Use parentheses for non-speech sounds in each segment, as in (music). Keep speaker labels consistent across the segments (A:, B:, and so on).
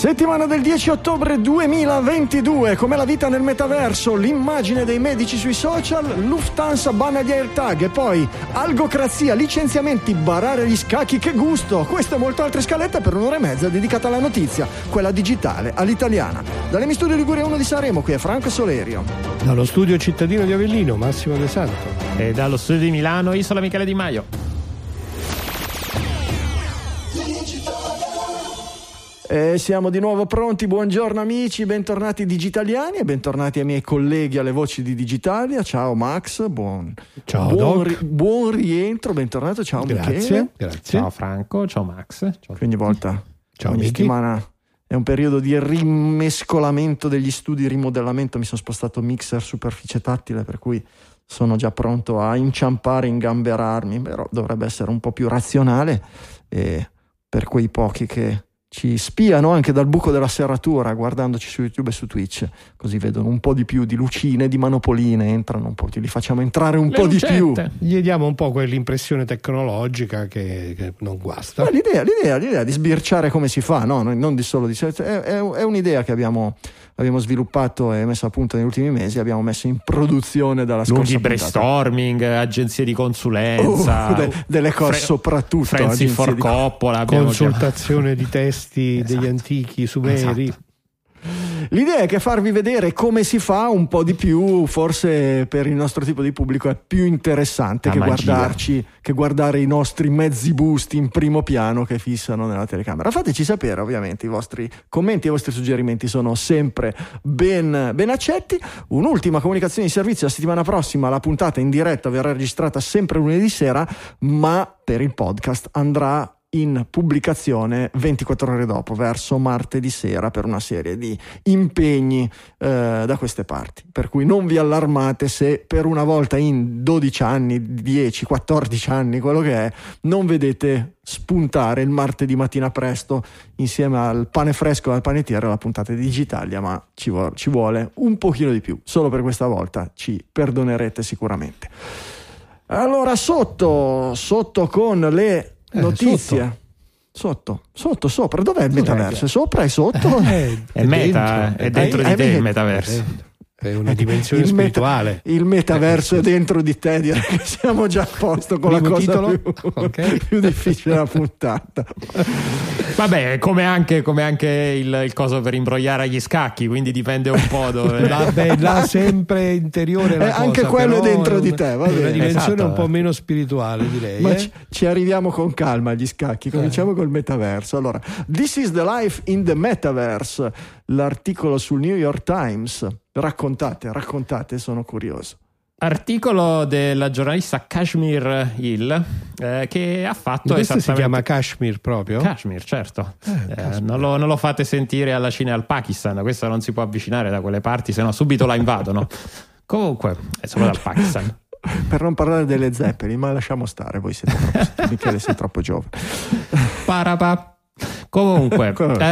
A: Settimana del 10 ottobre 2022, com'è la vita nel metaverso, l'immagine dei medici sui social, Lufthansa banna gli AirTag e poi algocrazia, licenziamenti, barare gli scacchi, che gusto! Queste e molte altre scalette per un'ora e mezza dedicata alla notizia, quella digitale, all'italiana. Dalle mi studio Liguria 1 di Sanremo, qui è Franco Solerio.
B: Dallo studio cittadino di Avellino, Massimo De Santo.
C: E dallo studio di Milano, Isola Michele Di Maio.
A: E siamo di nuovo pronti, buongiorno amici, bentornati digitaliani e bentornati ai miei colleghi alle voci di Digitalia. Ciao Max, buon,
B: Ciao,
A: buon,
B: Doc.
A: buon rientro, bentornato, ciao
B: Grazie,
A: Michele.
B: grazie.
C: Ciao Franco, ciao Max. Ciao.
A: Ogni volta,
B: Ciao,
A: ogni
B: Miki.
A: settimana è un periodo di rimescolamento degli studi, rimodellamento, mi sono spostato mixer, superficie tattile, per cui sono già pronto a inciampare, ingamberarmi, però dovrebbe essere un po' più razionale e per quei pochi che ci spiano anche dal buco della serratura guardandoci su YouTube e su Twitch, così vedono un po' di più di lucine, di manopoline, entrano un po', li facciamo entrare un
C: Le
A: po' di
C: lucette.
A: più.
B: Gli diamo un po' quell'impressione tecnologica che, che non guasta.
A: Ma l'idea, l'idea, l'idea di sbirciare come si fa, no? Non- non di solo di è, è- è un'idea che abbiamo, abbiamo sviluppato e messo a punto negli ultimi mesi, abbiamo messo in produzione dalla
C: Lunghi
A: scorsa puntata.
C: brainstorming, agenzie di consulenza,
A: Uh, de- delle cose
C: Fre-
A: soprattutto,
C: Francis for
A: di-
C: Coppola,
B: Consultazione di testi (laughs)
A: Esatto.
B: degli antichi sumeri.
A: Esatto. L'idea è che farvi vedere come si fa un po' di più, forse per il nostro tipo di pubblico è più interessante
C: La
A: che
C: magia.
A: guardarci, che guardare i nostri mezzi busti in primo piano che fissano nella telecamera. Fateci sapere, ovviamente, i vostri commenti e i vostri suggerimenti sono sempre ben, ben accetti. Un'ultima comunicazione di servizio la settimana prossima, la puntata in diretta verrà registrata sempre lunedì sera, ma per il podcast andrà in pubblicazione 24 ore dopo, verso martedì sera, per una serie di impegni eh, da queste parti. Per cui non vi allarmate se per una volta in 12 anni, 10, 14 anni, quello che è, non vedete spuntare il martedì mattina presto insieme al pane fresco e al panettiere la puntata di Digitalia, ma ci, vuo- ci vuole un pochino di più. Solo per questa volta ci perdonerete sicuramente. Allora, sotto, sotto con le
B: Eh,
A: notizie. Sotto, sotto, sopra, dov'è il metaverso? È sopra e sotto?
B: Eh,
C: È meta, è dentro
A: Hai-
C: di te il
A: met-
C: metaverso.
B: È una dimensione
A: Il meta-
B: spirituale.
A: il metaverso è dentro di te, direi che siamo già a posto con la
B: Primo
A: cosa
B: titolo?
A: più, (laughs)
B: Ok. (laughs)
A: più difficile della puntata.
C: Vabbè, come anche, come anche il, il coso per imbrogliare agli scacchi, quindi dipende un po' (laughs) dove...
B: Beh, là sempre interiore la
A: Eh, anche
B: cosa,
A: quello è dentro
B: è
A: di te, va
B: è una
A: bene.
B: dimensione
C: Esatto.
B: un po' meno spirituale direi
A: Ma
B: eh?
A: ci, ci arriviamo con calma agli scacchi. Cominciamo col metaverso. Allora, This is the life in the metaverse, l'articolo sul New York Times. Raccontate, raccontate, sono curioso.
C: Articolo della giornalista Kashmir Hill eh, che ha fatto
B: questo si
C: esattamente...
B: chiama Kashmir proprio
C: Kashmir, certo.
B: Eh,
C: Eh,
B: Kashmir.
C: non, lo, non lo fate sentire alla Cina e al Pakistan, questo non si può avvicinare da quelle parti, se no subito la invadono. (laughs) Comunque, è solo dal Pakistan.
A: Per non parlare delle zeppeli, ma lasciamo stare, voi siete troppo, Michele sei troppo giovane.
C: Parapa. Comunque, (laughs)
A: Ecco.
C: eh,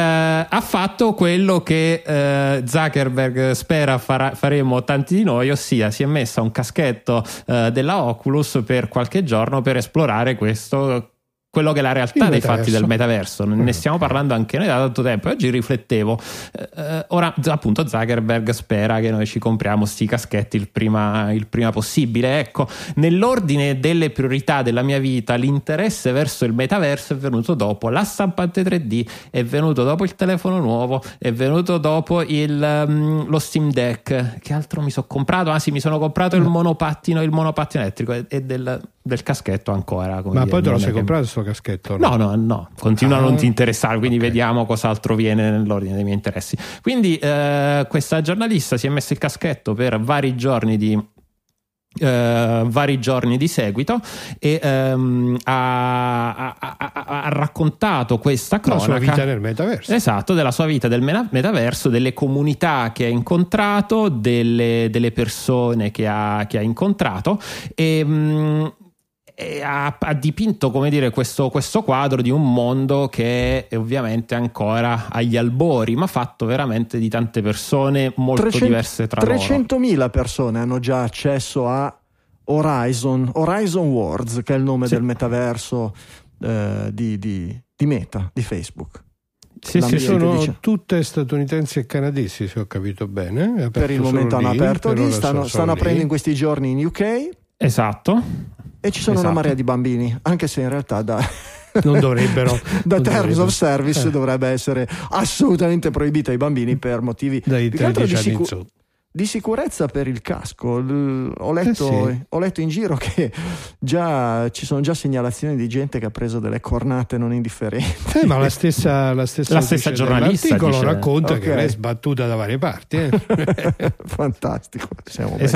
C: ha fatto quello che eh, Zuckerberg spera farà- faremo tanti di noi, ossia si è messa un caschetto eh, della Oculus per qualche giorno per esplorare questo. Quello che è la realtà
B: Il
C: dei
B: metaverso.
C: fatti del metaverso, ne stiamo parlando anche noi da tanto tempo. Oggi riflettevo. eh, eh, ora, appunto, Zuckerberg spera che noi ci compriamo sti caschetti il prima, il prima possibile. Ecco, nell'ordine delle priorità della mia vita, l'interesse verso il metaverso è venuto dopo la stampante 3D, è venuto dopo il telefono nuovo, è venuto dopo il, um, lo Steam Deck. Che altro mi sono comprato? Ah, sì, mi sono comprato il monopattino, il monopattino elettrico e, e del, del caschetto ancora. come
B: ma
C: dire,
B: poi te lo sei
C: che-
B: comprato sto caschetto
C: No, no, no, continua a
B: Ah,
C: non ti interessare, quindi
B: ok.
C: vediamo cos'altro viene nell'ordine dei miei interessi. Quindi eh, questa giornalista si è messa il caschetto per vari giorni di eh, vari giorni di seguito e ehm, ha, ha- ha- ha- raccontato questa
B: la
C: cronaca
B: sua vita nel metaverso
C: Esatto, della sua vita del mena- metaverso, delle comunità che ha incontrato, delle, delle persone che ha, che ha incontrato e, mh, e ha, ha, dipinto come dire, questo, questo, quadro di un mondo che è ovviamente ancora agli albori, ma fatto veramente di tante persone molto 300, diverse tra
A: 300 loro. 300.000 persone hanno già accesso a Horizon, Horizon Worlds, che è il nome sì. del metaverso eh, di, di, di Meta, di Facebook.
B: Sì, sì, sono dice. tutte statunitensi e canadesi, se ho capito bene.
A: Per il momento hanno lì, aperto lì, stanno, stanno aprendo in questi giorni in UK.
C: Esatto.
A: E ci sono esatto. una marea di bambini, anche se in realtà da, (laughs)
B: non dovrebbero (laughs)
A: da
B: non
A: terms
B: dovrebbero.
A: of service eh. dovrebbe essere assolutamente proibita ai bambini per motivi
B: dai 13 anni in su
A: di sicurezza per il casco. Ho letto, eh sì. ho letto, in giro che già ci sono già segnalazioni di gente che ha preso delle cornate non indifferenti.
B: Eh, ma la stessa, la stessa,
C: la stessa giornalista dice...
B: racconta okay. che è sbattuta da varie parti. Eh. (laughs)
A: Fantastico.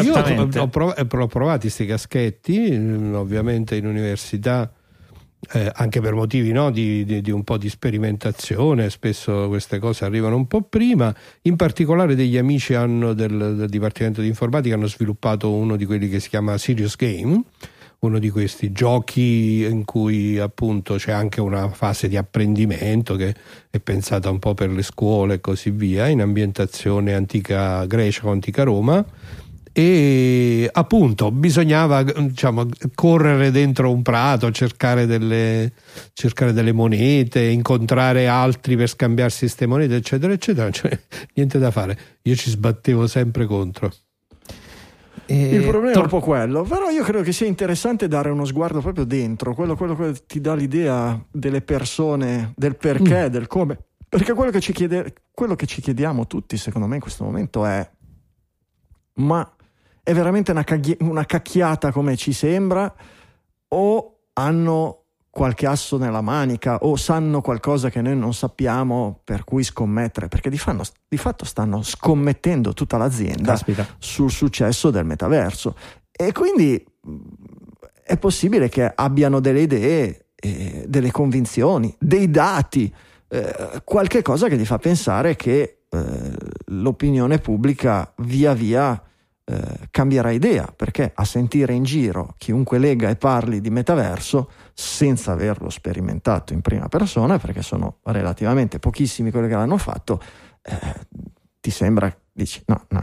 B: Io ho, ho, prov- ho provato questi caschetti, mm, ovviamente in università eh, anche per motivi no, di, di, di, un po' di sperimentazione, spesso queste cose arrivano un po' prima, in particolare degli amici del, del, Dipartimento di Informatica hanno sviluppato uno di quelli che si chiama Serious Game, uno di questi giochi in cui appunto c'è anche una fase di apprendimento che è pensata un po' per le scuole e così via, in ambientazione antica Grecia o antica Roma e appunto bisognava diciamo, correre dentro un prato, cercare delle, cercare delle, monete, incontrare altri per scambiarsi queste monete, eccetera, eccetera. Cioè, niente da fare, io ci sbattevo sempre contro.
A: E il problema è un po' quello, però io credo che sia interessante dare uno sguardo proprio dentro, quello, quello che ti dà l'idea delle persone, del perché, mm. del come. Perché quello che, chiede, quello che ci chiediamo tutti, secondo me, in questo momento è: ma è veramente una, caghi- una cacchiata come ci sembra o hanno qualche asso nella manica o sanno qualcosa che noi non sappiamo per cui scommettere, perché di, fanno, di fatto stanno scommettendo tutta l'azienda
C: Caspita.
A: sul successo del metaverso. E quindi è possibile che abbiano delle idee, eh, delle convinzioni, dei dati, eh, qualche cosa che gli fa pensare che eh, l'opinione pubblica via via eh, cambierà idea perché a sentire in giro chiunque lega e parli di metaverso senza averlo sperimentato in prima persona, perché sono relativamente pochissimi quelli che l'hanno fatto, eh, ti sembra, dici no, no,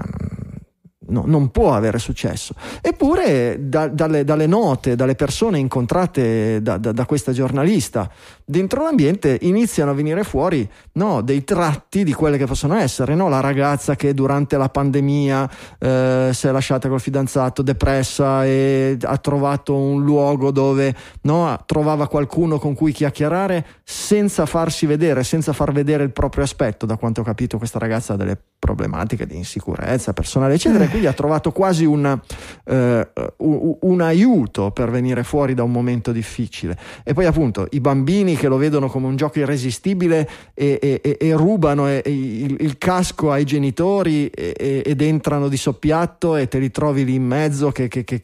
A: no, non può avere successo. Eppure da, dalle, dalle, note, dalle persone incontrate da, da, da, questa giornalista dentro l'ambiente iniziano a venire fuori no, dei tratti di quelle che possono essere, no? la ragazza che durante la pandemia eh, si è lasciata col fidanzato depressa e ha trovato un luogo dove no, trovava qualcuno con cui chiacchierare senza farsi vedere, senza far vedere il proprio aspetto. Da quanto ho capito questa ragazza ha delle problematiche di insicurezza personale, eccetera, e quindi ha trovato quasi un, eh, un, un aiuto per venire fuori da un momento difficile. E poi appunto i bambini che lo vedono come un gioco irresistibile e, e, e rubano il, il, casco ai genitori ed entrano di soppiatto e te li trovi lì in mezzo che, che, che,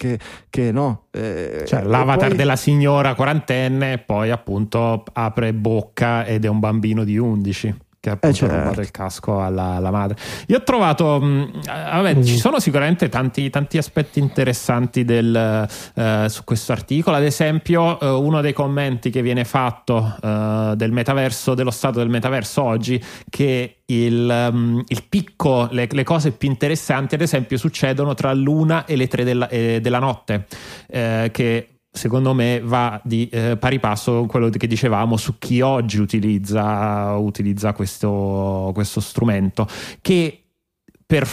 A: che no.
C: Eh, cioè l'avatar poi... della signora quarantenne poi appunto apre bocca ed è un bambino di 11 che eh, appunto eh certo. rubato il casco alla, alla, madre. Io ho trovato, mh, mm, vabbè, mm. ci sono sicuramente tanti, tanti aspetti interessanti del, uh, su questo articolo, ad esempio uh, uno dei commenti che viene fatto uh, del metaverso, dello stato del metaverso oggi, che il, um, il picco, le, le, cose più interessanti ad esempio succedono tra l'una e le tre della, eh, della notte, che secondo me va di eh, pari passo con quello che dicevamo su chi oggi utilizza, utilizza questo, questo strumento che per,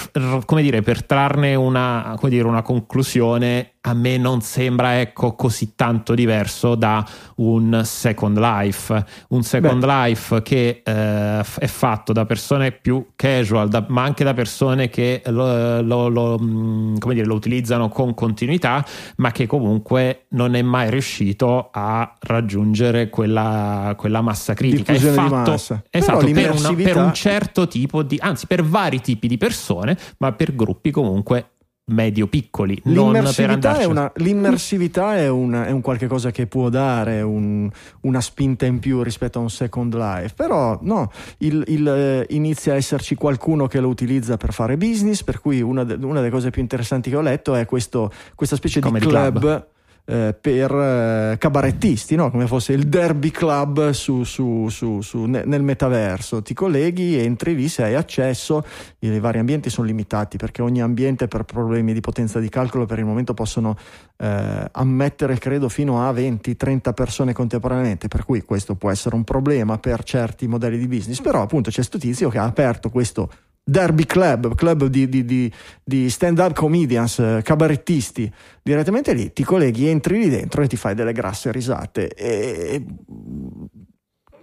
C: dire, per trarne una, dire, una conclusione a me non sembra ecco così tanto diverso da un Second Life un Second Beh. Life che eh, è fatto da persone più casual da, ma anche da persone che lo, lo, lo, mm, dire, lo, utilizzano con continuità ma che comunque non è mai riuscito a raggiungere quella, quella massa critica è fatto
A: massa.
C: esatto per, una, per un certo tipo di anzi per vari tipi di persone ma per gruppi comunque medio-piccoli.
A: L'immersività, è, una, l'immersività è, una, è, un qualche cosa che può dare un, una spinta in più rispetto a un Second Life, però no, il, il, eh, inizia a esserci qualcuno che lo utilizza per fare business, per cui una, de, una, delle cose più interessanti che ho letto è questo, questa specie di club. club eh, per eh, cabarettisti, no? come fosse il derby club su, su, su, nel metaverso. Ti colleghi, entri lì, se hai accesso, i vari ambienti sono limitati perché ogni ambiente per problemi di potenza di calcolo per il momento possono eh, ammettere, credo, fino a 20-30 persone contemporaneamente, per cui questo può essere un problema per certi modelli di business, però appunto c'è sto tizio che ha aperto questo Derby Club, club di, di, di, di stand-up comedians, eh, cabarettisti, direttamente lì ti colleghi, entri lì dentro e ti fai delle grasse risate. E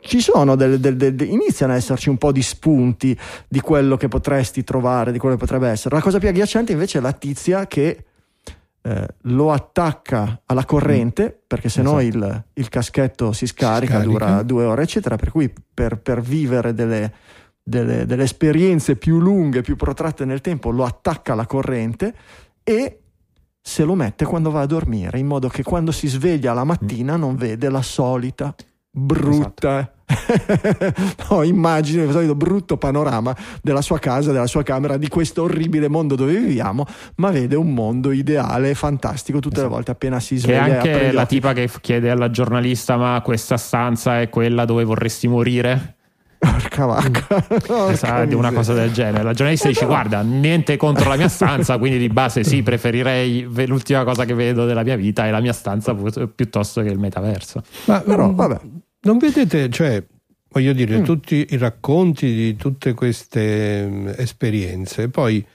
A: ci sono delle, delle, delle, iniziano ad esserci un po' di spunti di quello che potresti trovare, di quello che potrebbe essere. La cosa più agghiacciante invece è la tizia che eh, lo attacca alla corrente mm. perché sennò esatto. il, il caschetto si scarica, si scarica, dura due ore, eccetera. Per cui per, per vivere delle delle, delle esperienze più lunghe, più protratte nel tempo, lo attacca alla corrente e se lo mette quando va a dormire, in modo che quando si sveglia la mattina non vede la solita brutta esatto. (laughs) no, immagine, il solito brutto panorama della sua casa, della sua camera, di questo orribile mondo dove viviamo, ma vede un mondo ideale, fantastico, tutte esatto. le volte appena si sveglia.
C: Che è anche la tipa che chiede alla giornalista: Ma questa stanza è quella dove vorresti morire?
A: Porca vacca. (laughs)
C: Esatto, una cosa del genere. La giornalista dice: Guarda, niente contro la mia stanza, quindi di base sì, preferirei l'ultima cosa che vedo della mia vita è la mia stanza piuttosto che il metaverso.
B: Ma però, vabbè. Non vedete, cioè, voglio dire, mm. tutti i racconti di tutte queste mm, esperienze, poi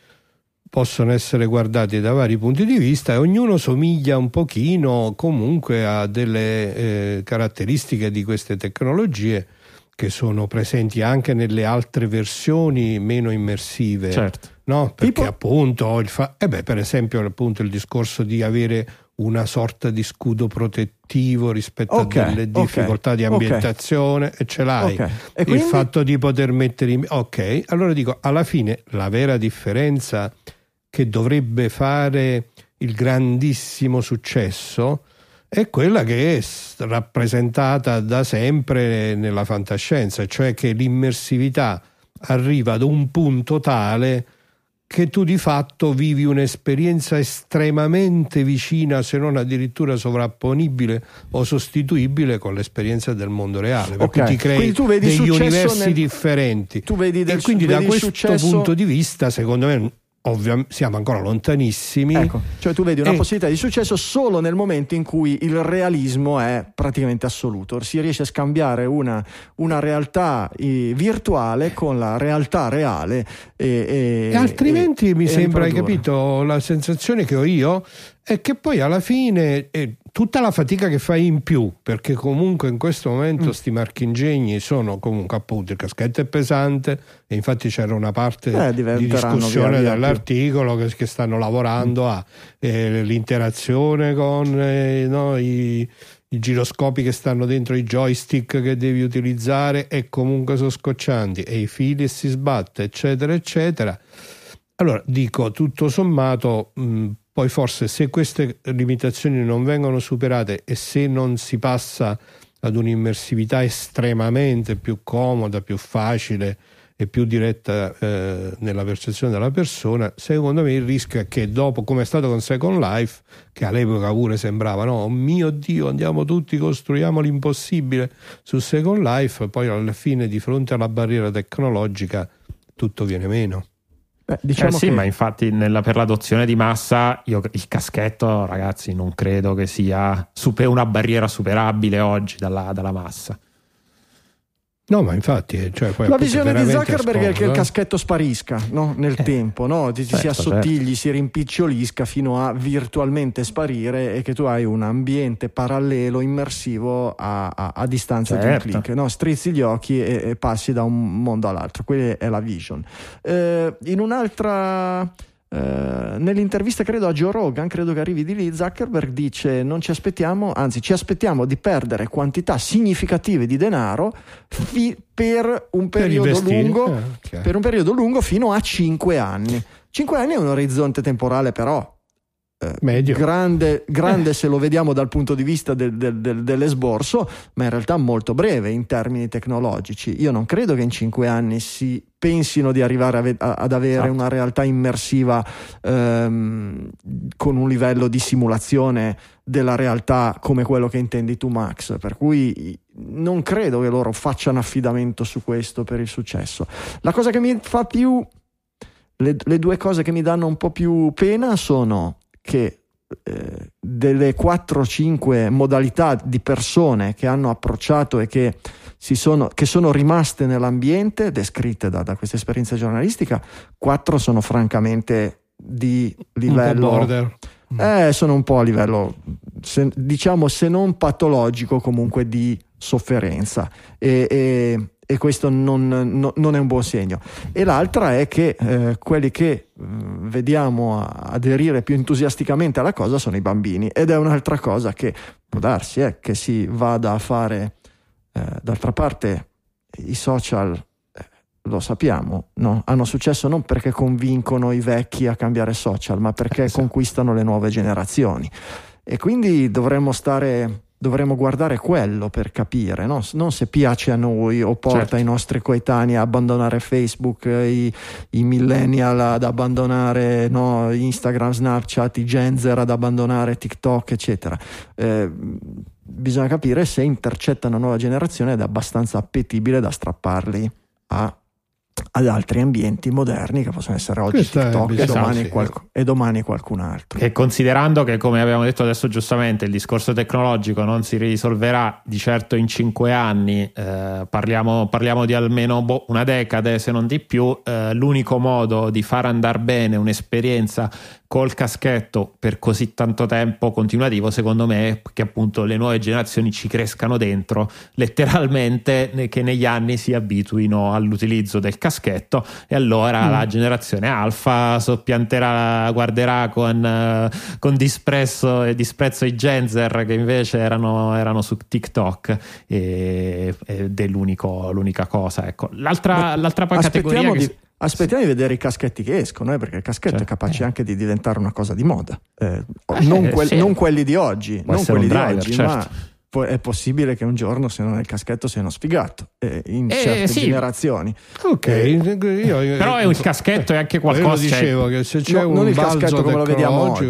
B: possono essere guardati da vari punti di vista e ognuno somiglia un pochino comunque a delle eh, caratteristiche di queste tecnologie che sono presenti anche nelle altre versioni meno immersive.
C: Certo.
B: No? Perché tipo? appunto, il fa- eh beh, per esempio appunto il discorso di avere una sorta di scudo protettivo rispetto okay, a delle difficoltà okay, di ambientazione okay. e ce l'hai. E quindi... Il fatto di poter mettere in... Ok, allora dico, alla fine la vera differenza che dovrebbe fare il grandissimo successo è quella che è rappresentata da sempre nella fantascienza, cioè che l'immersività arriva ad un punto tale che tu di fatto vivi un'esperienza estremamente vicina, se non addirittura sovrapponibile o sostituibile con l'esperienza del mondo reale, per okay. ti crei degli universi nel... differenti.
A: Tu vedi del,
B: e quindi
A: vedi
B: da questo
A: successo...
B: punto di vista, secondo me, Ovviamente siamo ancora lontanissimi.
A: Ecco, cioè tu vedi una e... possibilità di successo solo nel momento in cui il realismo è praticamente assoluto. Si riesce a scambiare una, una realtà eh, virtuale con la realtà reale. E,
B: e, e altrimenti mi sembra, hai capito, la sensazione che ho io è che poi alla fine eh, tutta la fatica che fai in più, perché comunque in questo momento mm. sti marchingegni sono comunque appunto il caschetto è pesante e infatti c'era una parte eh, di discussione dell'articolo che, che, stanno lavorando mm. a eh, l'interazione con eh, no, i, i giroscopi che stanno dentro i joystick che devi utilizzare e comunque sono scoccianti e i fili si sbatte eccetera eccetera allora dico tutto sommato mh, poi forse se queste limitazioni non vengono superate e se non si passa ad un'immersività estremamente più comoda, più facile e più diretta eh, nella percezione della persona, secondo me il rischio è che dopo, come è stato con Second Life, che all'epoca pure sembrava, no, oh mio Dio, andiamo tutti, costruiamo l'impossibile su Second Life, poi alla fine di fronte alla barriera tecnologica tutto viene meno.
C: Beh, diciamo eh sì, che... ma infatti nella, per l'adozione di massa io, il caschetto, ragazzi, non credo che sia super, una barriera superabile oggi dalla, dalla massa.
B: No, ma infatti, eh, cioè,
A: la visione di Zuckerberg è che il caschetto sparisca no? nel eh, tempo, no? Ti, certo, si assottigli, certo. si rimpicciolisca fino a virtualmente sparire e che tu hai un ambiente parallelo, immersivo a, a, a distanza certo. di un certo. clic. No? Strizzi gli occhi e, e, passi da un mondo all'altro. Quella è la vision. Eh, in un'altra eh, nell'intervista credo a Joe Rogan, credo che arrivi di lì, Zuckerberg dice non ci aspettiamo, anzi ci aspettiamo di perdere quantità significative di denaro fi- per, un periodo per, lungo, eh, okay. per un periodo lungo fino a 5 anni. 5 anni è un orizzonte temporale però eh, grande, (laughs) grande se lo vediamo dal punto di vista del, del, del, dell'esborso, ma in realtà molto breve in termini tecnologici. Io non credo che in cinque anni si pensino di arrivare ve- ad avere esatto. una realtà immersiva ehm, con un livello di simulazione della realtà come quello che intendi tu Max, per cui non credo che loro facciano affidamento su questo per il successo. La cosa che mi fa più le, le due cose che mi danno un po' più pena sono che eh, delle 4-5 modalità di persone che hanno approcciato e che, sono, che sono, rimaste nell'ambiente, descritte da, da, questa esperienza giornalistica, 4 sono francamente di livello... Eh, sono un po' a livello, se, diciamo, se non patologico, comunque di sofferenza. E, e e questo non, no, non, è un buon segno. E l'altra è che eh, quelli che mm, vediamo aderire più entusiasticamente alla cosa sono i bambini ed è un'altra cosa che può darsi eh, che si vada a fare. Eh, d'altra parte i social, eh, lo sappiamo, no? hanno successo non perché convincono i vecchi a cambiare social, ma perché esatto. conquistano le nuove generazioni. E quindi dovremmo stare dovremmo guardare quello per capire, no? non se piace a noi o porta certo. i nostri coetanei a abbandonare Facebook, i, i millennial ad abbandonare no, Instagram, Snapchat, i Gen Z ad abbandonare TikTok, eccetera. Eh, bisogna capire se intercetta una nuova generazione ed è abbastanza appetibile da strapparli a ad altri ambienti moderni che possono essere oggi Questo TikTok e domani, qualc- e domani, qualcun altro.
C: E considerando che, come abbiamo detto adesso giustamente, il discorso tecnologico non si risolverà di certo in cinque anni, eh, parliamo, parliamo, di almeno boh, una decade se non di più, eh, l'unico modo di far andare bene un'esperienza col caschetto per così tanto tempo continuativo, secondo me, che appunto le nuove generazioni ci crescano dentro, letteralmente che negli anni si abituino all'utilizzo del caschetto e allora mm. la generazione alfa soppianterà, guarderà con, uh, con disprezzo, e disprezzo i Genzer che invece erano, erano su TikTok e, ed è l'unica cosa. Ecco. L'altra, l'altra categoria... Che...
A: Di Aspettiamo di vedere i caschetti che escono, eh, perché il caschetto certo. è capace eh. anche di diventare una cosa di moda. Eh, eh non, que- sì. non, quelli di oggi, non quelli driver, di oggi, certo. ma è possibile che un giorno se non è il caschetto sia uno sfigato eh, in eh, certe sì. generazioni
B: ok eh, io,
C: io, però è un caschetto è anche qualcosa io
B: dicevo che se c'è no, un
A: non il caschetto come lo vediamo oggi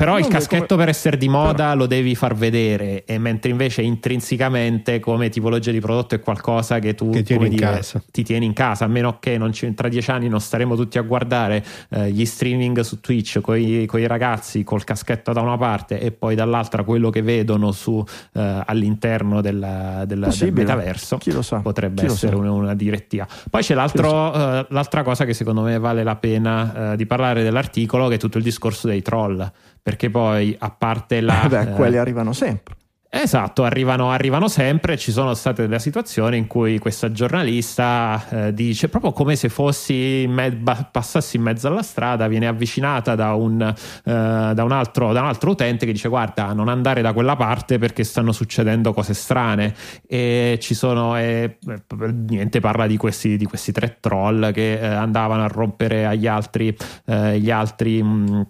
C: eh. Però il caschetto come... per essere di moda Però... lo devi far vedere, e mentre invece intrinsecamente come tipologia di prodotto è qualcosa che tu
B: che tieni
C: dire, ti tieni in casa, a meno che ci, tra dieci anni non staremo tutti a guardare eh, gli streaming su Twitch con i ragazzi col caschetto da una parte e poi dall'altra quello che vedono su, eh, all'interno del, del, del metaverso.
A: Chi lo sa?
C: Potrebbe
A: Chi
C: essere una, una, direttiva. Poi c'è uh, l'altra cosa che secondo me vale la pena uh, di parlare dell'articolo, che è tutto il discorso dei troll perché poi a parte la...
A: Eh beh, quelli eh, arrivano sempre.
C: Esatto, arrivano, arrivano, sempre. Ci sono state delle situazioni in cui questa giornalista eh, dice proprio come se fossi in me- passassi in mezzo alla strada, viene avvicinata da un, eh, da, un altro, da un, altro, utente che dice: Guarda, non andare da quella parte perché stanno succedendo cose strane. E ci sono, eh, niente, parla di questi, di questi, tre troll che eh, andavano a rompere agli altri, eh, gli altri. Mh,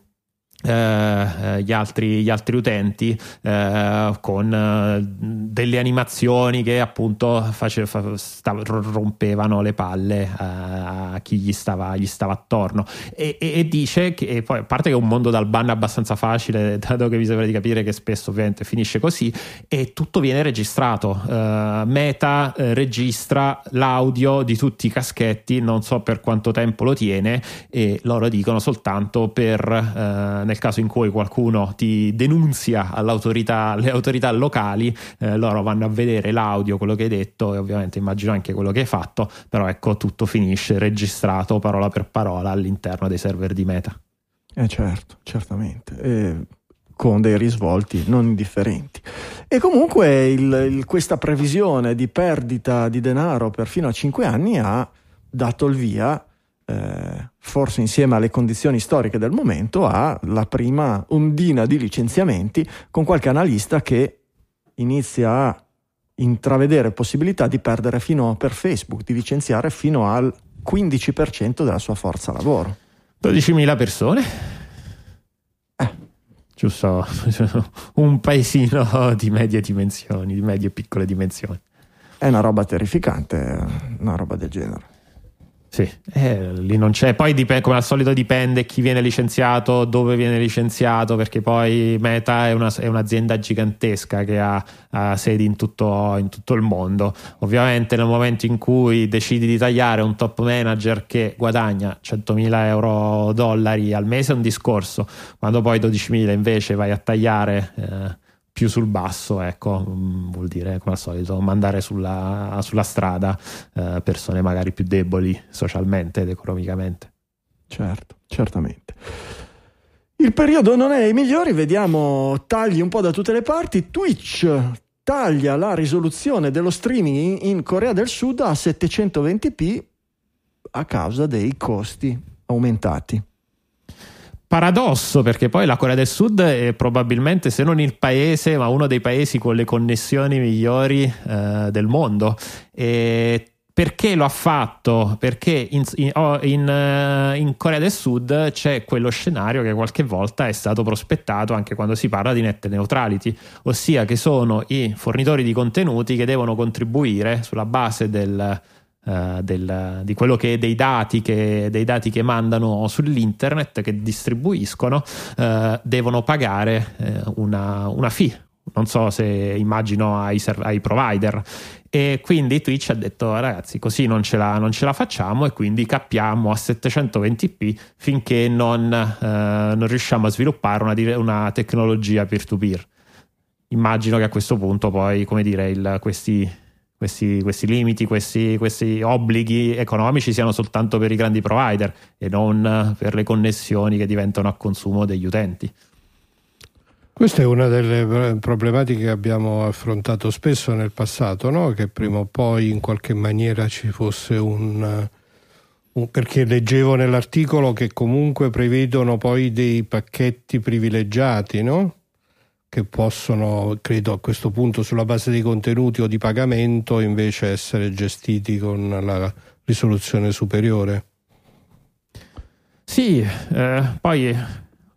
C: gli, altri, gli, altri, utenti eh, con eh, delle animazioni che appunto face, fa, stav- rompevano le palle eh, a chi gli stava, gli stava attorno. E, e, e, dice che e poi a parte che è un mondo dal ban abbastanza facile (laughs) dato che vi sembra di capire che spesso ovviamente finisce così e tutto viene registrato. Eh, Meta registra l'audio di tutti i caschetti non so per quanto tempo lo tiene e loro dicono soltanto per nel caso in cui qualcuno ti denunzia alle autorità locali, eh, loro vanno a vedere l'audio, quello che hai detto e ovviamente immagino anche quello che hai fatto, però ecco tutto finisce registrato parola per parola all'interno dei server di Meta.
A: Eh certo, certamente. Eh, con dei risvolti non indifferenti. E comunque il, il, questa previsione di perdita di denaro per fino a 5 anni ha dato il via eh, forse insieme alle condizioni storiche del momento, a la prima ondina di licenziamenti con qualche analista che inizia a intravedere possibilità di perdere fino per Facebook, di licenziare fino al 15% della sua forza lavoro.
C: 12.000 persone?
A: Eh,
C: giusto (laughs) un paesino di medie dimensioni, di medie e piccole dimensioni.
A: È una roba terrificante, una roba del genere.
C: Sì, eh, lì non c'è. Poi dipende, come al solito dipende chi viene licenziato, dove viene licenziato, perché poi Meta è, una, è un'azienda gigantesca che ha, ha sedi in tutto, in tutto, il mondo. Ovviamente nel momento in cui decidi di tagliare un top manager che guadagna 100.000 euro dollari al mese è un discorso, quando poi 12.000 invece vai a tagliare... Eh, più sul basso, ecco, mm, vuol dire come al solito mandare sulla, sulla strada eh, persone magari più deboli socialmente ed economicamente.
A: Certo, certamente. Il periodo non è i migliori, vediamo tagli un po' da tutte le parti. Twitch taglia la risoluzione dello streaming in Corea del Sud a 720p a causa dei costi aumentati
C: paradosso perché poi la Corea del Sud è probabilmente se non il paese ma uno dei paesi con le connessioni migliori eh, del mondo e perché lo ha fatto? Perché in, in, oh, in, uh, in, Corea del Sud c'è quello scenario che qualche volta è stato prospettato anche quando si parla di net neutrality, ossia che sono i fornitori di contenuti che devono contribuire sulla base del, Uh, del, di quello che dei dati che, dei dati che mandano sull'internet che distribuiscono uh, devono pagare uh, una, una, fee. Non so se immagino ai, ai, provider. E quindi Twitch ha detto ragazzi così non ce, la, non ce la facciamo e quindi cappiamo a 720p finché non, non riusciamo a sviluppare una, una tecnologia peer-to-peer immagino che a questo punto poi come dire il, questi questi, questi limiti, questi, questi, obblighi economici siano soltanto per i grandi provider e non per le connessioni che diventano a consumo degli utenti.
B: Questa è una delle problematiche che abbiamo affrontato spesso nel passato, no? che prima o poi in qualche maniera ci fosse un, perché leggevo nell'articolo che comunque prevedono poi dei pacchetti privilegiati, no? Che possono, credo a questo punto, sulla base dei contenuti o di pagamento, invece essere gestiti con la risoluzione superiore.
C: Sì, eh, poi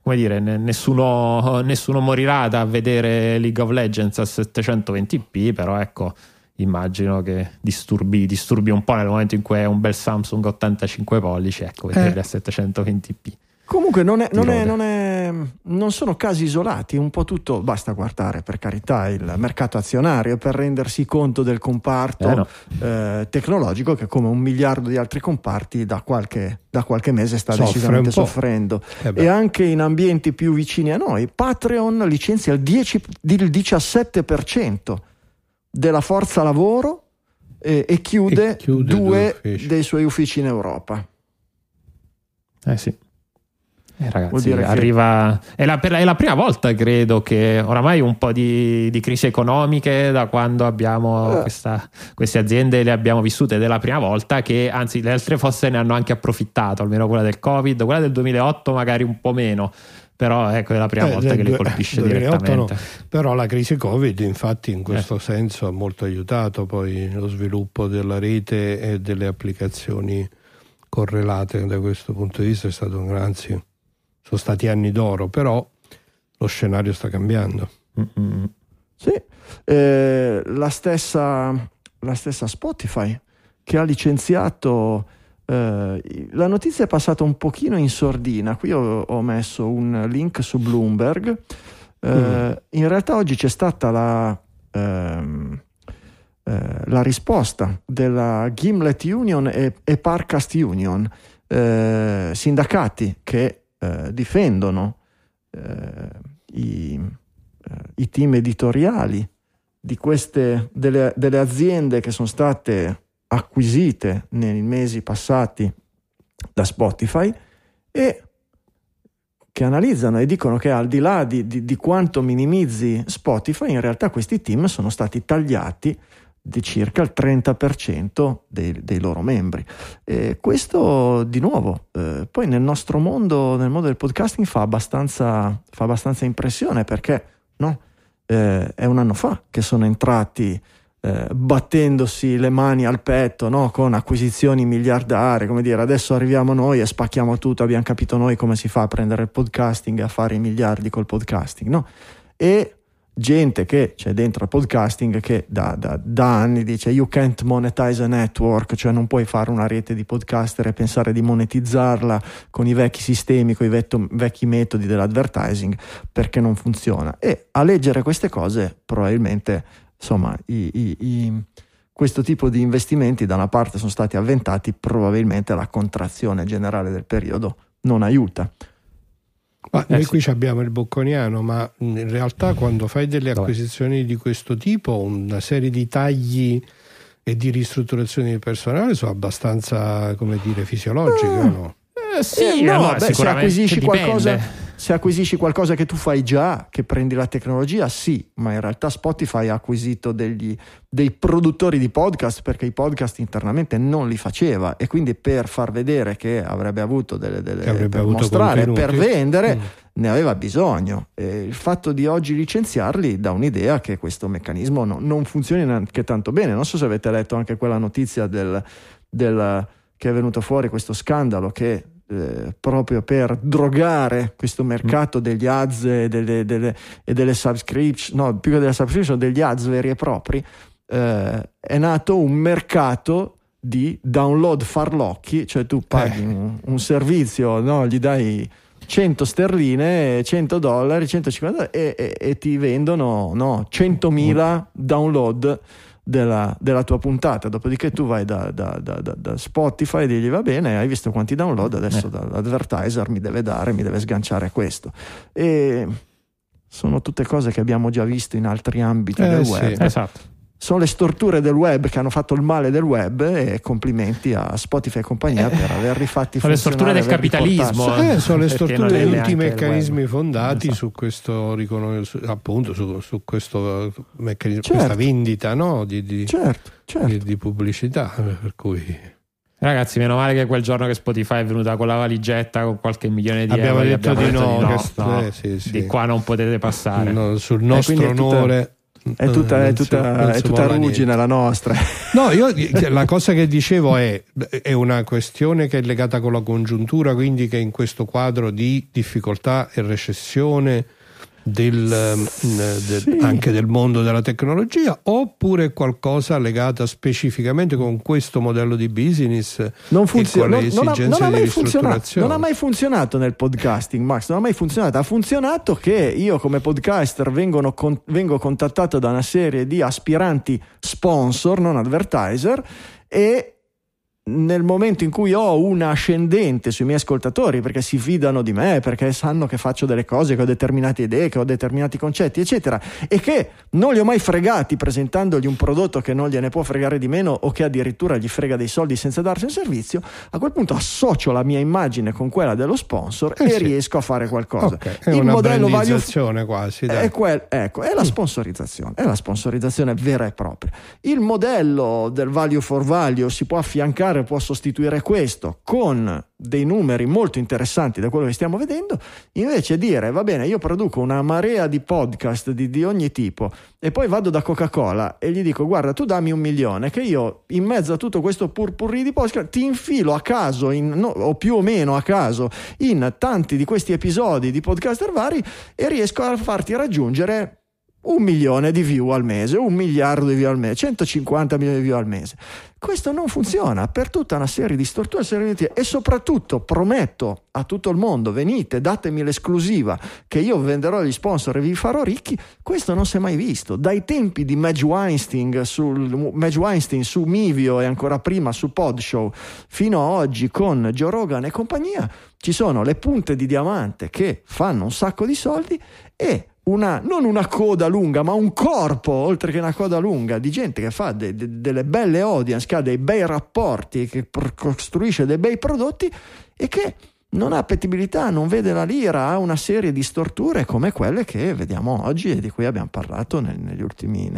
C: come dire, nessuno, nessuno, morirà da vedere League of Legends a 720p, però ecco, immagino che disturbi, disturbi un po' nel momento in cui è un bel Samsung 85 pollici, ecco, vederli eh. a 720p.
A: Comunque non, è, non, è, non, è, non, sono casi isolati, un po' tutto, basta guardare per carità il mercato azionario per rendersi conto del comparto eh no. eh, tecnologico che come un miliardo di altri comparti da qualche, da qualche mese sta Soffre decisamente soffrendo. Eh e anche in ambienti più vicini a noi, Patreon licenzia il, 10, il 17% della forza lavoro e, e, chiude, e chiude due dei suoi uffici in Europa.
C: Eh sì. Eh, ragazzi, arriva... È la, è la, prima volta, credo, che oramai un po' di, di crisi economiche da quando abbiamo eh. questa, queste aziende le abbiamo vissute ed è la prima volta che, anzi, le altre forse ne hanno anche approfittato, almeno quella del Covid, quella del 2008 magari un po' meno. Però ecco, è la prima eh, volta che li colpisce 2008 direttamente. No.
B: Però la crisi Covid, infatti, in questo eh. senso ha molto aiutato poi lo sviluppo della rete e delle applicazioni correlate da questo punto di vista è stato un anzi sono stati anni d'oro, però lo scenario sta cambiando.
A: Mm-hmm. Sì, eh, la, stessa, la, stessa, Spotify che ha licenziato, eh, la notizia è passata un pochino in sordina, qui ho, ho messo un link su Bloomberg, eh, mm. in realtà oggi c'è stata la... Ehm, eh, la risposta della Gimlet Union e, e Parcast Union, eh, sindacati che eh, difendono eh, i, eh, i, team editoriali di queste, delle, delle aziende che sono state acquisite nei mesi passati da Spotify e che analizzano e dicono che al di là di, di, di, quanto minimizzi Spotify, in realtà questi team sono stati tagliati di circa il 30% dei, dei loro membri. E questo di nuovo, eh, poi nel nostro mondo, nel mondo del podcasting, fa abbastanza, fa abbastanza impressione perché no, eh, è un anno fa che sono entrati eh, battendosi le mani al petto no? con acquisizioni miliardarie, come dire adesso arriviamo noi e spacchiamo tutto, abbiamo capito noi come si fa a prendere il podcasting e a fare i miliardi col podcasting, no? E gente che c'è dentro il podcasting che da, da, da, anni dice you can't monetize a network, cioè non puoi fare una rete di podcaster e pensare di monetizzarla con i vecchi sistemi, con i vetto, vecchi metodi dell'advertising perché non funziona. E a leggere queste cose probabilmente insomma, i, i, i, questo tipo di investimenti da una parte sono stati avventati, probabilmente la contrazione generale del periodo non aiuta.
B: Ma eh noi sì. qui abbiamo il bocconiano, ma in realtà quando fai delle acquisizioni Dov'è? di questo tipo, una serie di tagli e di ristrutturazioni di personale sono abbastanza, come dire, fisiologiche eh, no?
A: Eh, sì, eh, no, beh, se acquisisci qualcosa se acquisisci qualcosa che tu fai già, che prendi la tecnologia, sì, ma in realtà Spotify ha acquisito degli, dei produttori di podcast perché i podcast internamente non li faceva e quindi per far vedere che avrebbe avuto delle, delle avrebbe per avuto mostrare, per vendere, mm. ne aveva bisogno. E il fatto di oggi licenziarli dà un'idea che questo meccanismo no, non funzioni neanche tanto bene. Non so se avete letto anche quella notizia del, del che è venuto fuori questo scandalo che eh, proprio per drogare questo mercato degli ads e delle, delle, e delle subscription, no, più che delle subscription, degli ads veri e propri, eh, è nato un mercato di download farlocchi, cioè tu paghi eh. un, un, servizio, no, gli dai 100 sterline, 100 dollari, 150 e, e, e ti vendono no, 100.000 download della, della, tua puntata. Dopodiché tu vai da, da, da, da, Spotify e digli va bene, hai visto quanti download, adesso eh. l'advertiser mi deve dare, mi deve sganciare questo. E sono tutte cose che abbiamo già visto in altri ambiti eh, del web.
C: Sì, esatto
A: sono le storture del web che hanno fatto il male del web e complimenti a Spotify e compagnia per aver rifatti
C: sono le storture del capitalismo
B: eh, sono le storture di tutti i meccanismi fondati so. su questo appunto su, su questo meccanismo certo. questa vendita no? di, di,
A: certo, certo.
B: Di, di, pubblicità per cui
C: Ragazzi, meno male che quel giorno che Spotify è venuta con la valigetta con qualche milione di
B: abbiamo
C: euro.
B: Detto abbiamo detto di no,
C: no, no, eh, sì, sì. di qua non potete passare.
B: No, sul nostro onore
A: è tutta, è tutta, è tutta ruggine la nostra. (laughs)
B: No, io la cosa che dicevo è, è una questione che è legata con la congiuntura, quindi che in questo quadro di difficoltà e recessione del, ehm, del, sì. anche del mondo della tecnologia oppure qualcosa legata specificamente con questo modello di business
A: non funziona non, non, non, ha mai funzionato, non ha mai funzionato nel podcasting Max non ha mai funzionato. Ha funzionato che io come podcaster con, vengo contattato da una serie di aspiranti sponsor non advertiser e nel momento in cui ho una ascendente sui miei ascoltatori perché si fidano di me, perché sanno che faccio delle cose, che ho determinate idee, che ho determinati concetti, eccetera, e che non li ho mai fregati presentandogli un prodotto che non gliene può fregare di meno o che addirittura gli frega dei soldi senza darsi un servizio, a quel punto associo la mia immagine con quella dello sponsor eh e sì. riesco a fare qualcosa.
B: Okay. È Il modello value quasi.
A: È, quel, ecco, è la sponsorizzazione, è la sponsorizzazione vera e propria. Il modello del value for value si può affiancare particolare può sostituire questo con dei numeri molto interessanti da quello che stiamo vedendo, invece dire va bene, io produco una marea di podcast di, di ogni tipo e poi vado da Coca-Cola e gli dico guarda tu dammi un milione che io in mezzo a tutto questo purpurri di podcast ti infilo a caso in, no, o più o meno a caso in tanti di questi episodi di podcaster vari e riesco a farti raggiungere un milione di view al mese, un miliardo di view al mese, 150 milioni di view al mese. Questo non funziona per tutta una serie di storture e soprattutto prometto a tutto il mondo, venite, datemi l'esclusiva che io venderò agli sponsor e vi farò ricchi. Questo non si è mai visto. Dai tempi di Madge Weinstein, sul, Madge Weinstein su Mivio e ancora prima su Podshow fino a oggi con Joe Rogan e compagnia, ci sono le punte di diamante che fanno un sacco di soldi e una, non una coda lunga, ma un corpo, oltre che una coda lunga, di gente che fa de, de, delle belle audience, che ha dei bei rapporti, che costruisce dei bei prodotti e che non ha appetibilità, non vede la lira, ha una serie di storture come quelle che vediamo oggi e di cui abbiamo parlato negli ultimi,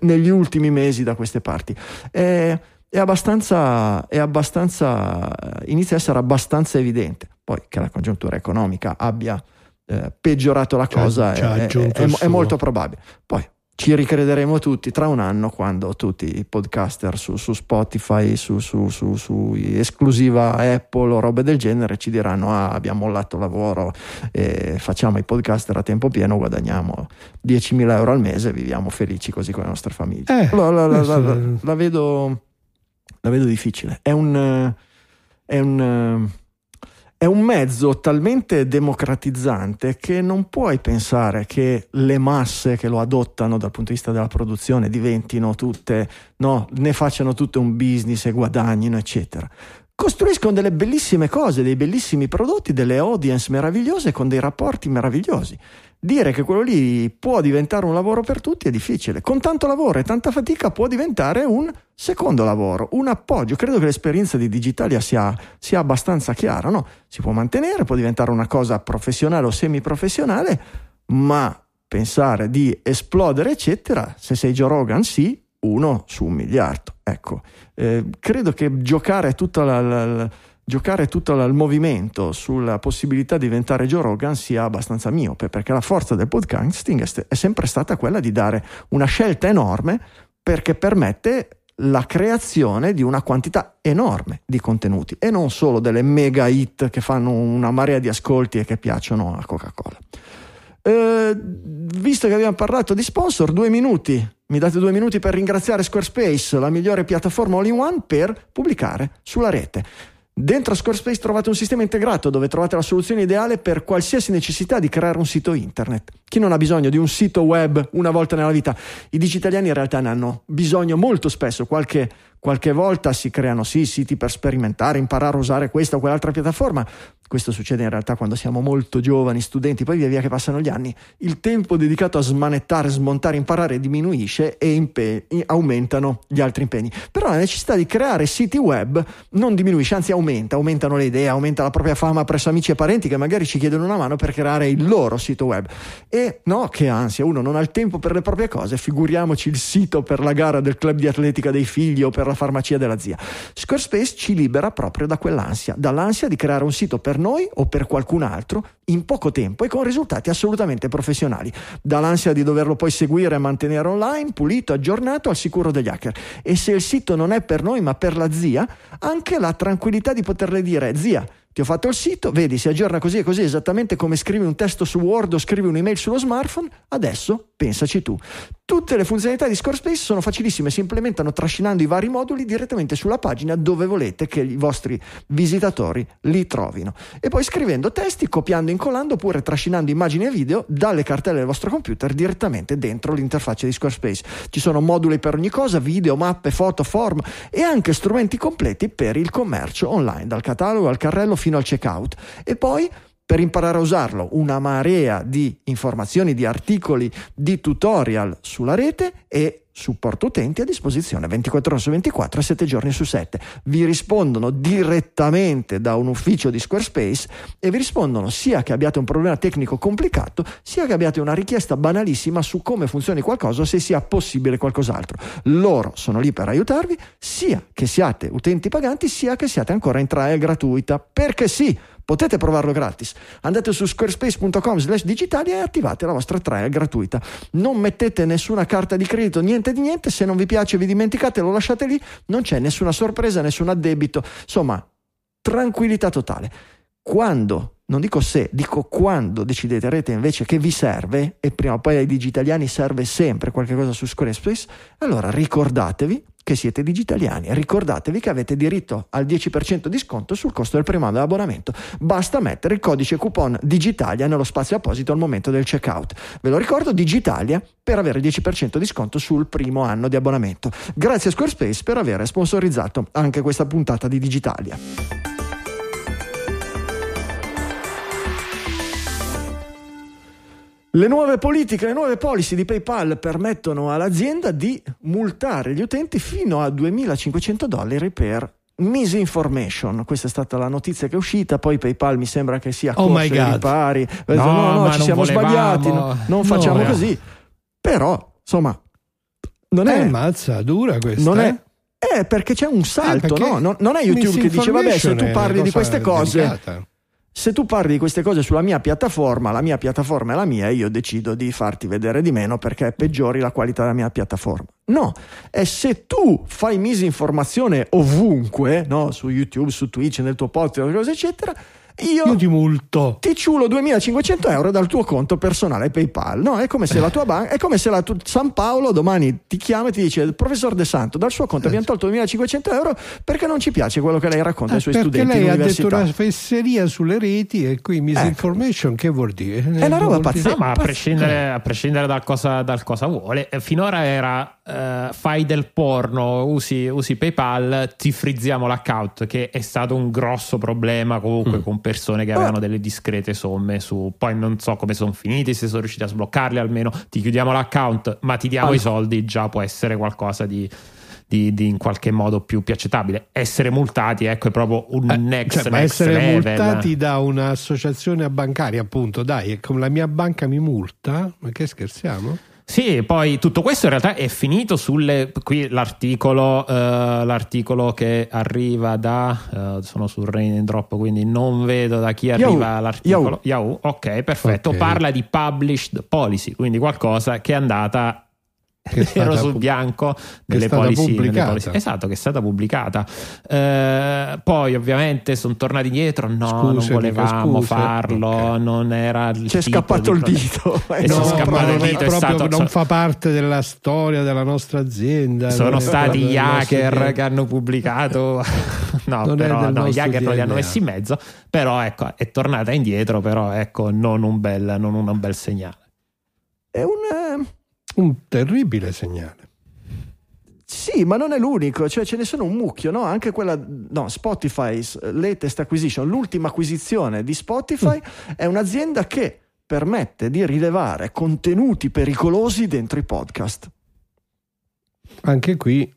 A: negli ultimi mesi da queste parti. È, è, abbastanza, è abbastanza, inizia a essere abbastanza evidente. Poi che la congiuntura economica abbia eh, peggiorato la cosa è, è, è, è, molto probabile. Poi ci ricrederemo tutti tra un anno quando tutti i podcaster su, su Spotify, su, su, su, esclusiva Apple o robe del genere ci diranno ah abbiamo mollato lavoro e facciamo i podcaster a tempo pieno, guadagniamo 10.000 euro al mese e viviamo felici così con le nostre famiglie. Eh, la, la, la, la, vedo, la vedo difficile. È un... È un è un mezzo talmente democratizzante che non puoi pensare che le masse che lo adottano dal punto di vista della produzione diventino tutte, no, ne facciano tutto un business e guadagnino, eccetera. Costruiscono delle bellissime cose, dei bellissimi prodotti, delle audience meravigliose con dei rapporti meravigliosi dire che quello lì può diventare un lavoro per tutti è difficile. Con tanto lavoro e tanta fatica può diventare un secondo lavoro, un appoggio. Credo che l'esperienza di Digitalia sia, sia abbastanza chiara. No? Si può mantenere, può diventare una cosa professionale o semiprofessionale, ma pensare di esplodere, eccetera, se sei Joe Rogan, sì, uno su un miliardo. Ecco, eh, credo che giocare tutto il movimento sulla possibilità di diventare Joe Rogan sia abbastanza miope, perché la forza del podcasting è sempre stata quella di dare una scelta enorme perché permette la creazione di una quantità enorme di contenuti e non solo delle mega hit che fanno una marea di ascolti e che piacciono a Coca-Cola. Eh, visto che abbiamo parlato di sponsor, due minuti, mi date due minuti per ringraziare Squarespace, la migliore piattaforma all-in-one per pubblicare sulla rete. Dentro Squarespace trovate un sistema integrato dove trovate la soluzione ideale per qualsiasi necessità di creare un sito internet. Chi non ha bisogno di un sito web una volta nella vita? I digitaliani in realtà ne hanno bisogno molto spesso, qualche Qualche volta si creano sì siti per sperimentare, imparare a usare questa o quell'altra piattaforma. Questo succede in realtà quando siamo molto giovani, studenti, poi via via che passano gli anni, il tempo dedicato a smanettare, smontare, imparare diminuisce e impe- aumentano gli altri impegni. Però la necessità di creare siti web non diminuisce, anzi aumenta, aumentano le idee, aumenta la propria fama presso amici e parenti che magari ci chiedono una mano per creare il loro sito web. E no, che ansia, uno non ha il tempo per le proprie cose, figuriamoci il sito per la gara del club di atletica dei figli o per la farmacia della zia. Squarespace ci libera proprio da quell'ansia, dall'ansia di creare un sito per noi o per qualcun altro in poco tempo e con risultati assolutamente professionali, dall'ansia di doverlo poi seguire e mantenere online, pulito, aggiornato, al sicuro degli hacker. E se il sito non è per noi ma per la zia, anche la tranquillità di poterle dire zia, ti ho fatto il sito, vedi, si aggiorna così e così, esattamente come scrivi un testo su Word o scrivi un'email sullo smartphone, adesso pensaci tu. Tutte le funzionalità di Squarespace sono facilissime, si implementano trascinando i vari moduli direttamente sulla pagina dove volete che i vostri visitatori li trovino. E poi scrivendo testi, copiando e incollando oppure trascinando immagini e video dalle cartelle del vostro computer direttamente dentro l'interfaccia di Squarespace. Ci sono moduli per ogni cosa, video, mappe, foto, form e anche strumenti completi per il commercio online, dal catalogo al carrello fino al checkout. E poi per imparare a usarlo, una marea di informazioni, di articoli, di tutorial sulla rete e supporto utenti a disposizione 24 ore su 24 e 7 giorni su 7. Vi rispondono direttamente da un ufficio di Squarespace e vi rispondono sia che abbiate un problema tecnico complicato, sia che abbiate una richiesta banalissima su come funzioni qualcosa o se sia possibile qualcos'altro. Loro sono lì per aiutarvi, sia che siate utenti paganti, sia che siate ancora in trial gratuita. Perché sì, Potete provarlo gratis. Andate su squarespace.com slash digitali e attivate la vostra trial gratuita. Non mettete nessuna carta di credito, niente di niente. Se non vi piace vi dimenticate, lo lasciate lì. Non c'è nessuna sorpresa, nessun addebito. Insomma, tranquillità totale. Quando non dico se, dico quando deciderete invece che vi serve, e prima o poi ai digitaliani serve sempre qualcosa su Squarespace, allora ricordatevi che siete digitaliani. Ricordatevi che avete diritto al 10% di sconto sul costo del primo anno dell'abbonamento. Basta mettere il codice coupon Digitalia nello spazio apposito al momento del checkout. Ve lo ricordo, Digitalia per avere il 10% di sconto sul primo anno di abbonamento. Grazie a Squarespace per aver sponsorizzato anche questa puntata di Digitalia. Le nuove politiche, le nuove policy di PayPal permettono all'azienda di multare gli utenti fino a 2.500 dollari per misinformation. Questa è stata la notizia che è uscita. Poi PayPal mi sembra che sia
B: oh my God.
A: ripari.
B: No, no, no
A: ci siamo
B: volevamo.
A: sbagliati. No, non facciamo no. così. Però, insomma, non è.
B: Eh, mazza, dura questa.
A: Non
B: è.
A: Eh, perché c'è un salto, eh, no? Non, non, è YouTube che dice, vabbè, se tu parli di queste cose.
B: Delicata
A: se tu parli di queste cose sulla mia piattaforma, la mia piattaforma è la mia e io decido di farti vedere di meno perché peggiori la qualità della mia piattaforma. No, è se tu fai misinformazione ovunque, no? su YouTube, su Twitch, nel tuo podcast, eccetera, io,
B: io, ti multo.
A: Ti ciulo 2500 euro dal tuo conto personale PayPal. No, è come se la tua banca, è come se la tu, San Paolo domani ti chiama e ti dice: il professor De Santo, dal suo conto abbiamo tolto 2500 euro perché non ci piace quello che lei racconta ai suoi
B: perché
A: studenti.
B: Perché lei ha detto una fesseria sulle reti e qui misinformation, ecco. che vuol dire?
A: È una roba pazzesca.
C: No, ma a prescindere, a prescindere dal, cosa, dal, cosa, vuole, eh, finora era uh, fai del porno, usi, usi, PayPal, ti frizziamo l'account, che è stato un grosso problema comunque mm. con persone che avevano delle discrete somme su poi non so come sono finiti se sono riusciti a sbloccarli almeno ti chiudiamo l'account ma ti diamo ah. i soldi già può essere qualcosa di, di, di, in qualche modo più, più, accettabile essere multati ecco è proprio un
B: eh,
C: next,
B: cioè,
C: next
B: essere
C: level.
B: multati da un'associazione bancaria appunto dai come la mia banca mi multa ma che scherziamo?
C: Sì, poi tutto questo in realtà è finito sulle. Qui l'articolo, uh, l'articolo che arriva da. Uh, sono sul Rain Drop, quindi non vedo da chi arriva Yahoo. l'articolo. Yahoo. Yahoo. Ok, perfetto. Okay. Parla di published policy, quindi qualcosa che è andata (laughs) nero sul bianco nelle policy, nelle policy, esatto che è stata pubblicata. Eh, poi ovviamente sono tornati indietro. No scuse, non volevamo farlo okay. non era il
A: c'è scappato il dito. (laughs)
B: E (laughs) no, scappato il dito è stato, non fa parte della storia della nostra azienda
C: sono stati gli hacker che hanno pubblicato. No non però no, gli hacker non li hanno messi in mezzo però ecco è tornata indietro però ecco non un bel, non un bel segnale.
A: È un
B: un terribile segnale.
A: Sì, ma non è l'unico, cioè ce ne sono un mucchio, no? Anche quella, no, Spotify's latest acquisition, l'ultima acquisizione di Spotify mm. è un'azienda che permette di rilevare contenuti pericolosi dentro i podcast.
B: Anche qui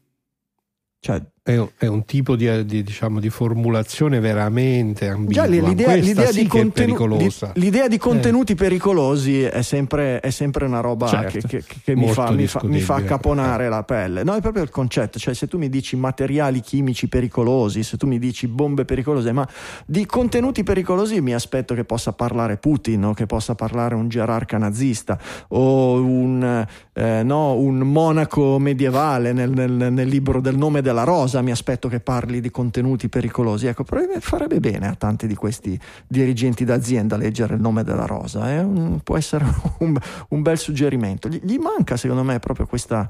B: cioè, è, un, è un tipo di, di, diciamo, di, formulazione veramente ambigua. Già, l'idea, l'idea, sì di contenu-
A: di, l'idea, di contenuti eh. pericolosi è sempre, è sempre, una roba certo. che, che, che mi, fa, mi, fa, mi, fa, caponare eh. la pelle. No, è proprio il concetto. Cioè, se tu mi dici materiali chimici pericolosi, se tu mi dici bombe pericolose, ma di contenuti pericolosi mi aspetto che possa parlare Putin o che possa parlare un gerarca nazista o un, eh, no, un monaco medievale nel, nel, nel libro del nome della rosa cosa mi aspetto che parli di contenuti pericolosi. Ecco, farebbe bene a tanti di questi dirigenti d'azienda leggere il nome della rosa. Eh? Un, può essere (laughs) un, un, bel suggerimento. Gli, gli, manca, secondo me, proprio questa,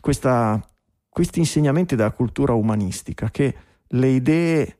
A: questa, questi insegnamenti della cultura umanistica, che le idee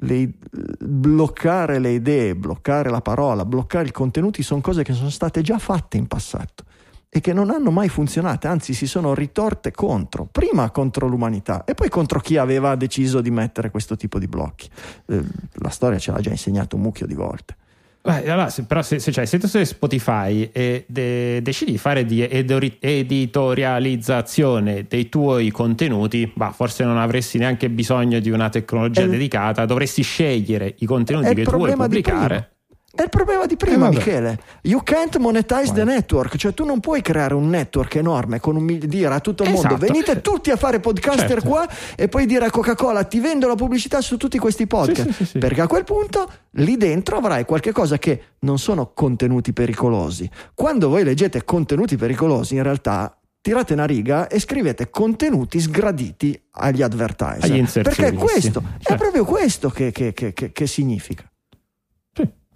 A: le, bloccare le idee, bloccare la parola, bloccare i contenuti sono cose che sono state già fatte in passato e che non hanno mai funzionato, anzi si sono ritorte contro, prima contro l'umanità e poi contro chi aveva deciso di mettere questo tipo di blocchi. Eh, la storia ce l'ha già insegnato un mucchio di volte.
C: Beh, allora, se, però se, se, cioè, se tu sei Spotify e de, decidi di fare di editorializzazione dei tuoi contenuti, bah, forse non avresti neanche bisogno di una tecnologia è, dedicata, dovresti scegliere i contenuti che tu vuoi pubblicare.
A: È il problema di prima, eh, Michele. You can't monetize the network, cioè tu non puoi creare un network enorme con un dire a tutto il esatto. mondo venite tutti a fare podcaster certo. qua e poi dire a Coca-Cola ti vendo la pubblicità su tutti questi podcast. Sì, sì, sì, Perché a quel punto lì dentro avrai qualche cosa che non sono contenuti pericolosi. Quando voi leggete contenuti pericolosi, in realtà tirate una riga e scrivete contenuti sgraditi agli advertiser.
C: Agli
A: Perché questo, è proprio questo che, che, che, che significa.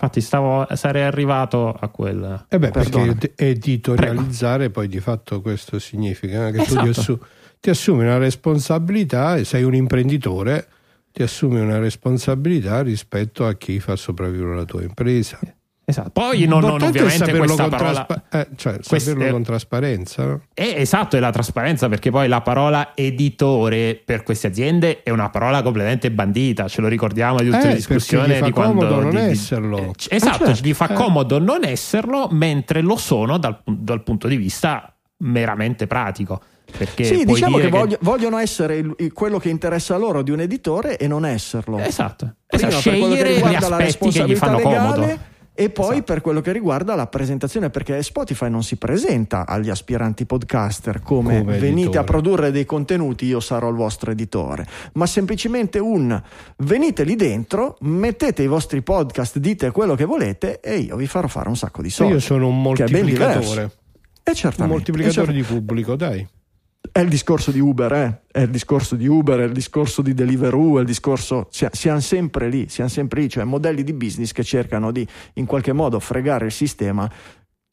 C: Infatti stavo, sarei arrivato a quel...
B: Eh beh, perché editorializzare Prego. poi di fatto questo significa che esatto. tu ti, esatto. assu- ti, assumi una responsabilità e sei un imprenditore, ti assumi una responsabilità rispetto a chi fa sopravvivere la tua impresa.
C: Esatto. Poi non, non ovviamente questa parola
B: traspa- eh, cioè, saperlo con trasparenza. No?
C: È, esatto, è la trasparenza perché poi la parola editore per queste aziende è una parola completamente bandita, ce lo ricordiamo di tutte
B: eh,
C: le discussioni
B: gli
C: di quando
B: non
C: di,
B: esserlo.
C: Di, eh, esatto, certo. gli fa eh. comodo non esserlo mentre lo sono dal, dal punto di vista meramente pratico. Perché
A: sì, diciamo che, che, vogliono essere il, il, quello che interessa loro di un editore e non esserlo.
C: Esatto, esatto. scegliere gli aspetti che gli fanno
A: legale,
C: comodo
A: E poi
C: Esatto.
A: per quello che riguarda la presentazione, perché Spotify non si presenta agli aspiranti podcaster come,
B: Come
A: venite
B: editore.
A: a produrre dei contenuti, io sarò il vostro editore, ma semplicemente un venite lì dentro, mettete i vostri podcast, dite quello che volete e io vi farò fare un sacco di soldi.
B: Io sono un
A: che è ben diverso.
B: moltiplicatore.
A: E
B: Un
A: certamente.
B: moltiplicatore
A: e
B: di pubblico, dai.
A: È il discorso di Uber, eh? è il discorso di Uber, è il discorso di Deliveroo, è il discorso. sia- Siamo sempre lì, siamo sempre lì, cioè modelli di business che cercano di in qualche modo fregare il sistema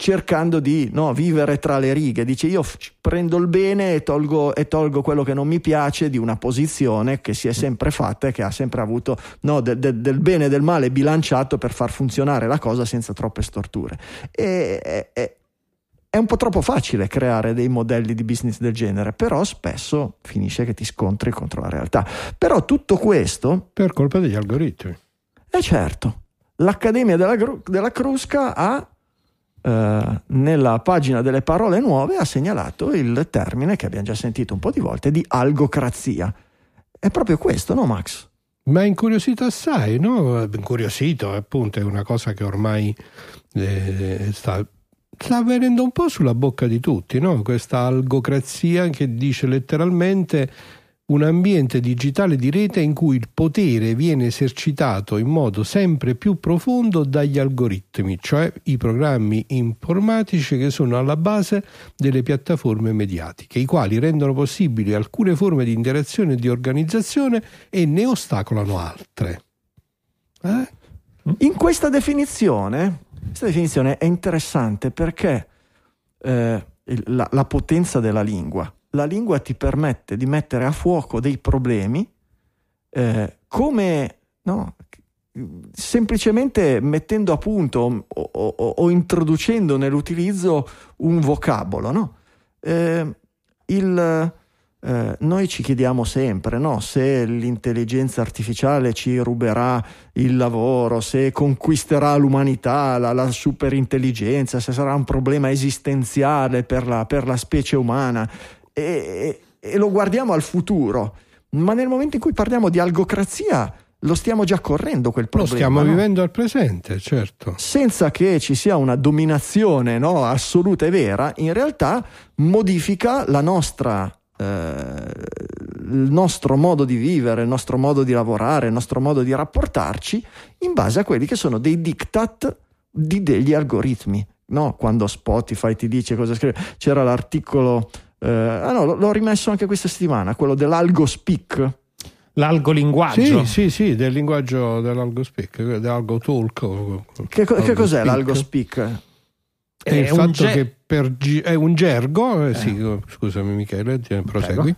A: cercando di no, vivere tra le righe. Dice io prendo il bene e tolgo, e tolgo quello che non mi piace di una posizione che si è sempre fatta e che ha sempre avuto no, de- de- del bene e del male bilanciato per far funzionare la cosa senza troppe storture. E- e- è un po' troppo facile creare dei modelli di business del genere, però spesso finisce che ti scontri contro la realtà. Però tutto questo
B: Per colpa degli algoritmi.
A: è certo, l'Accademia della, Gru- della Crusca ha eh, nella pagina delle parole nuove ha segnalato il termine che abbiamo già sentito un po' di volte di algocrazia. È proprio questo, no Max?
B: Ma incuriosito assai, no? Incuriosito, appunto, è una cosa che ormai eh, sta, sta avvenendo un po' sulla bocca di tutti, no? Questa algocrazia che dice letteralmente un ambiente digitale di rete in cui il potere viene esercitato in modo sempre più profondo dagli algoritmi, cioè i programmi informatici che sono alla base delle piattaforme mediatiche, i quali rendono possibili alcune forme di interazione e di organizzazione e ne ostacolano altre. Eh?
A: In questa definizione, questa definizione è interessante perché eh, la, la potenza della lingua. La lingua ti permette di mettere a fuoco dei problemi eh, come no, semplicemente mettendo a punto o, o- o introducendo nell'utilizzo un vocabolo. No? Eh, il, eh, noi ci chiediamo sempre no, se l'intelligenza artificiale ci ruberà il lavoro, se conquisterà l'umanità, la, la superintelligenza, se sarà un problema esistenziale per la, per la specie umana e, e- e lo guardiamo al futuro, ma nel momento in cui parliamo di algocrazia lo stiamo già correndo quel
B: Lo
A: problema.
B: stiamo
A: no?
B: vivendo al presente, certo.
A: senza che ci sia una dominazione no, assoluta e vera, in realtà modifica la nostra, eh, il nostro modo di vivere, il nostro modo di lavorare, il nostro modo di rapportarci in base a quelli che sono dei diktat di degli algoritmi. No, quando Spotify ti dice cosa scrive, c'era l'articolo, eh, ah no, l- l'ho rimesso anche questa settimana, quello dell'algo speak.
C: L'algolinguaggio.
B: Sì, sì, sì, del linguaggio dell'algo speak, dell'algo talk.
A: Che, co- che cos'è l'algo speak?
B: È il fatto
C: ge-
B: che per è un gergo, eh, sì, scusami Michele, prosegui.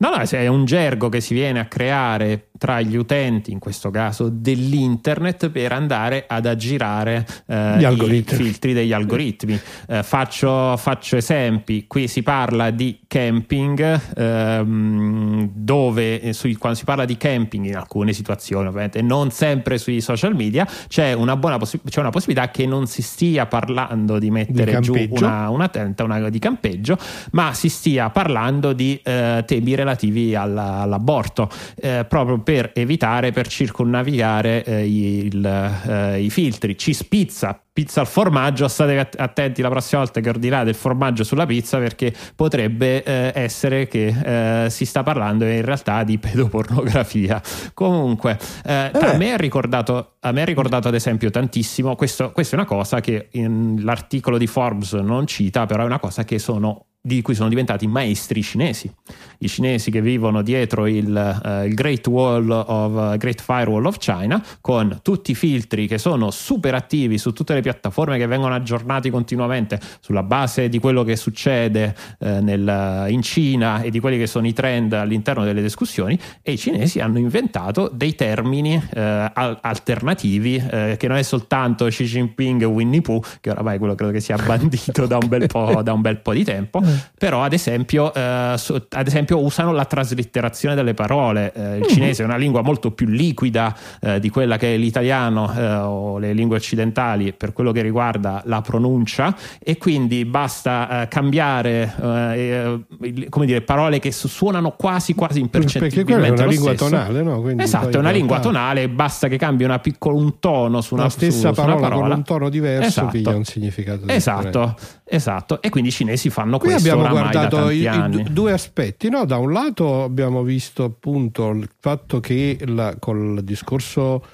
C: No, no, è un gergo che si viene a creare tra gli utenti, in questo caso dell'internet, per andare ad aggirare eh,
B: Gli
C: i filtri degli algoritmi. Eh, faccio, faccio esempi, qui si parla di camping, ehm, dove eh, sui- quando si parla di camping in alcune situazioni, ovviamente non sempre sui social media, c'è una, buona possi- c'è una possibilità che non si stia parlando di mettere giù
B: campeggio.
C: una, una tenda una di campeggio, ma si stia parlando di eh, temi relativi alla- all'aborto, eh, proprio per evitare, per circonnavigare eh, il- eh, i filtri. Ci spizza pizza al formaggio, state att- attenti la prossima volta che ordinate il formaggio sulla pizza perché potrebbe eh, essere che eh, si sta parlando in realtà di pedopornografia. Comunque, eh,
A: beh.
C: a me ha ricordato, a me ha ricordato ad esempio tantissimo, questo, questa è una cosa che l'articolo di Forbes non cita, però è una cosa che sono di cui sono diventati maestri cinesi. I cinesi che vivono dietro il, eh, il Great of Great Firewall of China con tutti i filtri che sono super attivi su tutte le piattaforme che vengono aggiornati continuamente sulla base di quello che succede eh, nel- in Cina e di quelli che sono i trend all'interno delle discussioni e i cinesi hanno inventato dei termini al- alternativi che non è soltanto Xi Jinping e Winnie Pooh che oramai quello credo che sia bandito da un bel po', da un bel po' di tempo (laughs) però ad esempio, eh, su, ad esempio, usano la traslitterazione delle parole. Eh, il mm. cinese è una lingua molto più liquida eh, di quella che è l'italiano eh, o le lingue occidentali per quello che riguarda la pronuncia e quindi basta eh, cambiare come dire, parole che suonano quasi quasi impercettibilmente
B: perché è una lingua stesso. tonale no?
C: Quindi esatto, è una lingua tonale basta che cambi una piccola, un tono su una,
B: la stessa
C: su,
B: parola,
C: su parola
B: con un tono diverso esatto. piglia un significato
C: esatto,
B: differente.
C: Esatto e quindi i cinesi fanno
B: Qui
C: questo
B: abbiamo guardato
C: i,
B: i, due aspetti no? da un lato abbiamo visto appunto il fatto che la, col discorso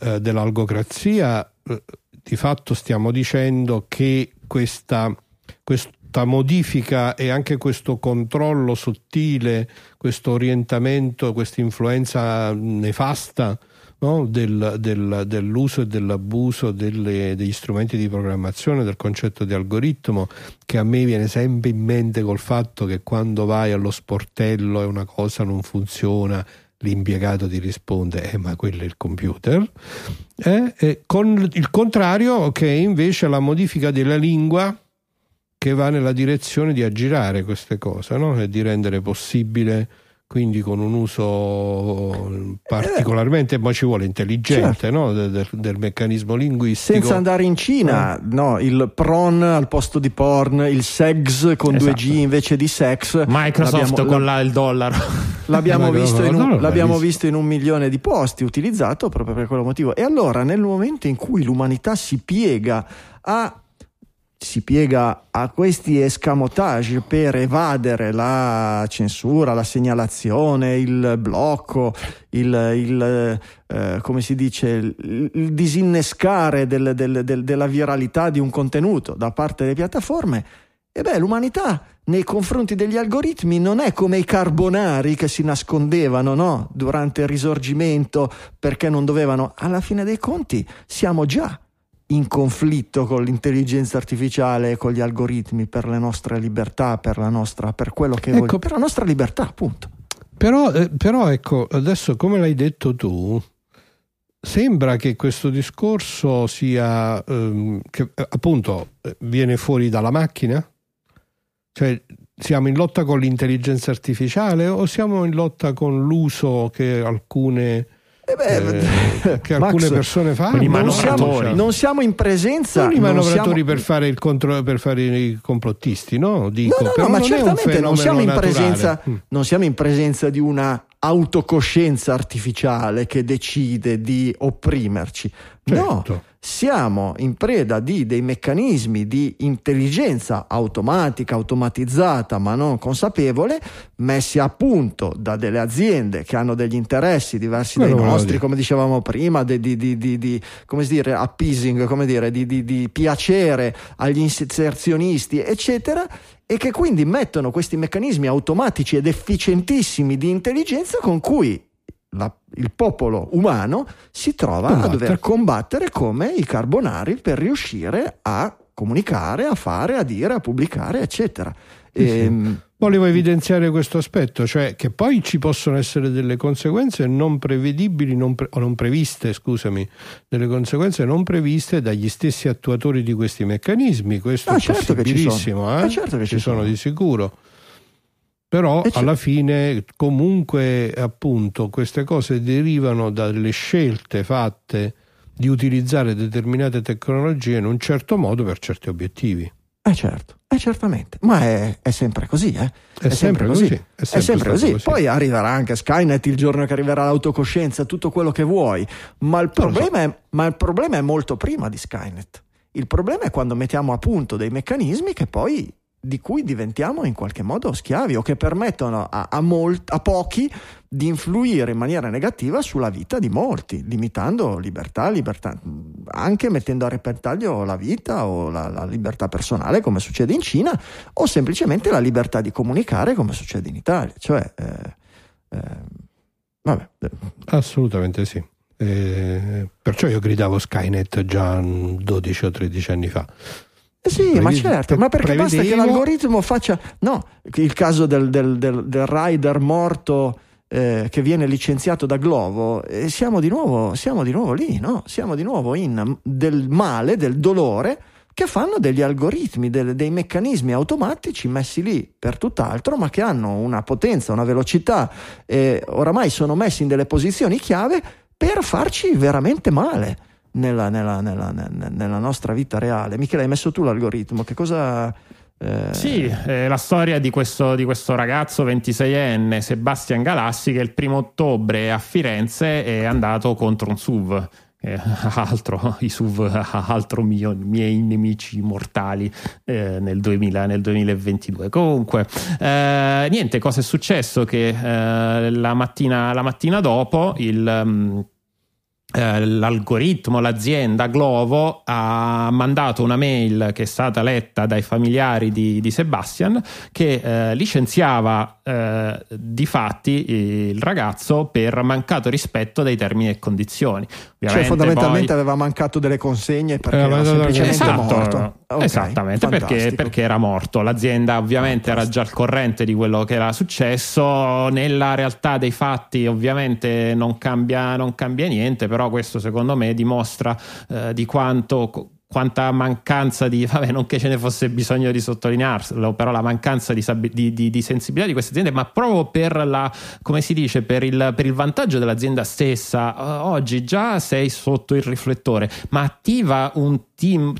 B: eh, dell'algocrazia eh, di fatto stiamo dicendo che questa, questa modifica e anche questo controllo sottile, questo orientamento, questa influenza nefasta no? del, del, dell'uso e dell'abuso delle, degli strumenti di programmazione, del concetto di algoritmo, che a me viene sempre in mente col fatto che quando vai allo sportello e una cosa non funziona, l'impiegato ti risponde eh, ma quello è il computer eh, eh, con il contrario che è invece la modifica della lingua che va nella direzione di aggirare queste cose no? e di rendere possibile quindi con un uso particolarmente, ma ci vuole intelligente certo. no? del, del, meccanismo linguistico.
A: Senza andare in Cina, eh. no, il PRON al posto di porn, il SEGS con esatto. 2G invece di sex.
C: Microsoft con la, il dollaro. (laughs)
A: L'abbiamo, visto in, un, l'abbiamo visto in un milione di posti, utilizzato proprio per quello motivo. E allora nel momento in cui l'umanità si piega a si piega a questi escamotage per evadere la censura, la segnalazione, il blocco, il, il eh, come si dice, il, il disinnescare del, del, del, della viralità di un contenuto da parte delle piattaforme, e beh, l'umanità nei confronti degli algoritmi non è come i carbonari che si nascondevano no? durante il risorgimento perché non dovevano. Alla fine dei conti siamo già in conflitto con l'intelligenza artificiale e con gli algoritmi per le nostre libertà, per, la nostra, per quello che ecco, voglio, per la nostra libertà, appunto.
B: Però, eh, però ecco, adesso come l'hai detto tu, sembra che questo discorso sia, ehm, che appunto viene fuori dalla macchina? Cioè, siamo in lotta con l'intelligenza artificiale o siamo in lotta con l'uso che alcune eh beh, eh, che (laughs) alcune Max, persone fanno
A: non siamo, non siamo, in presenza
B: non i manovratori siamo... per, fare il contro, per fare i complottisti no? Dico,
A: no, no, no ma certamente non siamo, presenza, mm. non siamo in presenza di una autocoscienza artificiale che decide di opprimerci. Certo. no siamo in preda di dei meccanismi di intelligenza automatica, automatizzata, ma non consapevole, messi a punto da delle aziende che hanno degli interessi diversi Quello dai nostri, come dicevamo prima, di, di, di, di come dire, appeasing, come dire, di piacere agli inserzionisti, eccetera, e che quindi mettono questi meccanismi automatici ed efficientissimi di intelligenza con cui la, il popolo umano si trova Combatter. a dover combattere come i carbonari per riuscire a comunicare, a fare, a dire, a pubblicare, eccetera.
B: E, sì. Volevo evidenziare questo aspetto, cioè che poi ci possono essere delle conseguenze non prevedibili non pre- o non previste, scusami, delle conseguenze non previste dagli stessi attuatori di questi meccanismi. Questo ah, è certo possibilissimo, eh? ah, certo che ci, ci sono, sono di sicuro però alla fine comunque appunto queste cose derivano dalle scelte fatte di utilizzare determinate tecnologie in un certo modo per certi obiettivi.
A: Eh certo, eh certamente, ma è, è sempre così, eh?
B: È, è sempre, sempre così. così.
A: È sempre, è sempre così. così. Poi arriverà anche Skynet il giorno che arriverà l'autocoscienza, tutto quello che vuoi, ma il, problema so. è, ma il problema è molto prima di Skynet. Il problema è quando mettiamo a punto dei meccanismi che poi di cui diventiamo in qualche modo schiavi o che permettono a, a, molt, a, pochi di influire in maniera negativa sulla vita di molti, limitando libertà, libertà anche mettendo a repentaglio la vita o la, la, libertà personale come succede in Cina o semplicemente la libertà di comunicare come succede in Italia. Cioè, eh, eh, vabbè.
B: Assolutamente sì. Eh, perciò io gridavo Skynet già 12 o 13 anni fa.
A: Eh sì, Prevede, ma certo, ma perché prevedevo... basta che l'algoritmo faccia... No, il caso del, del, del, del rider morto eh, che viene licenziato da Glovo, eh, siamo, di nuovo, siamo di nuovo lì, no? Siamo di nuovo in del male, del dolore, che fanno degli algoritmi, dei, dei meccanismi automatici messi lì per tutt'altro, ma che hanno una potenza, una velocità e oramai sono messi in delle posizioni chiave per farci veramente male. Nella, nella, nella, nella nostra vita reale. Michele, hai messo tu l'algoritmo, che cosa,
C: eh... Sì, eh, la storia di questo, di questo, ragazzo 26enne, Sebastian Galassi, che il primo ottobre a Firenze è andato contro un SUV. Eh, (laughs) altro, i SUV, (laughs) altro mio, miei nemici mortali eh, nel, 2000, nel, 2022. Comunque, eh, niente, cosa è successo? Che eh, la mattina, la, mattina, dopo il. Um, l'algoritmo, l'azienda Glovo ha mandato una mail che è stata letta dai familiari di, di Sebastian che eh, licenziava eh, di fatti il ragazzo per mancato rispetto dei termini e condizioni.
A: Cioè, Ovviamente cioè fondamentalmente poi... aveva mancato delle consegne perché era semplicemente
C: esatto,
A: morto.
C: Okay, esattamente perché, perché, era morto. L'azienda ovviamente fantastico. era già al corrente di quello che era successo. Nella realtà dei fatti ovviamente non cambia, non cambia niente, però questo secondo me dimostra eh, di quanto quanta mancanza di, (laughs) vabbè, non che ce ne fosse bisogno di sottolinearlo, però la mancanza di, di, di, di sensibilità di queste aziende, ma proprio per la, come si dice, per il, per il vantaggio dell'azienda stessa, oggi già sei sotto il riflettore, ma attiva un team,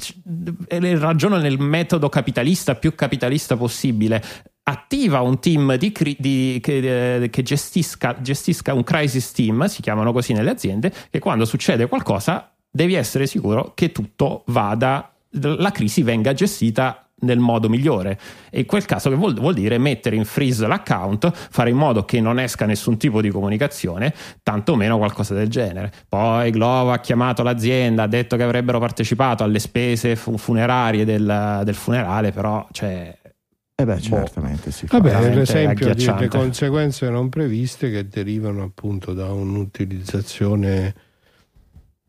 C: ragiona nel metodo capitalista, più capitalista possibile, attiva un team di, di, che, eh, che gestisca, gestisca, un crisis team, si chiamano così nelle aziende, che quando succede qualcosa devi essere sicuro che tutto vada, la crisi venga gestita nel modo migliore e in quel caso che vuol, vuol, dire mettere in freeze l'account fare in modo che non esca nessun tipo di comunicazione tantomeno qualcosa del genere poi Glovo ha chiamato l'azienda ha detto che avrebbero partecipato alle spese funerarie del, del funerale però cioè
A: eh beh, boh. certamente sì.
B: Vabbè, per esempio le conseguenze non previste che derivano appunto da un'utilizzazione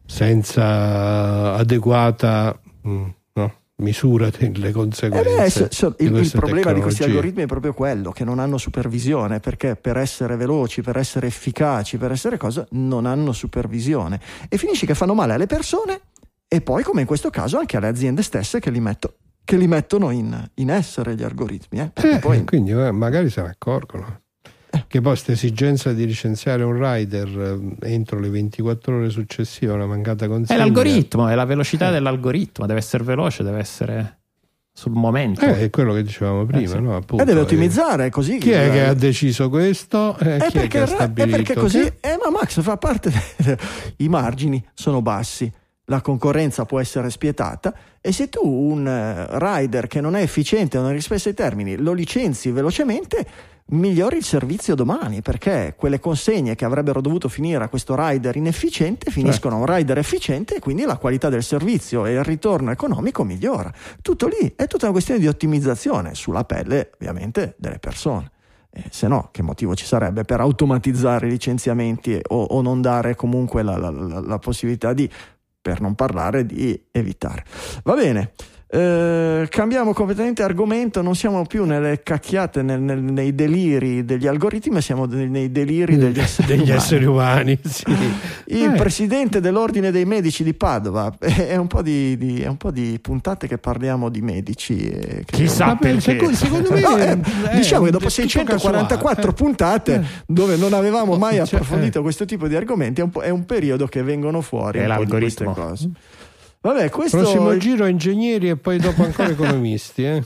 B: senza adeguata mm, no, misura delle conseguenze. Eh beh, so,
A: il, il, problema di questi algoritmi è proprio quello, che non hanno supervisione, perché per essere veloci, per essere efficaci, per essere cose, non hanno supervisione. E finisci che fanno male alle persone e poi, come in questo caso, anche alle aziende stesse che li, metto, che li mettono in, in, essere gli algoritmi. Eh?
B: Eh, poi... Quindi eh, magari se ne accorgono che poi questa esigenza di licenziare un rider eh, entro le 24 ore successive a una mancata consegna
C: è l'algoritmo, è la velocità eh. dell'algoritmo deve essere veloce, deve essere sul momento
B: eh, è quello che dicevamo prima eh sì. no? Appunto,
A: e deve ottimizzare così
B: chi è che ha deciso questo
A: eh,
B: è,
A: perché,
B: è,
A: è perché così eh, ma Max fa parte i margini sono bassi la concorrenza può essere spietata e se tu un eh, rider che non è efficiente non rispetta i termini lo licenzi velocemente migliori il servizio domani perché quelle consegne che avrebbero dovuto finire a questo rider inefficiente finiscono a un rider efficiente e quindi la qualità del servizio e il ritorno economico migliora. Tutto lì è tutta una questione di ottimizzazione sulla pelle ovviamente delle persone. Eh, se no, che motivo ci sarebbe per automatizzare i licenziamenti o, o non dare comunque la, la, la, la possibilità di, per non parlare di evitare. Va bene. Eh, cambiamo completamente argomento, non siamo più nelle cacchiate, nel, nel, nei deliri degli algoritmi, ma siamo nei deliri degli esseri
B: degli
A: umani.
B: Esseri umani (laughs) sì.
A: Il eh. presidente dell'ordine dei medici di Padova, è un po' di, di, è un po di puntate che parliamo di medici.
C: Eh, Chissà perché.
A: Secondo me, no, eh, diciamo che dopo 644 puntate dove non avevamo mai cioè, approfondito questo tipo di argomenti, è un, è un periodo che vengono fuori è l'algoritmo.
B: Vabbè, questo... Prossimo giro ingegneri e poi dopo ancora (laughs) economisti. Eh?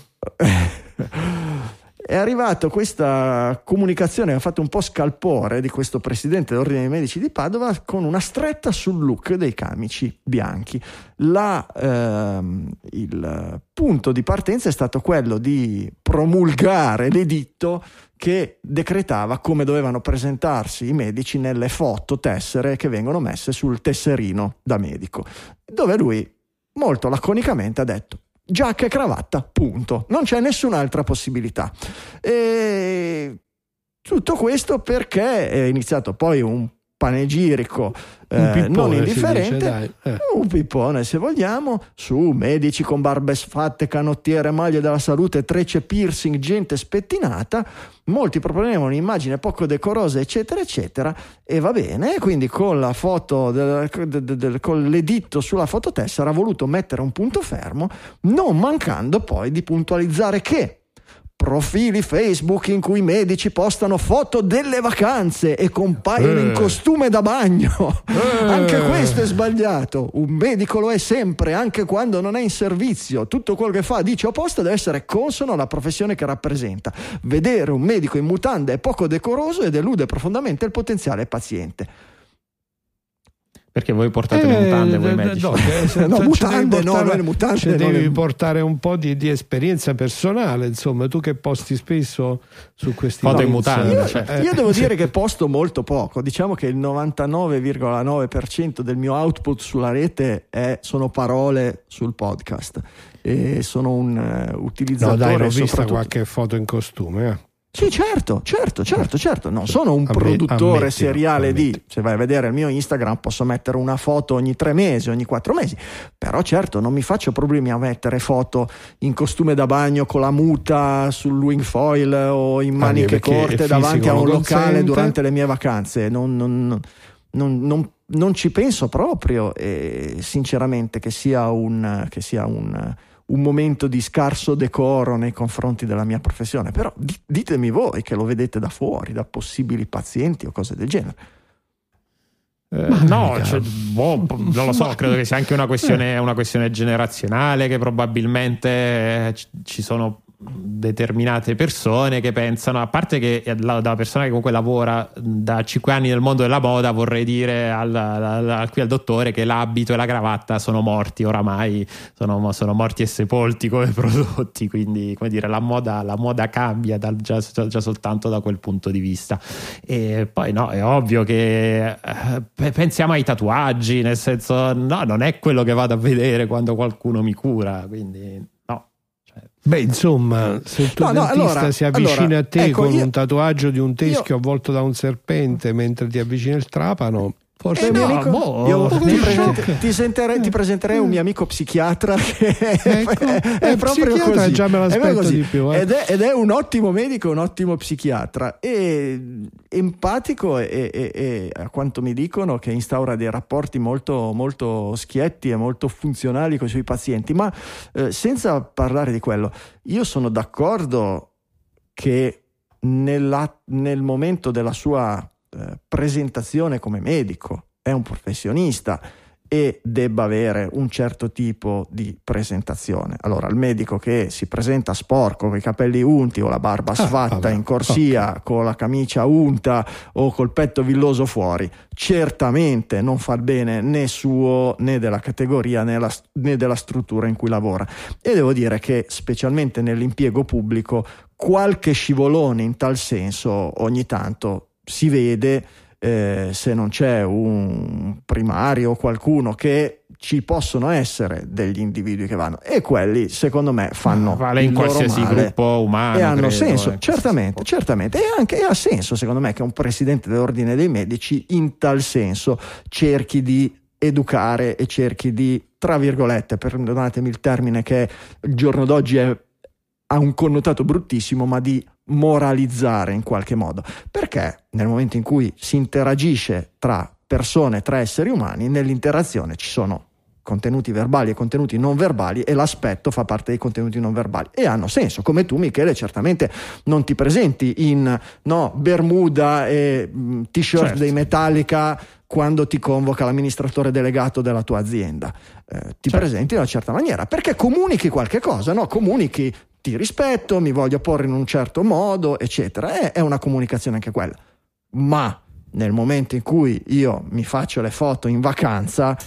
A: È arrivata questa comunicazione che ha fatto un po' scalpore di questo presidente dell'Ordine dei Medici di Padova con una stretta sul look dei camici bianchi. La, ehm, il punto di partenza è stato quello di promulgare l'editto che decretava come dovevano presentarsi i medici nelle foto tessere che vengono messe sul tesserino da medico, dove lui molto laconicamente ha detto giacca e cravatta, punto. Non c'è nessun'altra possibilità. E tutto questo perché è iniziato poi un panegirico eh, non indifferente, dice, eh. un pippone se vogliamo, su medici con barbe sfatte, canottiere, maglie della salute, trecce, piercing, gente spettinata, molti proponevano un'immagine poco decorosa, eccetera, eccetera, e va bene, quindi con la foto, del, del, del, con l'editto sulla fototessera ha voluto mettere un punto fermo, non mancando poi di puntualizzare che profili Facebook in cui i medici postano foto delle vacanze e compaiono eh. in costume da bagno. Eh. Anche questo è sbagliato. Un medico lo è sempre, anche quando non è in servizio. Tutto quello che fa, dice o posta, deve essere consono alla professione che rappresenta. Vedere un medico in mutande è poco decoroso e delude profondamente il potenziale paziente.
C: Perché voi portate eh, le mutande, voi medici? No,
A: che, (laughs) no mutande, no, no, le mutande. Cioè
B: devi è... portare un po' di, di, esperienza personale, insomma, tu che posti spesso su questi
C: foto in mutande.
A: Io, cioè. io devo (laughs) dire che posto molto poco, diciamo che il 99,9% del mio output sulla rete è, sono parole sul podcast e sono un uh, utilizzatore.
B: No, dai, ho visto qualche foto in costume. Eh.
A: Sì, certo, certo, certo, certo. Non sono un produttore ammettilo, seriale ammettilo. di. Se vai a vedere il mio Instagram, posso mettere una foto ogni tre mesi, ogni quattro mesi. Però, certo, non mi faccio problemi a mettere foto in costume da bagno con la muta sul wing foil o in maniche corte davanti a un locale durante le mie vacanze. Non, non, non, non ci penso proprio, e, sinceramente, che sia un. Che sia un un momento di scarso decoro nei confronti della mia professione, però ditemi voi che lo vedete da fuori, da possibili pazienti o cose del genere.
C: Eh, no, cioè, boh, non lo so, credo che sia anche una questione, una questione generazionale che probabilmente eh, ci sono determinate persone che pensano, a parte che la, la, persona che comunque lavora da 5 anni nel mondo della moda, vorrei dire al, al, al, qui al dottore che l'abito e la cravatta sono morti oramai, sono, sono morti e sepolti come (laughs) prodotti, quindi come dire, la moda, la moda cambia dal, già, già, soltanto da quel punto di vista. E poi no, è ovvio che eh, pensiamo ai tatuaggi, nel senso no, non è quello che vado a vedere quando qualcuno mi cura, quindi
B: Beh, insomma, se il tuo no, no, allora, si avvicina allora, a te ecco, con io, un tatuaggio di un teschio io, avvolto da un serpente mentre ti avvicina il trapano,
A: Forse eh no, amico, boh, io ti, presente, ti, sentere, ti, presenterei un mio amico psichiatra (laughs) che ecco, è, è proprio così.
B: Già me l'aspetto di più,
A: eh. ed, è, ed, è, un ottimo medico, un ottimo psichiatra e empatico e, e, e, a quanto mi dicono che instaura dei rapporti molto, molto schietti e molto funzionali con i suoi pazienti. Ma eh, senza parlare di quello, io sono d'accordo che nella, nel momento della sua eh, presentazione come medico, è un professionista e debba avere un certo tipo di presentazione. Allora, il medico che si presenta sporco, con i capelli unti o la barba ah, sfatta ah, in corsia, okay. con la camicia unta o col petto villoso fuori, certamente non fa bene né suo né della categoria né, la, né della struttura in cui lavora. E devo dire che, specialmente nell'impiego pubblico, qualche scivolone in tal senso ogni tanto si vede eh, se non c'è un primario o qualcuno che ci possono essere degli individui che vanno. E quelli secondo me fanno
C: vale in qualsiasi gruppo umano
A: e hanno credo, senso eh, certamente certamente. E anche e ha senso secondo me che un presidente dell'ordine dei medici in tal senso cerchi di educare e cerchi di tra virgolette perdonatemi il termine che il giorno d'oggi è, ha un connotato bruttissimo ma di moralizzare in qualche modo, perché nel momento in cui si interagisce tra persone, tra esseri umani, nell'interazione ci sono contenuti verbali e contenuti non verbali e l'aspetto fa parte dei contenuti non verbali e hanno senso, come tu Michele certamente non ti presenti in no, Bermuda e mh, mm, t-shirt certo. dei Metallica quando ti convoca l'amministratore delegato della tua azienda. Eh, ti certo. presenti in una certa maniera perché comunichi qualche cosa, no? comunichi ti rispetto, mi voglio porre in un certo modo, eccetera. È, è una comunicazione anche quella. Ma nel momento in cui io mi faccio le foto in vacanza,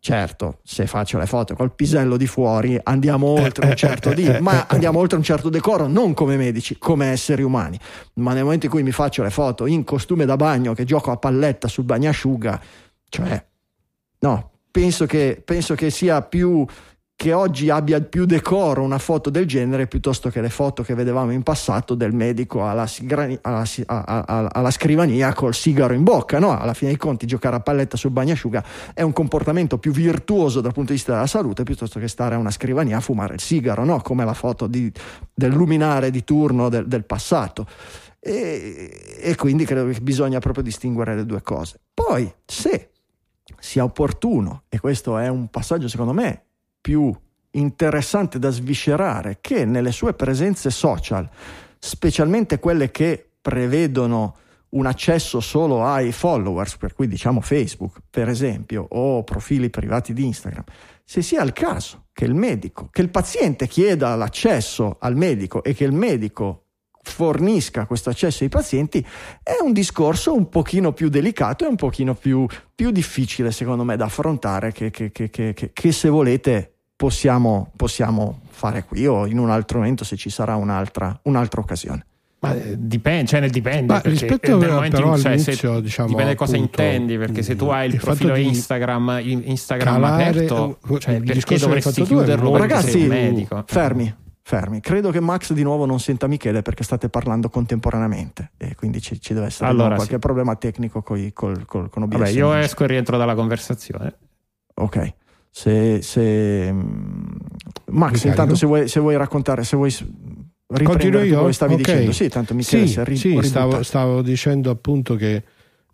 A: certo, se faccio le foto col pisello di fuori andiamo oltre un certo di, ma andiamo oltre un certo decoro, non come medici, come esseri umani. Ma nel momento in cui mi faccio le foto in costume da bagno che gioco a palletta sul bagnasciuga, cioè, no, penso che, penso che sia più che oggi abbia più decoro una foto del genere piuttosto che le foto che vedevamo in passato del medico alla, alla, alla, alla scrivania col sigaro in bocca. No? Alla fine dei conti giocare a palletta sul bagnasciuga è un comportamento più virtuoso dal punto di vista della salute piuttosto che stare a una scrivania a fumare il sigaro, no? come la foto di, del luminare di turno del, del passato. E, e quindi credo che bisogna proprio distinguere le due cose. Poi, se sia opportuno, e questo è un passaggio secondo me più interessante da sviscerare che nelle sue presenze social, specialmente quelle che prevedono un accesso solo ai followers, per cui diciamo Facebook, per esempio, o profili privati di Instagram, se sia il caso che il medico, che il paziente chieda l'accesso al medico e che il medico fornisca questo accesso ai pazienti è un discorso un pochino più delicato e un pochino più, più difficile secondo me da affrontare che, che, che, che se volete possiamo, possiamo, fare qui o in un altro momento se ci sarà un'altra, un'altra occasione.
C: Ma eh, dipende, cioè dipende. Ma rispetto nel momento in cui cioè, se, diciamo, dipende cosa intendi, perché se tu hai il, il profilo Instagram, Instagram calare, aperto, cioè, perché dovresti chiuderlo?
A: Ragazzi, medico? fermi, fermi. Credo che Max di nuovo non senta Michele perché state parlando contemporaneamente e quindi ci, ci deve essere allora, qualche sì. problema tecnico coi, col, col, con OBS.
C: Vabbè, io esco e rientro dalla conversazione.
A: Ok. Se, se... Mm, Max, intanto se vuoi, se vuoi, raccontare, se vuoi riprendere quello che stavi okay. dicendo. Sì, tanto Michele
B: sì, ri- sì stavo, stavo, dicendo appunto che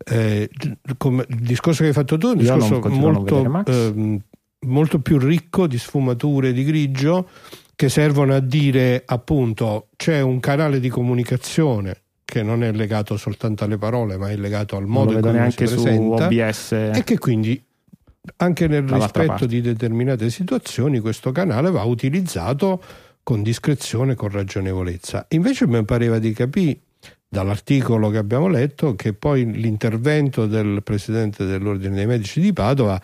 B: eh, il discorso che hai fatto tu è un discorso molto, eh, molto più ricco di sfumature di grigio che servono a dire appunto c'è un canale di comunicazione che non è legato soltanto alle parole ma è legato al modo in cui si presenta
C: OBS.
B: e che quindi anche nel rispetto di determinate situazioni questo canale va utilizzato con discrezione, con ragionevolezza. Invece mi pareva di capire dall'articolo che abbiamo letto che poi l'intervento del presidente dell'Ordine dei Medici di Padova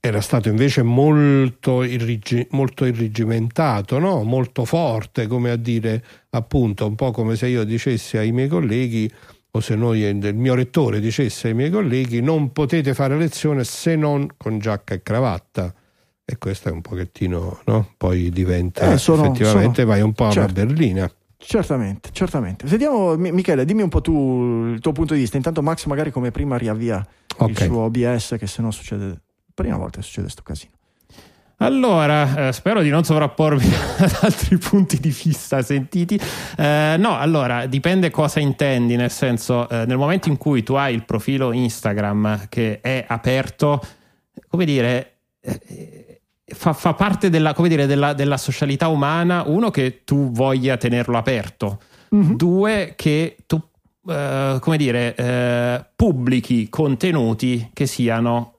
B: era stato invece molto, irrigi- molto irrigimentato, no? molto forte, come a dire appunto un po' come se io dicessi ai miei colleghi o se noi, il mio rettore dicesse ai miei colleghi non potete fare lezione se non con giacca e cravatta e questo è un pochettino no? poi diventa eh, sono, effettivamente sono, vai un po' certo. alla berlina
A: certamente certamente sentiamo Michele dimmi un po' tu il tuo punto di vista intanto Max magari come prima riavvia okay. il suo OBS che se no succede prima volta che succede questo casino
C: allora, eh, spero di non sovrapporvi (laughs) ad altri punti di vista sentiti. Eh, no, allora, dipende cosa intendi, nel senso, eh, nel momento in cui tu hai il profilo Instagram che è aperto, come dire, eh, fa, fa, parte della, dire, della, della, socialità umana, uno, che tu voglia tenerlo aperto, mm-hmm. due, che tu, eh, come dire, eh, pubblichi contenuti che siano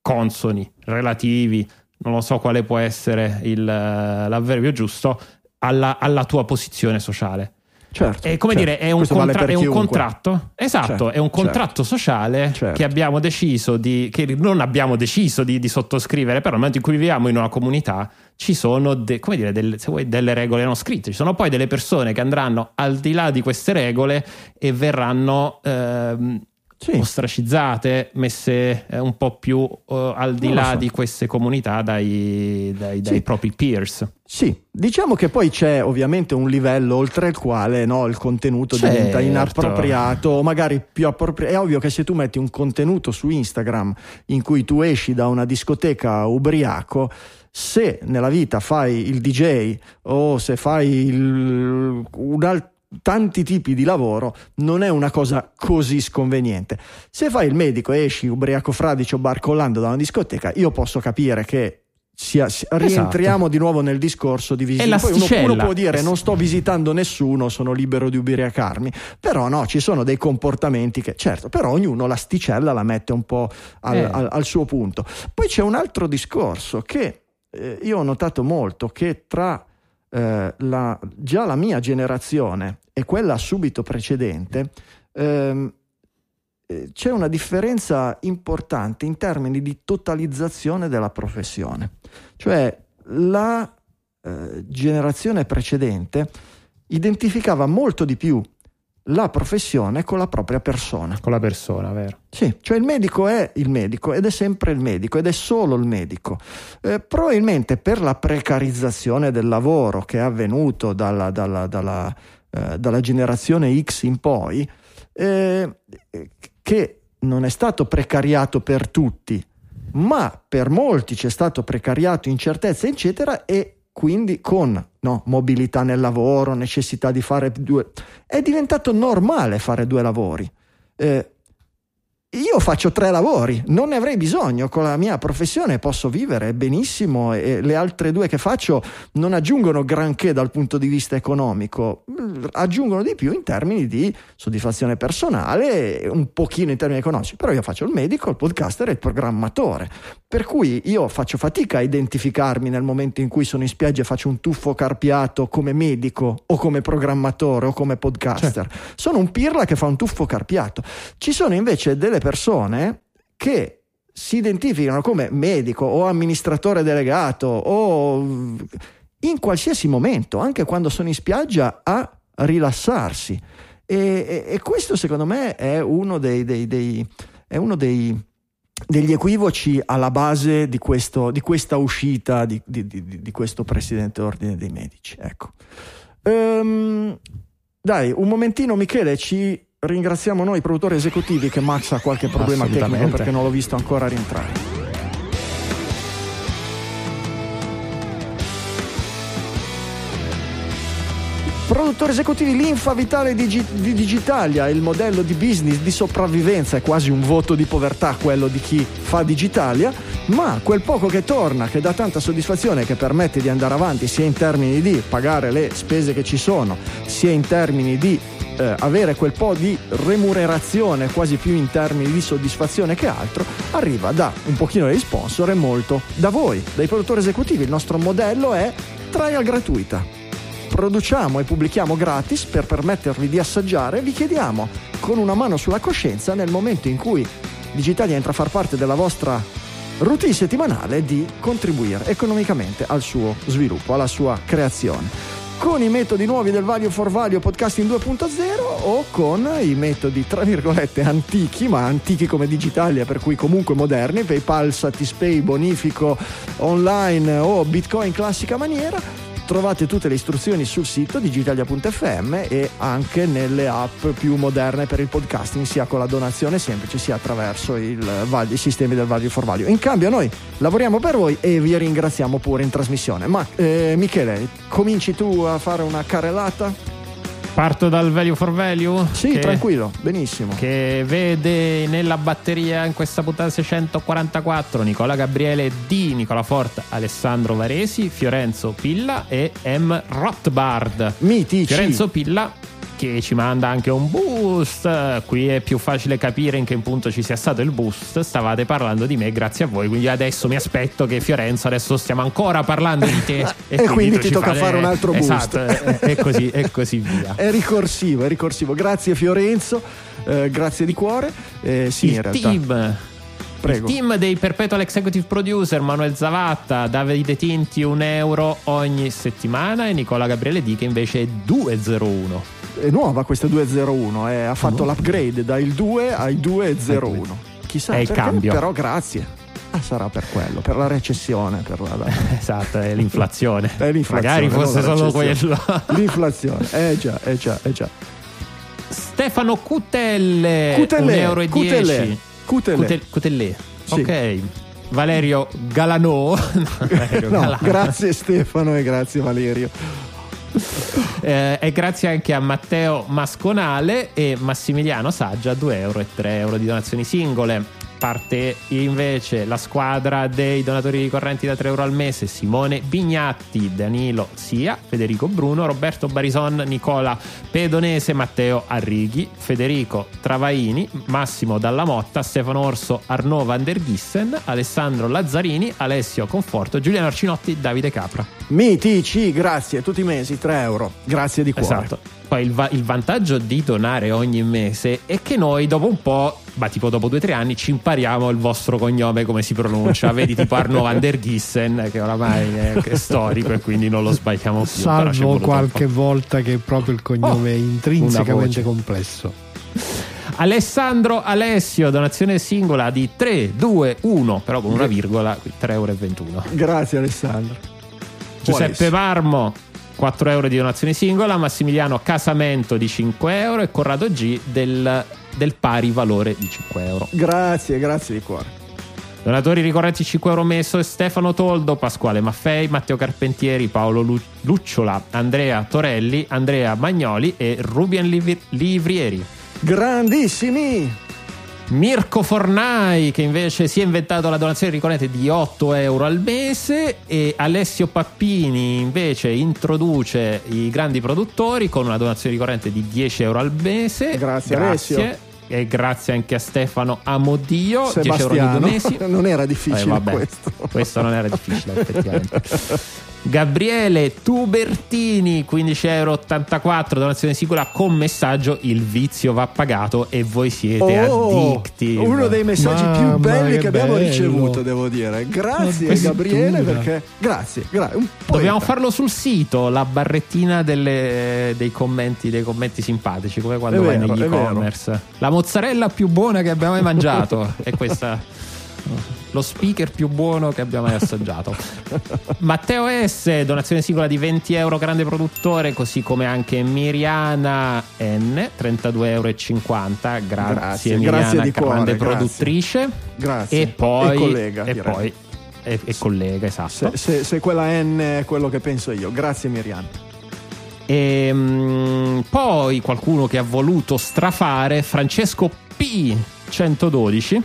C: consoni, relativi non lo so quale può essere il, l'avverbio giusto, alla, alla tua posizione sociale.
A: Certo,
C: è come
A: certo.
C: dire, è un, contra- vale è un contratto. Esatto, certo, è un contratto certo. sociale certo. che abbiamo deciso di, che non abbiamo deciso di, di, sottoscrivere, però nel momento in cui viviamo in una comunità ci sono de, come dire, delle, vuoi, delle regole non scritte, ci sono poi delle persone che andranno al di là di queste regole e verranno ehm, sì. ostracizzate, messe eh, un po' più uh, al di là so. di queste comunità dai, dai, dai sì. propri peers.
A: Sì, diciamo che poi c'è ovviamente un livello oltre il quale no, il contenuto certo. diventa inappropriato o magari più appropriato. È ovvio che se tu metti un contenuto su Instagram in cui tu esci da una discoteca ubriaco, se nella vita fai il DJ o se fai il, un altro tanti tipi di lavoro non è una cosa così sconveniente. Se fai il medico e esci ubriaco fradicio barcollando da una discoteca, io posso capire che sia, sia, rientriamo esatto. di nuovo nel discorso di visita. Poi uno, uno, può dire non sto visitando nessuno, sono libero di ubriacarmi, però no, ci sono dei comportamenti che, certo, però ognuno l'asticella la mette un po' al, eh. al, al suo punto. Poi c'è un altro discorso che eh, io ho notato molto che tra eh, la, già la mia generazione e quella subito precedente, ehm, eh, c'è una differenza importante in termini di totalizzazione della professione. Cioè la eh, generazione precedente identificava molto di più la professione con la propria persona.
C: Con la persona, vero?
A: Sì, cioè il medico è il medico ed è sempre il medico ed è solo il medico. Eh, probabilmente per la precarizzazione del lavoro che è avvenuto dalla, dalla, dalla, eh, dalla generazione X in poi, eh, che non è stato precariato per tutti, ma per molti c'è stato precariato, incertezza, eccetera, e quindi con no, mobilità nel lavoro, necessità di fare due... È diventato normale fare due lavori. Eh, io faccio tre lavori, non ne avrei bisogno, con la mia professione posso vivere benissimo e le altre due che faccio non aggiungono granché dal punto di vista economico, aggiungono di più in termini di soddisfazione personale, un pochino in termini economici, però io faccio il medico, il podcaster e il programmatore, per cui io faccio fatica a identificarmi nel momento in cui sono in spiaggia e faccio un tuffo carpiato come medico o come programmatore o come podcaster, cioè. sono un pirla che fa un tuffo carpiato. Ci sono invece delle persone che si identificano come medico o amministratore delegato o in qualsiasi momento, anche quando sono in spiaggia, a rilassarsi. E, e, e questo secondo me è uno dei, dei, dei, è uno dei degli equivoci alla base di, questo, di questa uscita di, di, di, questo presidente ordine dei medici. Ecco. Um, dai, un momentino Michele, ci ringraziamo noi produttori esecutivi che Max ha qualche problema tecnico perché non l'ho visto ancora rientrare. Produttori esecutivi Linfa Vitale di, di Digitalia, il modello di business di sopravvivenza è quasi un voto di povertà quello di chi fa Digitalia, ma quel poco che torna, che dà tanta soddisfazione, che permette di andare avanti sia in termini di pagare le spese che ci sono, sia in termini di eh, avere quel po' di remunerazione quasi più in termini di soddisfazione che altro, arriva da un pochino degli sponsor e molto da voi, dai produttori esecutivi. Il nostro modello è trial gratuita. Produciamo e pubblichiamo gratis per permettervi di assaggiare, vi chiediamo con una mano sulla coscienza nel momento in cui Digitalia entra a far parte della vostra routine settimanale di contribuire economicamente al suo sviluppo, alla sua creazione con i metodi nuovi del Value for Value Podcasting 2.0 o con i metodi tra virgolette antichi, ma antichi come Digitalia, per cui comunque moderni, PayPal, Satispay, Bonifico online o Bitcoin classica maniera Trovate tutte le istruzioni sul sito digitalia.fm e anche nelle app più moderne per il podcasting, sia con la donazione semplice sia attraverso il, i sistemi del Value for Value. In cambio noi lavoriamo per voi e vi ringraziamo pure in trasmissione. Ma eh, Michele, cominci tu a fare una carrellata?
C: Parto dal value for value?
A: Sì, che, tranquillo, benissimo.
C: Che vede nella batteria in questa puntata 644 Nicola Gabriele D, Nicola Forte, Alessandro Varesi, Fiorenzo Pilla e M. Rothbard.
A: Mitici.
C: Fiorenzo Pilla che ci manda anche un boost. Qui è più facile capire in che punto ci sia stato il boost. Stavate parlando di me grazie a voi, quindi adesso mi aspetto che Fiorenzo, adesso stiamo ancora parlando di te. (laughs)
A: e, e quindi, ti tocca fare... fare un altro boost.
C: Esatto, e, così, e così via.
A: È ricorsivo, è ricorsivo. Grazie Fiorenzo, eh, grazie di cuore. Eh, sì,
C: il
A: in realtà.
C: team Prego. Il team dei Perpetual Executive Producer Manuel Zavatta, Davide Tinti 1 euro ogni settimana e Nicola Gabriele D che invece è 201.
A: È nuova questa 201, eh, ha fatto no. l'upgrade dal 2 ai 201. Chissà
C: è il
A: perché,
C: cambio.
A: però grazie. Ah, sarà per quello, per la recessione. Per la... (laughs)
C: esatto, è l'inflazione. (laughs)
A: è l'inflazione.
C: Magari fosse solo quello. (laughs)
A: l'inflazione, eh già, eh già, eh già.
C: Stefano Cutelle, Cutelle 1 euro e
A: Cutelle.
C: 10. Cutelle. Cutelle. Sì. Ok. Valerio Galanò.
A: Valerio no, Galano. grazie Stefano e grazie Valerio. (laughs)
C: Eh, e grazie anche a Matteo Masconale e Massimiliano Saggia 2 euro e 3 euro di donazioni singole parte invece la squadra dei donatori ricorrenti da 3 euro al mese Simone Bignatti, Danilo Sia, Federico Bruno, Roberto Barison, Nicola Pedonese, Matteo Arrighi, Federico Travaini, Massimo Dalla Motta, Stefano Orso, Arnaud Van der Gissen, Alessandro Lazzarini, Alessio Conforto, Giuliano Arcinotti, Davide Capra.
A: Mitici, grazie, tutti i mesi 3 euro, grazie di cuore.
C: Esatto. Poi il, va- il vantaggio di donare ogni mese è che noi dopo un po' ma tipo dopo due o tre anni ci impariamo il vostro cognome come si pronuncia. (laughs) Vedi tipo Arno van der Gissen che oramai è, (laughs) è storico e quindi non lo sbagliamo più.
B: Salvo qualche volta che proprio il cognome oh, è intrinsecamente complesso.
C: Alessandro Alessio, donazione singola di 3, 2, 1, però con una virgola, 3,21 euro.
A: Grazie Alessandro.
C: Giuseppe Marmo, 4 euro di donazione singola, Massimiliano Casamento di 5 euro e Corrado G del, del pari valore di 5 euro.
A: Grazie, grazie di cuore.
C: Donatori ricorrenti 5 euro messo Stefano Toldo, Pasquale Maffei, Matteo Carpentieri, Paolo Lu- Lucciola, Andrea Torelli, Andrea Magnoli e Rubian Livri- Livrieri.
A: Grandissimi!
C: Mirko Fornai che invece si è inventato la donazione ricorrente di 8 euro al mese e Alessio Pappini invece introduce i grandi produttori con una donazione ricorrente di 10 euro al mese.
A: Grazie, grazie. Alessio.
C: E grazie anche a Stefano Amodio, Sebastiano. 10 euro di due mesi.
A: Non era difficile eh, vabbè, questo.
C: Questo non era difficile effettivamente. (laughs) Gabriele Tubertini 15,84 euro donazione sicura con messaggio il vizio va pagato e voi siete oh, addictive
A: uno dei messaggi Mamma, più belli che, che abbiamo ricevuto devo dire. Grazie Gabriele perché grazie, gra-
C: dobbiamo farlo sul sito la barrettina delle, dei commenti dei commenti simpatici come quando è vai vero, negli e-commerce. La mozzarella più buona che abbiamo mai mangiato (laughs) è questa lo speaker più buono che abbia mai assaggiato. (laughs) Matteo S, donazione singola di 20 euro, grande produttore, così come anche Miriana N, 32,50 euro. Grazie, grazie Miriana, grazie di cuore, grande produttrice.
A: Grazie.
C: E poi...
A: E collega,
C: e poi e, e collega, esatto.
A: Se, se, se quella N è quello che penso io. Grazie Miriana.
C: E, ehm, poi qualcuno che ha voluto strafare Francesco P112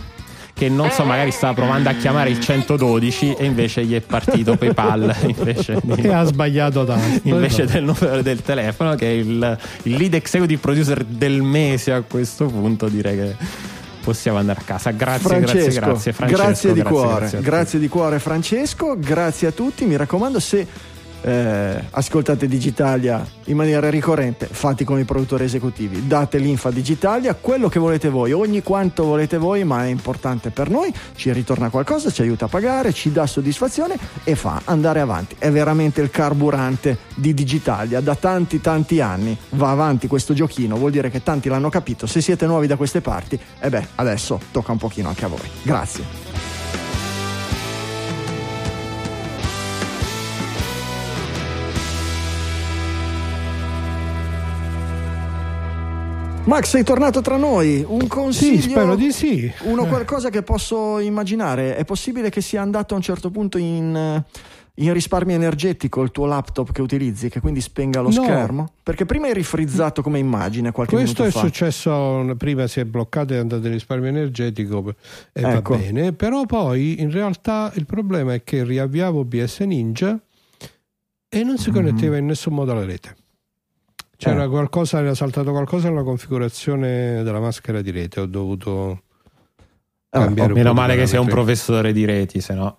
C: che non so, magari stava provando a chiamare il 112 e invece gli è partito PayPal (laughs) invece
B: di, e ha sbagliato tanto
C: invece del numero del telefono che è il, il lead executive producer del mese a questo punto direi che possiamo andare a casa. Grazie,
A: Francesco,
C: grazie, grazie.
A: Francesco, grazie di grazie, cuore, grazie, grazie di cuore Francesco, grazie a tutti. Mi raccomando, se eh, ascoltate Digitalia in maniera ricorrente, fatti con i produttori esecutivi, date l'info a Digitalia, quello che volete voi, ogni quanto volete voi, ma è importante per noi, ci ritorna qualcosa, ci aiuta a pagare, ci dà soddisfazione e fa andare avanti. È veramente il carburante di Digitalia, da tanti tanti anni va avanti questo giochino, vuol dire che tanti l'hanno capito, se siete nuovi da queste parti, e beh, adesso tocca un pochino anche a voi. Grazie. Max, sei tornato tra noi. Un consiglio?
B: Sì, spero di sì.
A: Uno qualcosa che posso immaginare. È possibile che sia andato a un certo punto in, in risparmio energetico il tuo laptop che utilizzi, che quindi spenga lo no. schermo? Perché prima eri frizzato come immagine qualche
B: Questo
A: minuto
B: fa. Questo è successo, prima si è bloccato e è andato in risparmio energetico e ecco. va bene, però poi in realtà il problema è che riavviavo OBS Ninja e non si connetteva mm-hmm. in nessun modo alla rete. C'era eh. qualcosa, era saltato qualcosa nella configurazione della maschera di rete. Ho dovuto
C: eh, cambiare oh, Meno male che sei un professore di reti, se no.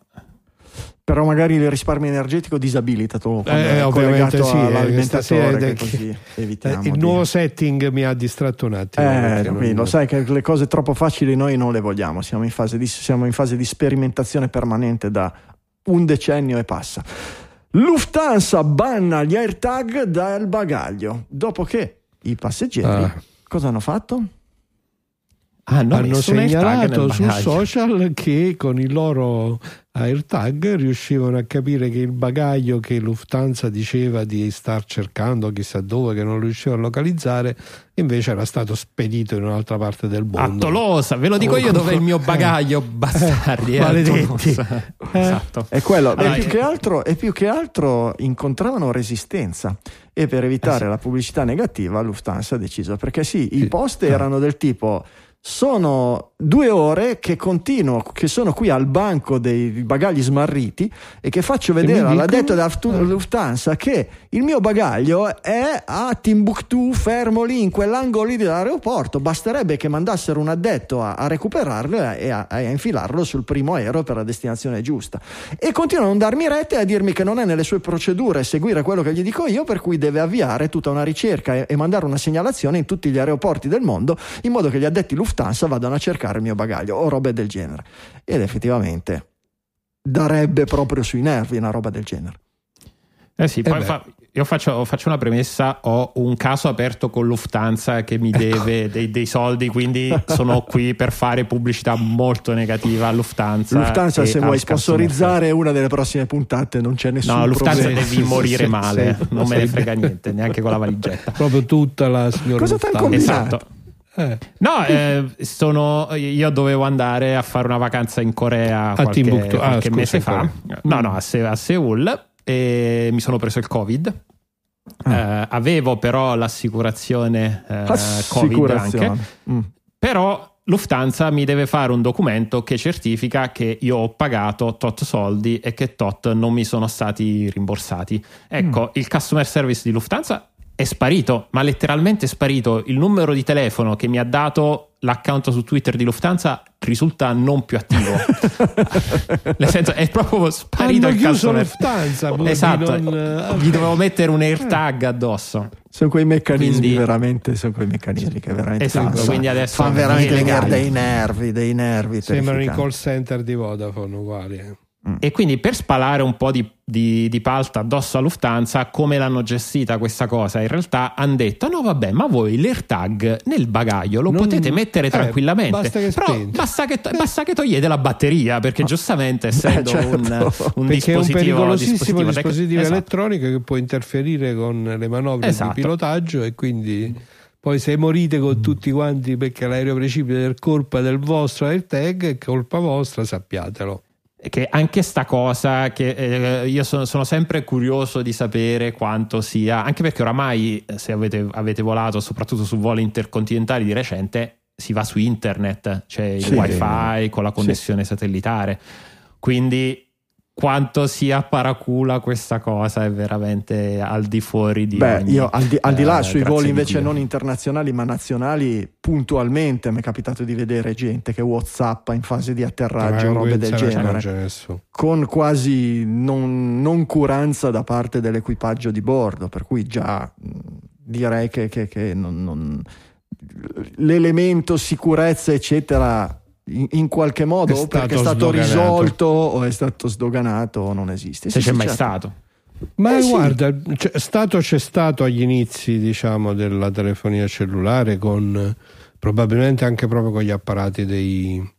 A: Però magari il risparmio energetico disabilita tu
B: eh, ovviamente sì,
A: all'alimentatore che evitiamo
B: il
A: di...
B: nuovo setting mi ha distratto un attimo
A: eh, non... lo sai che le cose troppo facili noi non le vogliamo siamo in fase di, siamo in fase di sperimentazione permanente da un decennio e passa Lufthansa banna gli AirTag dal bagaglio dopo che i passeggeri ah. cosa hanno fatto?
B: Ah, no, hanno segnalato su social che con i loro AirTag riuscivano a capire che il bagaglio che Lufthansa diceva di star cercando chissà dove che non riuscivano a localizzare invece era stato spedito in un'altra parte del mondo.
C: A Tolosa ve lo dico io dove è il mio bagaglio (laughs) eh, bastardi eh,
B: maledetti.
A: Eh. (laughs) esatto. È quello allora, e, più che altro, e più che altro incontravano resistenza e per evitare eh sì. la pubblicità negativa Lufthansa ha deciso perché sì, i post erano del tipo sono due ore che continuo, che sono qui al banco dei bagagli smarriti e che faccio vedere all'addetto della eh. Lufthansa che il mio bagaglio è a Timbuktu, fermo lì in quell'angolo lì dell'aeroporto. Basterebbe che mandassero un addetto a, a recuperarlo e a, a, infilarlo sul primo aereo per la destinazione giusta. E continuano a non darmi rete e a dirmi che non è nelle sue procedure seguire quello che gli dico io, per cui deve avviare tutta una ricerca e, e mandare una segnalazione in tutti gli aeroporti del mondo in modo che gli addetti Lufthansa vadano a cercare sbloccare il mio bagaglio o robe del genere. Ed effettivamente darebbe proprio sui nervi una roba del genere.
C: Eh sì, poi fa, io faccio, faccio, una premessa, ho un caso aperto con Lufthansa che mi deve ecco. dei, dei, soldi, quindi sono (laughs) qui per fare pubblicità molto negativa a Lufthansa.
A: Lufthansa se vuoi sponsorizzare una delle prossime puntate non c'è nessun
C: no,
A: Lufthansa
C: problema. devi (laughs) morire sì, male, sì, non me ne frega niente, neanche con la valigetta.
B: Proprio tutta la signora
A: Cosa
B: Lufthansa.
C: Esatto. Eh. No, eh, sono, io dovevo andare a fare una vacanza in Corea a qualche, qualche ah, scusa, mese fa. No, no, a, Se- a Seoul e mi sono preso il Covid. Ah. Eh, avevo però l'assicurazione, eh, Covid anche. Mm. Però Lufthansa mi deve fare un documento che certifica che io ho pagato tot soldi e che tot non mi sono stati rimborsati. Ecco, mm. il customer service di Lufthansa è sparito, ma letteralmente è sparito. Il numero di telefono che mi ha dato l'account su Twitter di Lufthansa risulta non più attivo. (laughs) Nel senso, è proprio sparito
B: Hanno
C: il customer.
B: Lufthansa.
C: Esatto, non... gli dovevo mettere un AirTag addosso.
A: Sono quei meccanismi quindi... veramente, sono quei meccanismi che veramente
C: esatto, quindi adesso
A: fanno veramente dei nervi, dei nervi.
B: Sembrano i call center di Vodafone uguali. Eh.
C: Mm. E quindi per spalare un po' di, di, di, palta addosso a Lufthansa, come l'hanno gestita questa cosa? In realtà hanno detto: no, vabbè, ma voi l'AirTag nel bagaglio lo non, potete mettere eh, tranquillamente. Basta che, Però basta che, basta che, togliete la batteria, perché ah. giustamente (laughs) essendo
A: eh, certo.
C: un, un dispositivo,
B: è un pericolosissimo dispositivo,
C: dispositivo
B: esatto. elettronico che può interferire con le manovre esatto. di pilotaggio e quindi. Poi se morite con tutti quanti perché l'aereo precipita per colpa del vostro AirTag, è colpa vostra, sappiatelo
C: che anche sta cosa che eh, io sono, sono, sempre curioso di sapere quanto sia, anche perché oramai eh, se avete, avete, volato soprattutto su voli intercontinentali di recente si va su internet, c'è sì. il wifi con la connessione sì. satellitare, quindi quanto sia paracula questa cosa è veramente al di fuori di
A: Beh,
C: ogni,
A: io al di, al di là eh, sui voli invece non internazionali ma nazionali puntualmente mi è capitato di vedere gente che whatsappa in fase di atterraggio robe del genere. con quasi non, non, curanza da parte dell'equipaggio di bordo per cui già direi che, che, che non, non, l'elemento sicurezza eccetera in, in qualche modo è perché è stato sdoganato. risolto o è stato sdoganato o non esiste.
C: Se sì, c'è sì, mai certo. stato.
B: Ma eh guarda, c'è stato, c'è stato agli inizi diciamo, della telefonia cellulare con probabilmente anche proprio con gli apparati dei,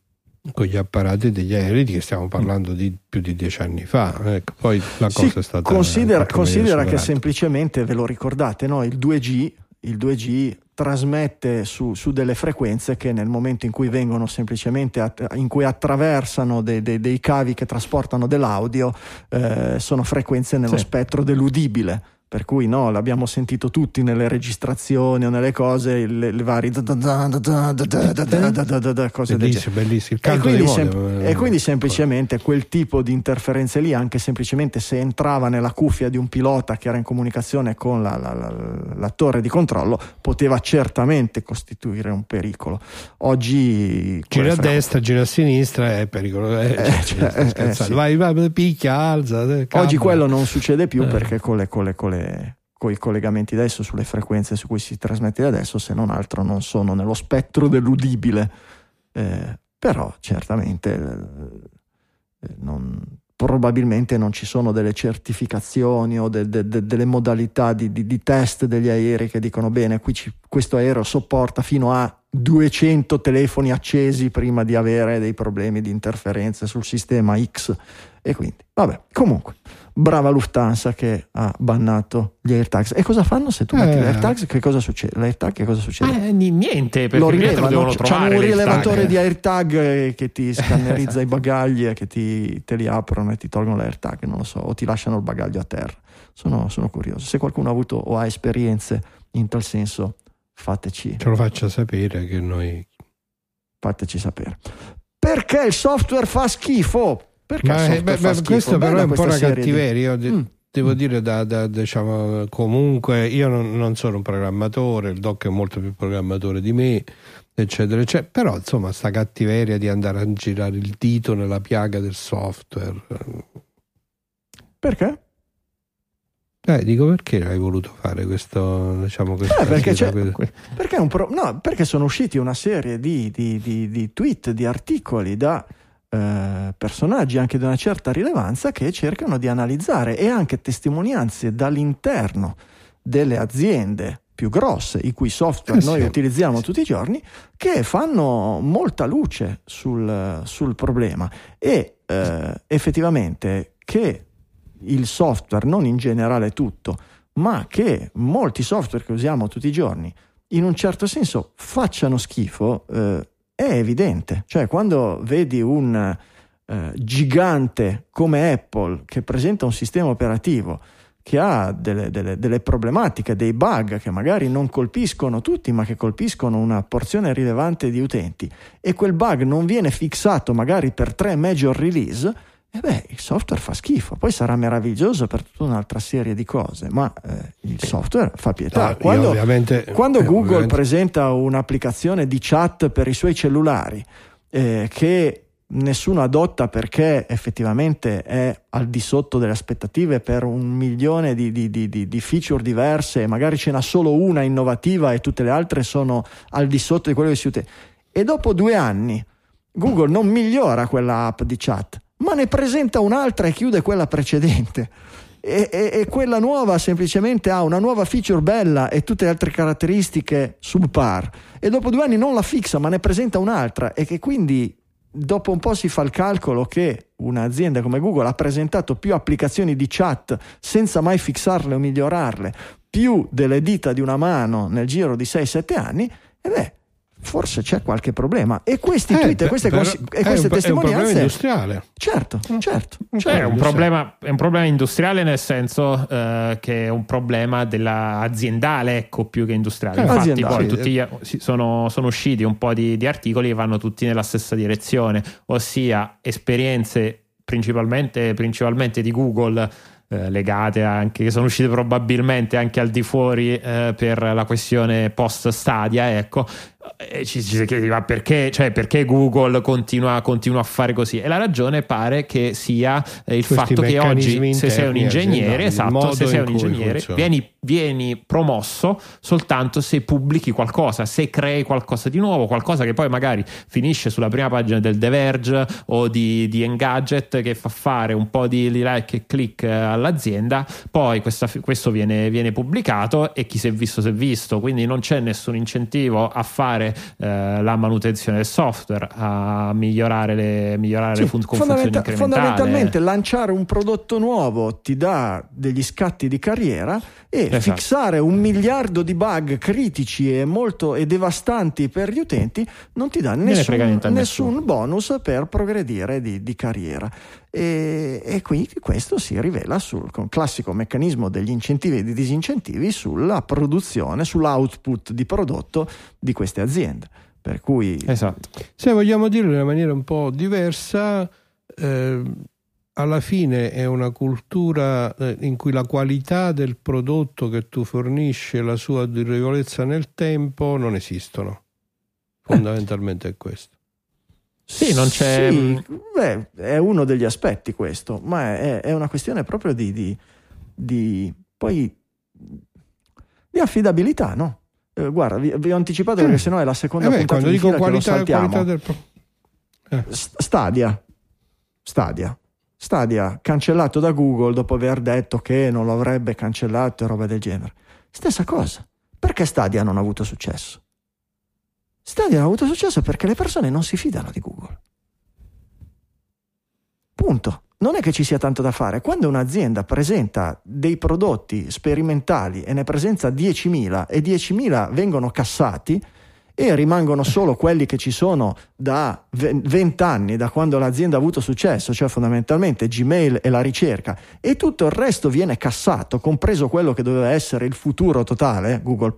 B: con gli apparati degli aerei che stiamo parlando di più di dieci anni fa ecco, poi la cosa sì, è stata
A: considera, considera che semplicemente ve lo ricordate no? il 2G il 2G trasmette su, su, delle frequenze che nel momento in cui vengono semplicemente att- in cui attraversano de- de- dei cavi che trasportano dell'audio eh, sono frequenze nello sì. spettro dell'udibile per cui no, l'abbiamo sentito tutti nelle registrazioni o nelle cose, le, le varie cose
B: bellissimo, bellissimo.
A: E quindi, sem- e quindi semplicemente quel tipo di interferenze lì, anche semplicemente se entrava nella cuffia di un pilota che era in comunicazione con la, la, la, la torre di controllo, poteva certamente costituire un pericolo. Oggi
B: gira a destra, gira a sinistra, è pericoloso. Eh, eh, cioè, eh, eh, sì. Vai, vai, picchia, alza.
A: Oggi quello non succede più perché con le, con le, con le le, con i collegamenti adesso sulle frequenze su cui si trasmette adesso, se non altro non sono nello spettro dell'udibile. Eh, però certamente eh, non, probabilmente non ci sono delle certificazioni o de, de, de, delle modalità di, di, di, test degli aerei che dicono bene, ci, questo aereo sopporta fino a 200 telefoni accesi prima di avere dei problemi di interferenze sul sistema X e quindi vabbè comunque brava Lufthansa che ha bannato gli AirTags. E cosa fanno se tu eh. metti l'AirTags? Che cosa succede? L'AirTag che cosa succede?
C: Eh, niente, perché
A: lo rilevano. C'hanno un rilevatore
C: di
A: AirTag eh, che ti scannerizza (laughs) i bagagli e che ti, te li aprono e ti tolgono l'AirTag, non lo so, o ti lasciano il bagaglio a terra. Sono, sono curioso. Se qualcuno ha avuto o ha esperienze in tal senso, fateci.
B: Ce lo faccia sapere che noi...
A: Fateci sapere. Perché il software fa schifo? Perché ma,
B: eh, beh, beh, questo però è un po' una cattiveria. Di... Mm. Devo dire, da, da, diciamo, comunque io non, non, sono un programmatore, il doc è molto più programmatore di me, eccetera, eccetera. Però insomma, sta cattiveria di andare a girare il dito nella piaga del software.
A: Perché?
B: Eh, dico perché hai voluto fare questo, diciamo, questa
A: Eh, perché,
B: questo-
A: perché è un pro- no, perché sono usciti una serie di, di- di- di tweet, di articoli da eh, personaggi anche di una certa rilevanza che cercano di analizzare e anche testimonianze dall'interno delle aziende più grosse, i cui software
B: Eh,
A: noi
B: sì.
A: utilizziamo tutti i giorni, che fanno molta luce sul, sul problema e eh, effettivamente che il software, non in generale tutto, ma che molti software che usiamo tutti i giorni in un certo senso facciano schifo, eh, è evidente. Cioè, quando vedi un eh, gigante come Apple che presenta un sistema operativo che ha delle, delle- delle problematiche, dei bug che magari non colpiscono tutti, ma che colpiscono una porzione rilevante di utenti, e quel bug non viene fissato magari per tre major release, e beh, il software fa schifo. Poi sarà meraviglioso per tutta un'altra serie di cose, ma eh, il software fa pietà.
B: No,
A: quando, quando
B: eh,
A: Google
B: ovviamente-
A: presenta un'applicazione di chat per i suoi cellulari eh, che nessuno adotta perché effettivamente è al di sotto delle aspettative per un milione di, di- di- di- feature diverse, magari ce n'ha solo una innovativa e tutte le altre sono al di sotto di quello che si utilizza. E dopo due anni Google non migliora quella app di chat, ma ne presenta un'altra e chiude quella precedente. E, e- e quella nuova semplicemente ha una nuova feature bella e tutte le altre caratteristiche subpar. E dopo due anni non la fixa, ma ne presenta un'altra. E che quindi dopo un po' si fa il calcolo che un'azienda come Google ha presentato più applicazioni di chat senza mai fissarle o migliorarle, più delle dita di una mano nel giro di 6-7 anni, e beh, forse c'è qualche problema. E questi
B: Eh,
A: tweet e queste,
B: però
A: consi- e
B: è
A: queste
B: un- È un problema
A: testimonianze...
B: industriale.
A: Certo, certo.
C: Cioè, è, un problema, è un problema industriale nel senso eh, che è un problema della aziendale, ecco, più che industriale.
A: Eh,
C: Infatti,
A: aziendale,
C: poi tutti gli- sì, sono, sono usciti un po' di, di articoli che vanno tutti nella stessa direzione, ossia esperienze principalmente, principalmente di Google. eh, legate anche che sono uscite probabilmente anche al di fuori eh, per la questione post stadia ecco e ci, ci si chiede ma perché, cioè, perché Google continua, continua a fare così? E la ragione pare che sia eh, il
B: Questi
C: fatto che oggi se sei un ingegnere esatto se sei un ingegnere vieni, vieni promosso soltanto se pubblichi qualcosa se crei qualcosa di nuovo qualcosa che poi magari finisce sulla prima pagina del The Verge o di, di Engadget che fa fare un po' di like e click eh, all'azienda poi questa- questo viene, viene pubblicato e chi si è visto si è visto. Quindi non c'è nessun incentivo a fare eh, la manutenzione del software a migliorare le, migliorare
A: Sì,
C: le fun-
A: fondamenta-
C: incrementali
A: fondamentalmente lanciare un prodotto nuovo ti dà degli scatti di carriera e
C: Esatto.
A: fissare un miliardo di bug critici e, molto, e devastanti per gli utenti non ti dà nessun, nessun
C: nessuno.
A: bonus per progredire di, di carriera. E, e quindi questo si rivela sul con classico meccanismo degli incentivi e dei disincentivi sulla produzione, sull'output di prodotto di queste aziende. Per cui
C: esatto
B: Se vogliamo dirlo in una maniera un po' diversa, eh, alla fine è una cultura eh, in cui la qualità del prodotto che tu fornisci e la sua durevolezza nel tempo non esistono. (laughs) Fondamentalmente è questo.
C: Sì, non c'è-
A: Sì, beh, è uno degli aspetti questo, ma è, è una questione proprio di, di- di- poi di affidabilità, no? Eh, guarda, vi, vi ho anticipato perché sennò è la seconda
B: Eh beh,
A: puntata di fila che lo
B: qualità,
A: saltiamo.
B: qualità del pro-
A: S- Stadia. Stadia. Stadia cancellato da Google dopo aver detto che non lo avrebbe cancellato e roba del genere. Stessa cosa. Perché Stadia non ha avuto successo? Stadia ha avuto successo perché le persone non si fidano di Google. Punto. Non è che ci sia tanto da fare. Quando un'azienda presenta dei prodotti sperimentali e ne presenta 10.000 e 10.000 vengono cassati e rimangono solo quelli che ci sono da 20 anni, da quando l'azienda ha avuto successo, cioè fondamentalmente Gmail e la ricerca, e tutto il resto viene cassato, compreso quello che doveva essere il futuro totale, Google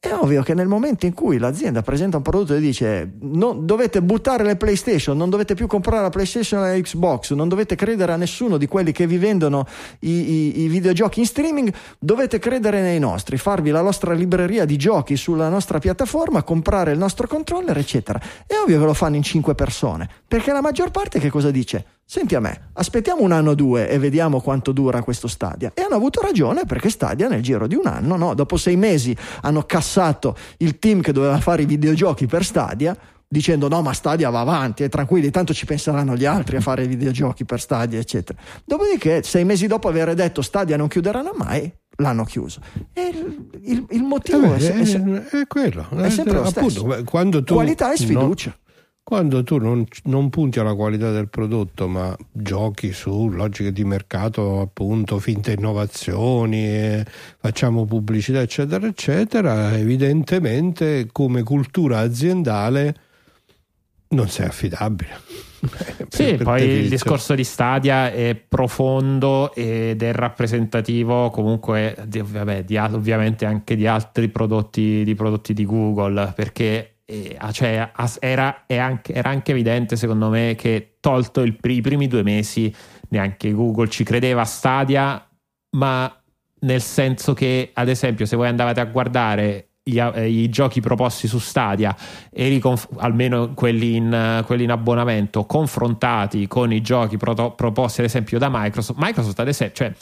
A: è ovvio che nel momento in cui l'azienda presenta un prodotto e dice "Non- dovete buttare le PlayStation, non dovete più comprare la PlayStation e la Xbox, non dovete credere a nessuno di quelli che vi vendono i, i- i videogiochi in streaming, dovete credere nei nostri, farvi la nostra libreria di giochi sulla nostra piattaforma, comprare il nostro controller, eccetera. È ovvio che lo fanno in cinque persone, perché la maggior parte che cosa dice? Senti a me, aspettiamo un anno o due e vediamo quanto dura questo Stadia. E hanno avuto ragione perché Stadia nel giro di un anno, no? dopo sei mesi hanno cassato il team che doveva fare i videogiochi per Stadia, dicendo no ma Stadia va avanti e tranquilli tanto ci penseranno gli altri a fare i videogiochi per Stadia eccetera dopodiché sei mesi dopo aver detto Stadia non chiuderanno mai l'hanno chiuso e il, il, il motivo
B: Eh,
A: è,
B: è,
A: è-
B: è quello.
A: è sempre lo
B: Appunto,
A: stesso.
B: quando tu
A: qualità e
B: no-
A: sfiducia
B: Quando tu non, non punti alla qualità del prodotto, ma giochi su logiche di mercato, appunto, finte innovazioni, facciamo pubblicità, eccetera, eccetera, evidentemente come cultura aziendale non sei affidabile.
C: Sì, (laughs) poi il discorso di Stadia è profondo ed è rappresentativo comunque di, vabbè, di ovviamente anche di altri prodotti di, prodotti di Google perché cioè, as- era, anche, era anche evidente secondo me che tolto il i primi due mesi neanche Google ci credeva a Stadia ma nel senso che ad esempio se voi andavate a guardare gli eh, i giochi proposti su Stadia e conf- almeno quelli in, eh, quelli in abbonamento confrontati con i giochi proto- proposti ad esempio da Microsoft Microsoft ad esempio cioè,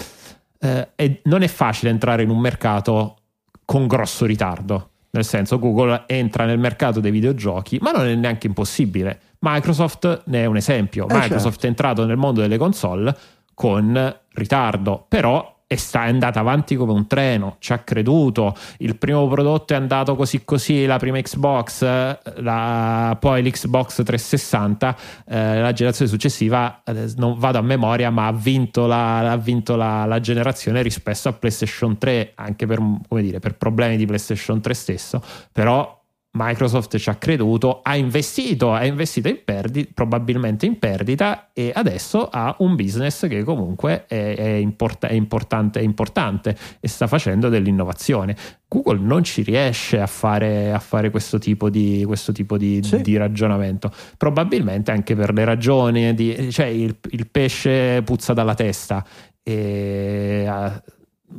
C: eh, è- non è facile entrare in un mercato con grosso ritardo nel senso Google entra nel mercato dei videogiochi ma non è neanche impossibile. Microsoft ne è un esempio.
A: Eh,
C: Microsoft è entrato nel mondo delle console con ritardo però e sta è andata avanti come un treno, ci ha creduto. Il primo prodotto è andato così così, la prima Xbox, eh, la- poi l'Xbox 360, eh, la generazione successiva, eh, non vado a memoria, ma ha vinto, la, ha vinto la, la generazione rispetto a PlayStation 3, anche per, dire, per problemi di PlayStation 3 stesso, però Microsoft ci ha creduto, ha investito, ha investito in perdita, probabilmente in perdita e adesso ha un business che comunque è, è import- è importante, è importante e sta facendo dell'innovazione. Google non ci riesce a fare, a fare questo tipo, di, questo tipo di,
A: Sì.
C: di ragionamento, probabilmente anche per le ragioni di, cioè il, il pesce puzza dalla testa e eh,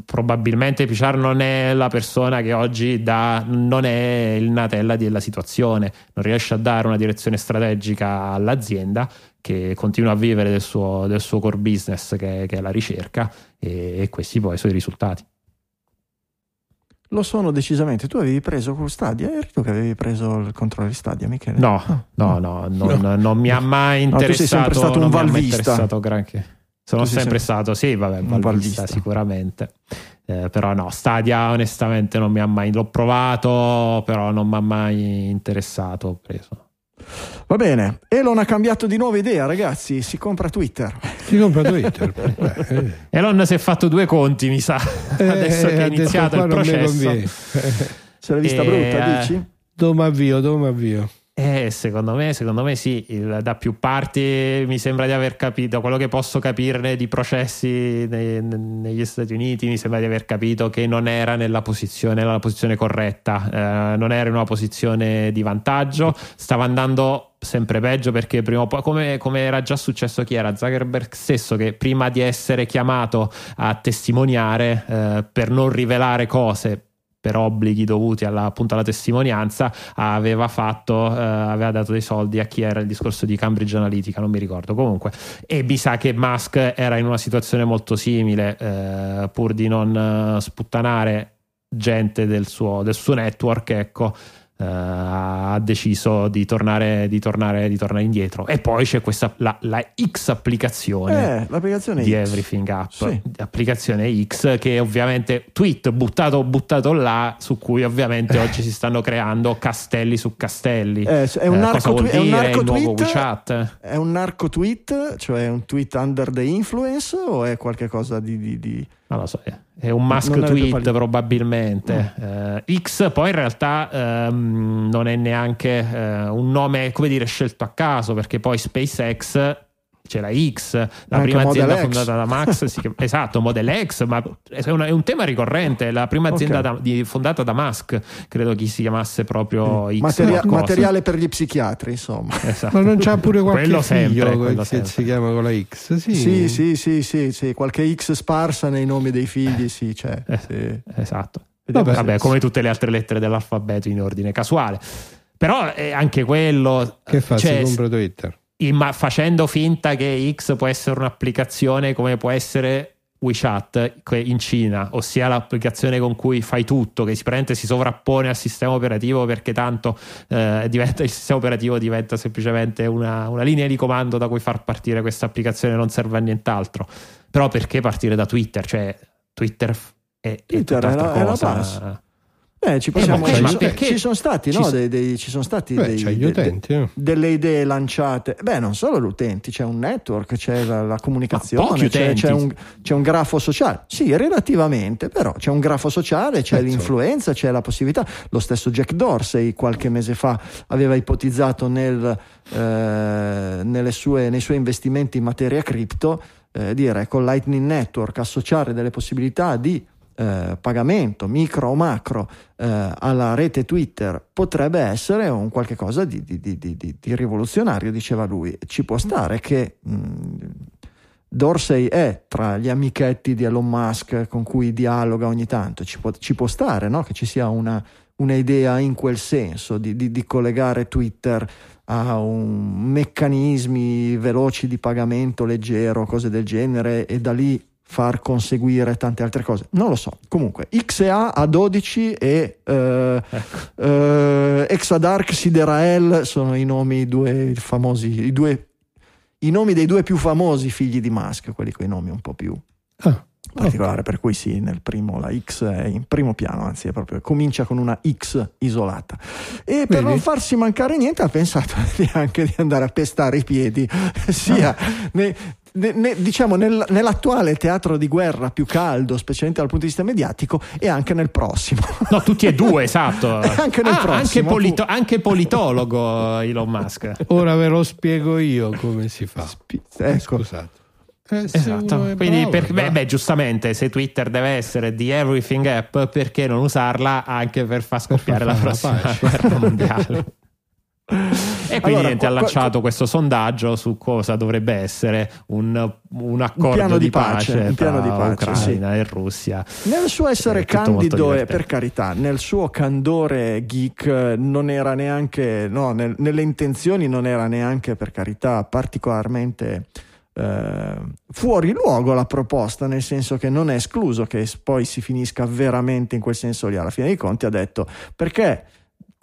C: probabilmente Pichar non è la persona che oggi dà, non è il natella della situazione, non riesce a dare una direzione strategica all'azienda che continua a vivere del suo, del suo core business che, che è la ricerca e, e questi poi sono i risultati.
A: lo sono decisamente tu avevi preso quello Stadia eri tu che avevi preso il controllo di Stadia Michele
C: No,
A: Ah.
C: no, no, non, non mi ha mai
A: No, tu sei
C: interessato.
A: sempre stato un
C: non mi ha mai
A: valvista.
C: interessato granché. Sono
A: Tu
C: sempre
A: sempre-
C: stato, sì, vabbè,
A: Un
C: valvista,
A: valvista.
C: sicuramente. Eh, però no, Stadia onestamente non mi ha mai, l'ho provato, però non mi ha mai interessato, ho preso.
A: va bene Elon ha cambiato di nuovo idea ragazzi si compra Twitter
B: Si compra Twitter. Beh, (laughs) eh.
C: Elon si è fatto due conti, mi sa, (laughs) adesso
B: Eh,
C: che è
B: ha detto,
C: iniziato il processo.
A: se l'hai vista brutta
C: eh,
A: dici?
B: Dove mi avvio, dove mi avvio?
C: Eh, secondo me, secondo me sì, Il- da più parti mi sembra di aver capito, quello che posso capirne di processi ne- negli Stati Uniti, mi sembra di aver capito che non era nella posizione, nella posizione corretta, eh, non era in una posizione di vantaggio, stava andando sempre peggio perché prima o poi, come, come era già successo chi era? Zuckerberg stesso, che prima di essere chiamato a testimoniare eh, per non rivelare cose per obblighi dovuti alla, appunto alla testimonianza aveva fatto eh, aveva dato dei soldi a chi era il discorso di Cambridge Analytica non mi ricordo. Comunque e mi sa che Musk era in una situazione molto simile eh, pur di non eh, sputtanare gente del suo, del suo network ecco eh, ha deciso di tornare, di, tornare, di tornare indietro e poi c'è questa la, la X applicazione
A: eh l'applicazione
C: di
A: X.
C: Everything App,
A: Sì.
C: applicazione X che ovviamente tweet buttato, buttato là su cui ovviamente (laughs) oggi si stanno creando castelli su castelli.
A: Eh, è un
C: Eh,
A: narco twi- è un tweet? È un narco tweet, cioè un tweet under the influence o è qualcosa di... di, di...
C: Non lo so, è- è un mask
A: Non ne avete
C: tweet
A: pallida-
C: probabilmente. Eh, X poi in realtà ehm, non è neanche eh, un nome, come dire, scelto a caso perché poi SpaceX c'è la X, la
A: Anche
C: prima
A: Model
C: azienda
A: X.
C: fondata da Max, si chiama- (laughs) esatto, Model X, ma è, una- è un tema ricorrente, la prima azienda
A: Ok.
C: da- di- fondata da Musk, credo che si chiamasse proprio X.
A: Materia- materiale per gli psichiatri, insomma. (laughs)
C: Esatto.
B: Ma non c'ha pure qualche
C: Quello sempre,
B: figlio
C: quello
B: che
C: sempre.
B: si chiama con la X? Sì,
A: Sì, sì, sì, sì, sì, qualche X sparsa nei nomi dei figli, sì, c'è.
C: Eh.
A: sì.
C: Esatto. Vabbè,
A: se-
C: come tutte le altre lettere dell'alfabeto in ordine casuale. Però è anche quello...
B: Che fa?
C: cioè,
B: si compra Twitter?
C: Imma- facendo finta che X può essere un'applicazione come può essere WeChat in Cina, ossia l'applicazione con cui fai tutto, che si, praticamente si sovrappone al sistema operativo perché tanto eh, (laughs) diventa, il sistema operativo diventa semplicemente una, una linea di comando da cui far partire questa applicazione, non serve a nient'altro. Però perché partire da Twitter? Cioè, Twitter è, è
A: Twitter è
C: tutt'altra
A: la- è la Beh, ci, possiamo-
C: ma-
A: ci
C: ma
A: so-
C: perché-
A: ci sono stati,
C: ci
A: no, dei, dei- ci sono stati
B: Beh,
A: dei-
B: utenti,
A: de-
B: eh.
A: delle idee lanciate. Beh, non solo gli utenti, c'è un network, c'è la, la comunicazione, c'è, c'è un, c'è un grafo sociale. Sì, relativamente, però c'è un grafo sociale, c'è
B: Eh,
A: l'influenza, c'è la possibilità. Lo stesso Jack Dorsey qualche mese fa aveva ipotizzato nel, eh, nelle sue- nei suoi investimenti in materia cripto eh, dire con Lightning Network associare delle possibilità di eh, pagamento micro o macro eh, alla rete Twitter potrebbe essere un qualche cosa di, di- di- di- rivoluzionario, diceva lui. Ci può stare che mh, Dorsey è tra gli amichetti di Elon Musk con cui dialoga ogni tanto, ci può, ci può stare no? che ci sia una, idea in quel senso di collegare Twitter a un meccanismi veloci di pagamento leggero, cose del genere, e da lì far conseguire tante altre cose. Non lo so. Comunque, XA A12 e eh, (laughs) eh, Exadark Siderael sono i nomi due famosi, i due i nomi dei due più famosi figli di Musk, quelli con i nomi un po' più
B: Ah,
A: particolare, per cui sì, nel primo la X è in primo piano, anzi è proprio, comincia con una X isolata. E per
B: Vedi?
A: non farsi mancare niente ha pensato (laughs) anche di andare a pestare i piedi, sia ne- ne- ne- diciamo nel- nell'attuale teatro di guerra più caldo, specialmente dal punto di vista mediatico, e anche nel prossimo. (laughs)
C: No, tutti e due, esatto. (laughs)
A: Anche nel
C: Ah, anche,
A: prossimo.
C: polito- anche politologo Elon Musk.
B: ora ve lo spiego io come si fa.
A: ecco.
B: Scusate. Eh, uno
C: Esatto, quindi
B: bravo,
C: per- beh, beh, giustamente se Twitter deve essere di everything app, perché non usarla anche per far scoppiare
B: far
C: la prossima (laughs) guerra mondiale? E quindi
A: Allora,
C: niente, ha lanciato questo sondaggio su cosa dovrebbe essere un, un accordo
A: piano
C: di
A: pace,
C: pace,
A: un piano
C: tra
A: di pace,
C: Ucraina e Russia.
A: Nel suo essere candido e per carità, nel suo candore geek eh, non era neanche, no, nel- nelle intenzioni non era neanche per carità particolarmente eh, fuori luogo la proposta, nel senso che non è escluso che poi si finisca veramente in quel senso lì. Alla fine dei conti ha detto perché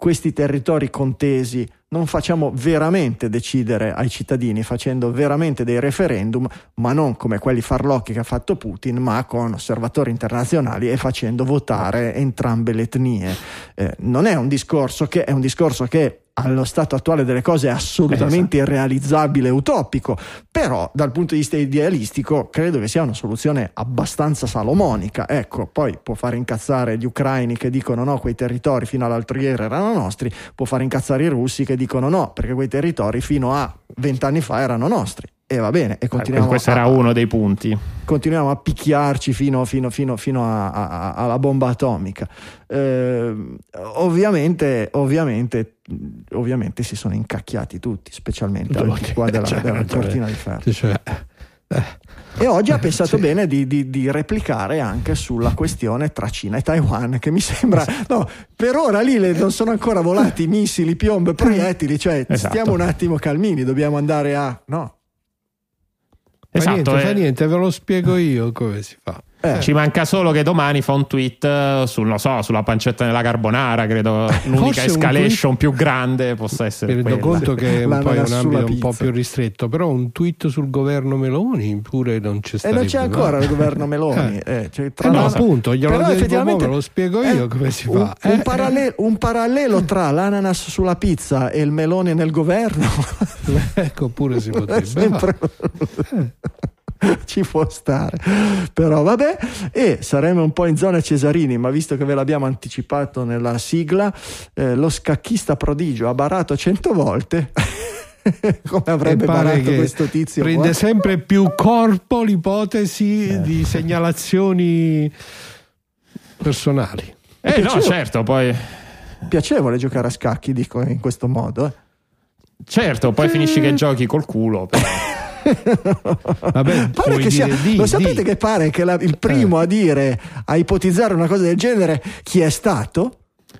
A: questi territori contesi non facciamo veramente decidere ai cittadini facendo veramente dei referendum, ma non come quelli farlocchi che ha fatto Putin, ma con osservatori internazionali e facendo votare entrambe le etnie. Eh, non è un discorso che è un discorso che allo stato attuale delle cose è assolutamente irrealizzabile e utopico, però dal punto di vista idealistico credo che sia una soluzione abbastanza salomonica. Ecco, poi può fare incazzare gli ucraini che dicono no, quei territori fino all'altro ieri erano nostri, può fare incazzare i russi che dicono no, perché quei territori fino a vent'anni fa erano nostri. E va bene, e continuiamo
C: Questo
A: a,
C: era uno dei punti.
A: continuiamo a picchiarci fino, fino- fino- fino a- a- alla bomba atomica. Eh, ovviamente, ovviamente, ovviamente si sono incacchiati tutti, specialmente al di qua della, (laughs)
B: Cioè,
A: della cortina di ferro.
B: cioè, eh,
A: E oggi ha pensato
B: Sì.
A: bene di, di- di replicare anche sulla questione tra Cina e Taiwan, che mi sembra, no, per ora lì le- non sono ancora volati missili, piombe, proiettili, cioè
C: Esatto.
A: stiamo un attimo calmini, dobbiamo andare a... No,
B: fa
C: Esatto,
B: niente, fa
C: eh.
B: niente, ve lo spiego io come si fa.
A: Eh.
C: Ci manca solo che domani fa un tweet eh, sul, non so, sulla pancetta della carbonara. Credo (laughs) l'unica
B: Forse
C: escalation più grande possa essere
B: Mi rendo conto che è un, poi un ambito un po' più ristretto, però un tweet sul governo Meloni pure non c'è
A: E
B: stato.
A: non c'è ancora il governo (laughs) Meloni. eh, cioè, tra
B: Eh no, appunto, glielo
A: però effettivamente
B: lo spiego io
A: eh,
B: come si
A: un,
B: fa.
A: Un,
B: Eh,
A: parallelo, un parallelo tra l'ananas sulla pizza e il melone nel governo (laughs)
B: ecco, pure si potrebbe
A: sempre-
B: fare. (laughs)
A: ci può stare. Però vabbè, e saremo un po' in zona Cesarini, ma visto che ve l'abbiamo anticipato nella sigla, eh, lo scacchista prodigio ha barato cento volte. (laughs) Come avrebbe
B: che
A: questo tizio?
B: Prende
A: qua.
B: sempre più corpo l'ipotesi di segnalazioni personali.
C: Eh no, certo, poi,
A: Piacevole giocare a scacchi, dico in questo modo. eh.
C: certo, poi finisci che giochi col culo. Però. (laughs) (laughs)
B: Vabbè,
A: che sia-
B: di,
A: lo sapete
B: di.
A: che pare che la- il primo a dire, a ipotizzare una cosa del genere, chi è stato?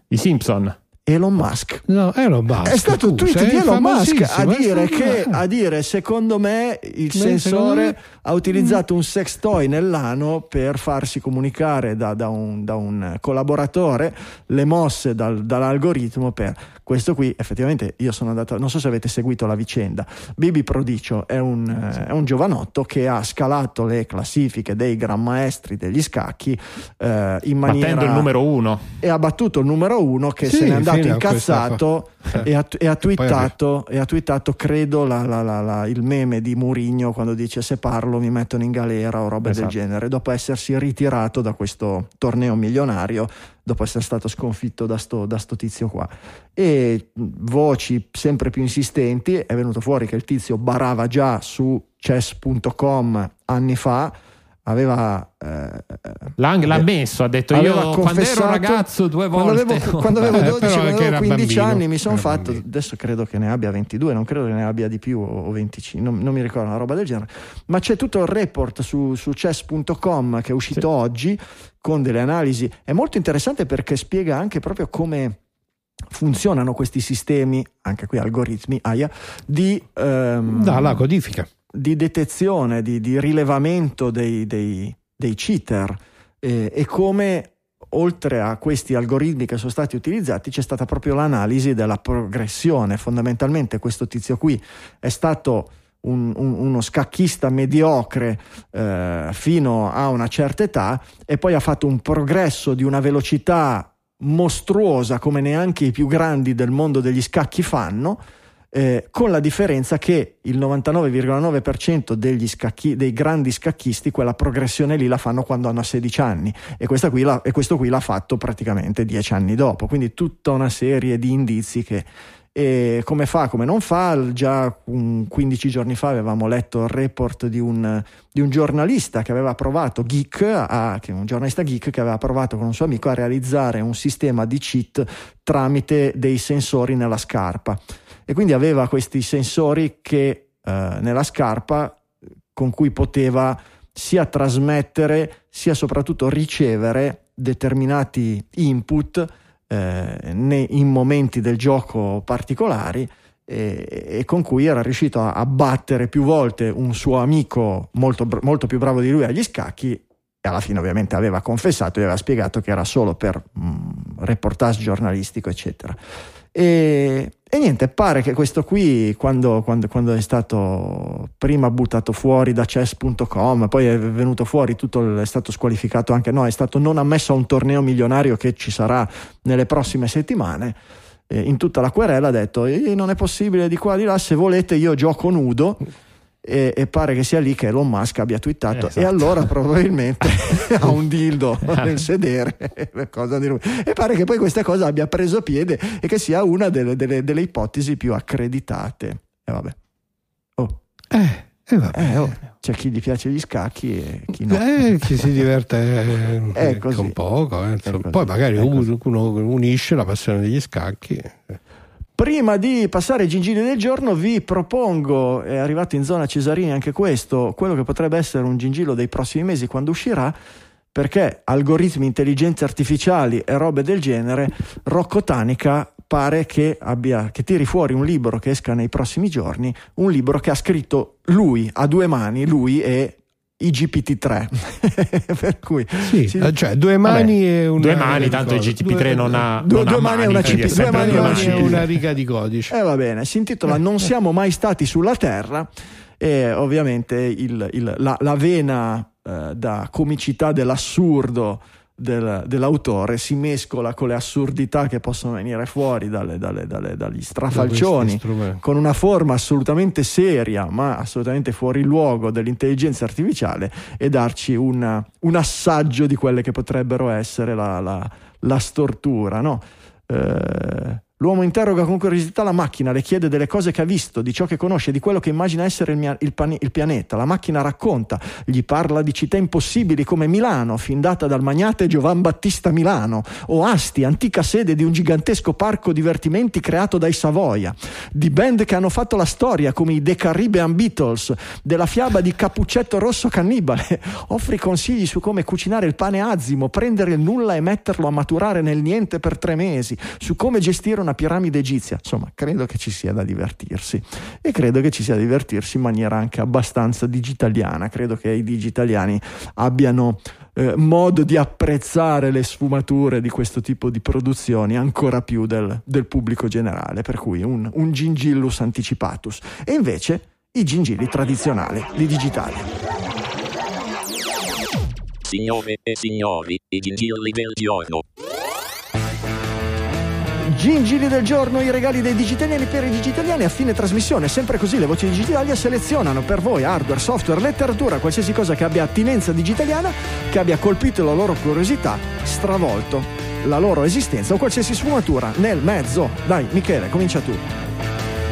C: I Simpson.
A: Elon Musk.
B: No, Elon Musk.
A: È stato un tweet di Elon Musk a dire che, a dire, secondo me, il
B: Beh,
A: sensore
B: me-
A: ha utilizzato un sex toy nell'ano per farsi comunicare da, da un, da un collaboratore le mosse dal- dall'algoritmo per questo qui. Effettivamente, io sono andato, non so se avete seguito la vicenda. Bibi Prodicio è un, eh, è un giovanotto che ha scalato le classifiche dei gran maestri degli scacchi eh, in maniera
C: Battendo il numero uno.
A: e ha battuto il numero uno che
B: Sì,
A: se n'è andato incazzato e ha, e ha twittato, e ha twittato credo la- la- la- la- il meme di Murigno quando dice se parlo mi mettono in galera o roba
B: Esatto.
A: del genere dopo essersi ritirato da questo torneo milionario dopo essere stato sconfitto da sto, da sto tizio qua e voci sempre più insistenti è venuto fuori che il tizio barava già su chess.com anni fa aveva eh,
C: L'ha, l'ha
A: eh,
C: messo, ha detto io quando ero ragazzo due
A: quando
C: volte.
A: avevo, quando avevo (laughs)
B: Eh,
A: 12
B: però
A: quando
B: anche
A: avevo
B: era
A: 15
B: bambino.
A: anni mi sono fatto
B: bambino.
A: adesso credo che ne abbia 22 non credo che ne abbia di più o 25 non, non mi ricordo una roba del genere ma c'è tutto il report su, su chess.com che è uscito
C: Sì.
A: oggi con delle analisi è molto interessante perché spiega anche proprio come funzionano questi sistemi anche qui algoritmi aia, di ehm,
B: Da, la codifica.
A: Di detezione, di, di rilevamento dei, dei- dei cheater eh, e come oltre a questi algoritmi che sono stati utilizzati c'è stata proprio l'analisi della progressione. Fondamentalmente questo tizio qui è stato un- un- uno scacchista mediocre eh, fino a una certa età e poi ha fatto un progresso di una velocità mostruosa come neanche i più grandi del mondo degli scacchi fanno eh, con la differenza che il 99,9% degli scacchi, dei grandi scacchisti quella progressione lì la fanno quando hanno 16 anni. E, qui la- e questo qui l'ha fatto praticamente 10 anni dopo, quindi tutta una serie di indizi che e come fa, come non fa, già un 15 giorni fa avevamo letto il report di un, di un giornalista che aveva provato geek, a, che un giornalista geek che aveva provato con un suo amico a realizzare un sistema di cheat tramite dei sensori nella scarpa e quindi aveva questi sensori che eh, nella scarpa con cui poteva sia trasmettere sia soprattutto ricevere determinati input eh, in momenti del gioco particolari e, e con cui era riuscito a, a battere più volte un suo amico molto, molto più bravo di lui agli scacchi e alla fine ovviamente aveva confessato e aveva spiegato che era solo per mm, reportage giornalistico eccetera. E, e niente, pare che questo qui, quando, quando- quando è stato prima buttato fuori da chess.com, poi è venuto fuori, tutto è stato squalificato anche, no, è stato non ammesso a un torneo milionario che ci sarà nelle prossime settimane. eh, in tutta la querela ha detto: "Eh, Non è possibile di qua di là, se volete io gioco nudo. E, e pare che sia lì che Elon Musk abbia twittato
C: Esatto.
A: e allora probabilmente (laughs) ha un dildo nel sedere (laughs) cosa di lui. e pare che poi questa cosa abbia preso piede e che sia una delle, delle- delle ipotesi più accreditate. E vabbè. Oh,
B: Eh, eh, vabbè.
A: eh, oh, c'è chi gli piace gli scacchi e chi no.
B: Eh, chi si diverte eh, (laughs) con poco, eh, poi magari uno unisce la passione degli scacchi.
A: Prima di passare ai gingilli del giorno vi propongo, è arrivato in zona Cesarini anche questo, quello che potrebbe essere un gingillo dei prossimi mesi quando uscirà, perché algoritmi, intelligenze artificiali e robe del genere, Rocco Tanica pare che, abbia, che tiri fuori un libro che esca nei prossimi giorni, un libro che ha scritto lui a due mani, lui e IGPT3. (laughs) per cui
B: Sì,
A: si-
B: eh, cioè due mani e una
C: Due mani, tanto il
B: cosa.
C: GTP3
B: Due-
C: non ha,
A: due-
C: non
A: due
C: ha
A: mani e una CP, due mani e
B: Due
A: una
B: mani e
A: CP.
B: una riga di codice.
A: Eh va bene, si intitola Non siamo mai stati sulla Terra e ovviamente il- il- la, la vena eh, da comicità dell'assurdo del- dell'autore si mescola con le assurdità che possono venire fuori dalle- dalle- dalle- dagli
B: Da
A: strafalcioni con una forma assolutamente seria ma assolutamente fuori luogo dell'intelligenza artificiale e darci un, un assaggio di quelle che potrebbero essere la, la- la stortura no? Eh, L'uomo interroga con curiosità la macchina, le chiede delle cose che ha visto, di ciò che conosce, di quello che immagina essere il, mia, il, pan, il pianeta. La macchina racconta, gli parla di città impossibili come Milano, findata dal magnate Giovan Battista Milano, o Asti, antica sede di un gigantesco parco divertimenti creato dai Savoia, di band che hanno fatto la storia come i The Caribbean Beatles, della fiaba di Cappuccetto Rosso Cannibale. (laughs) Offri consigli su come cucinare il pane azimo, prendere il nulla e metterlo a maturare nel niente per tre mesi, su come gestire una piramide egizia. Insomma, credo che ci sia da divertirsi e credo che ci sia da divertirsi in maniera anche abbastanza digitaliana. Credo che i digitaliani abbiano eh, modo di apprezzare le sfumature di questo tipo di produzioni ancora più del, del pubblico generale, per cui un, un gingillus anticipatus. E invece i gingilli tradizionali di digitale.
D: Signore e signori, i gingilli del giorno.
A: Gingili del giorno, i regali dei digitaliani per i digitaliani a fine trasmissione. Sempre così le voci digitali selezionano per voi hardware, software, letteratura, qualsiasi cosa che abbia attinenza digitaliana, che abbia colpito la loro curiosità, stravolto la loro esistenza o qualsiasi sfumatura nel mezzo. Dai, Michele, comincia tu.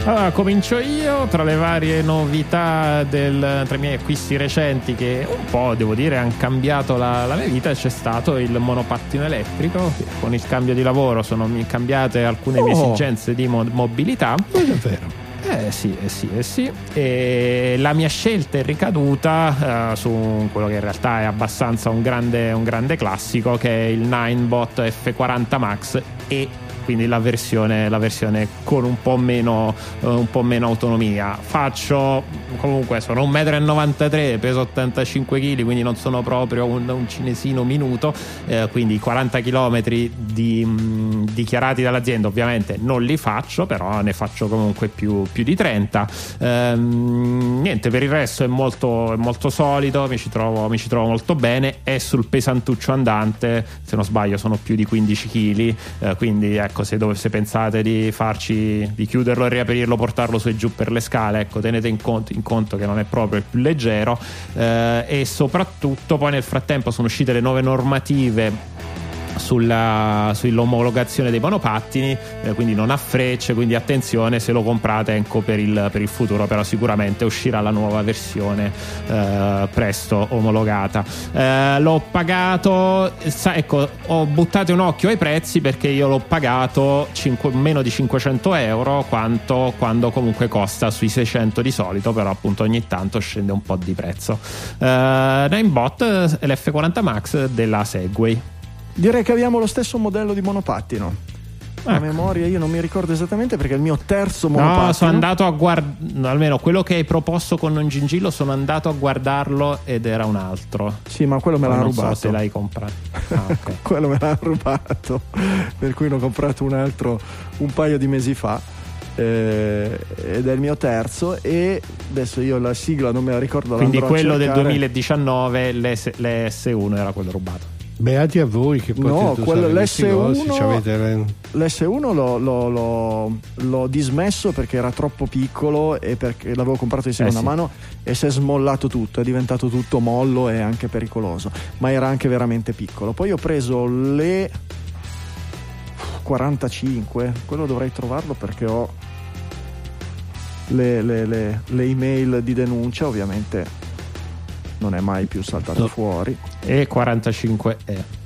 C: Allora, comincio io tra le varie novità del, tra i miei acquisti recenti che un po' devo dire hanno cambiato la, la mia vita c'è stato il monopattino elettrico con il cambio di lavoro sono cambiate alcune
A: Oh.
C: mie esigenze di mo- mobilità
B: Ma davvero?
C: eh sì, eh sì, eh sì. E la mia scelta è ricaduta eh, su quello che in realtà è abbastanza un grande, un grande classico che è il Ninebot F40 Max e quindi la versione, la versione con un po, meno, eh, un po' meno autonomia. Faccio comunque sono 1,93 m, peso 85 kg, quindi non sono proprio un, un cinesino minuto. eh, quindi 40 km di, mh, dichiarati dall'azienda, ovviamente non li faccio, però ne faccio comunque più, più di 30. Ehm, niente, per il resto è molto, è molto solido, mi ci, trovo, mi ci trovo molto bene. È sul pesantuccio andante, se non sbaglio, sono più di 15 kg. quindi ecco, se, dove, se pensate di farci, di chiuderlo e riaprirlo, portarlo su e giù per le scale, ecco, tenete in conto, in conto che non è proprio il più leggero. eh, e soprattutto, poi nel frattempo sono uscite le nuove normative sulla, sull'omologazione dei monopattini, eh, quindi non ha frecce, quindi attenzione se lo comprate ecco, per, il, per il futuro, però sicuramente uscirà la nuova versione eh, presto omologata. Eh, l'ho pagato, sa- ecco, ho buttato un occhio ai prezzi perché io l'ho pagato cinque- meno di 500 euro quanto quando comunque costa sui 600 di solito, però appunto ogni tanto scende un po' di prezzo. Eh, Ninebot è l'F40 Max della Segway.
A: Direi che abbiamo lo stesso modello di monopattino. A
C: Ecco.
A: memoria io non mi ricordo esattamente perché è il mio terzo monopattino.
C: No, sono andato a guardare, almeno quello che hai proposto con un gingillo, sono andato a guardarlo ed era un altro.
A: Sì, ma quello me
C: Poi
A: l'hanno
C: non
A: rubato.
C: so se l'hai comprato. Ah, ok. (laughs)
A: quello me l'hanno rubato. per cui ne ho comprato un altro un paio di mesi fa. eh, ed è il mio terzo e adesso io la sigla non me la ricordo
C: Quindi
A: a
C: quello del
A: cercare.
C: 2019, l'S- l'S1 era quello rubato.
B: Beati a voi che potete
A: No, quello-
B: questi
A: l'S1
B: cosi, ci avete le-
A: L'S1 l'ho, l'ho- l'ho- l'ho dismesso perché era troppo piccolo e perché l'avevo comprato di seconda
C: sì.
A: mano e si è smollato tutto, è diventato tutto mollo e anche pericoloso, ma era anche veramente piccolo. Poi ho preso le 45, quello dovrei trovarlo perché ho le, le- le- le email di denuncia, ovviamente non è mai più saltato
B: No.
A: fuori.
C: E 45E.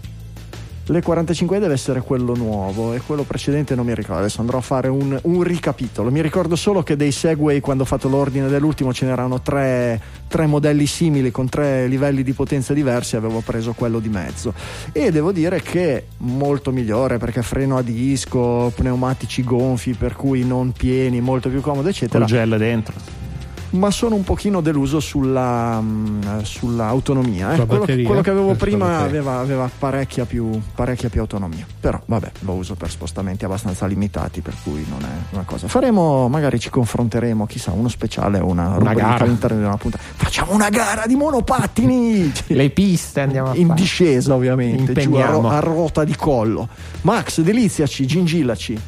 A: Le 45 deve essere quello nuovo e quello precedente non mi ricordo. Adesso andrò a fare un, un ricapitolo. Mi ricordo solo che dei Segway, quando ho fatto l'ordine dell'ultimo, ce n'erano tre, tre modelli simili con tre livelli di potenza diversi. Avevo preso quello di mezzo. E devo dire che molto migliore perché freno a disco, pneumatici gonfi, per cui non pieni, molto più comodo, eccetera
C: Col gel dentro.
A: Ma sono un pochino deluso sulla, mm, sull'autonomia. eh. Quello, quello che avevo prima aveva, aveva parecchia, più, parecchia più autonomia. Però vabbè, lo uso per spostamenti abbastanza limitati, per cui non è una cosa. Faremo, magari ci confronteremo, chissà, uno speciale o una, rubrica
C: gara.
A: all'interno di una puntata. Facciamo una gara di monopattini! (laughs)
C: Le piste andiamo a
A: In
C: fare.
A: discesa, ovviamente, giù a, a rota di collo. Max, deliziaci, gingillaci.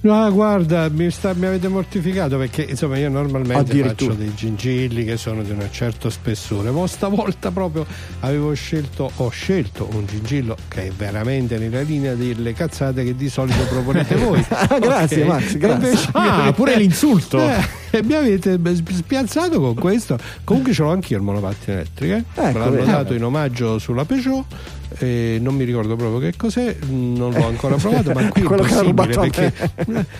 B: No, guarda, mi, sta- mi avete mortificato perché insomma io normalmente faccio dei gingilli che sono di un certo spessore, ma stavolta proprio avevo scelto, ho scelto un gingillo che è veramente nella linea delle cazzate che di solito proponete (laughs) voi.
A: Ah, grazie,
B: Ok?
A: Max, grazie.
B: invece
C: Ah, pure l'insulto. (laughs)
B: Eh, e mi avete spiazzato con questo. Comunque ce l'ho anch'io il monopattino elettrico. eh. Me
A: Ecco,
B: l'hanno
A: vedi.
B: dato in omaggio sulla Peugeot. E non mi ricordo proprio che cos'è, non l'ho ancora (laughs) provato, ma qui è impossibile
A: a
B: perché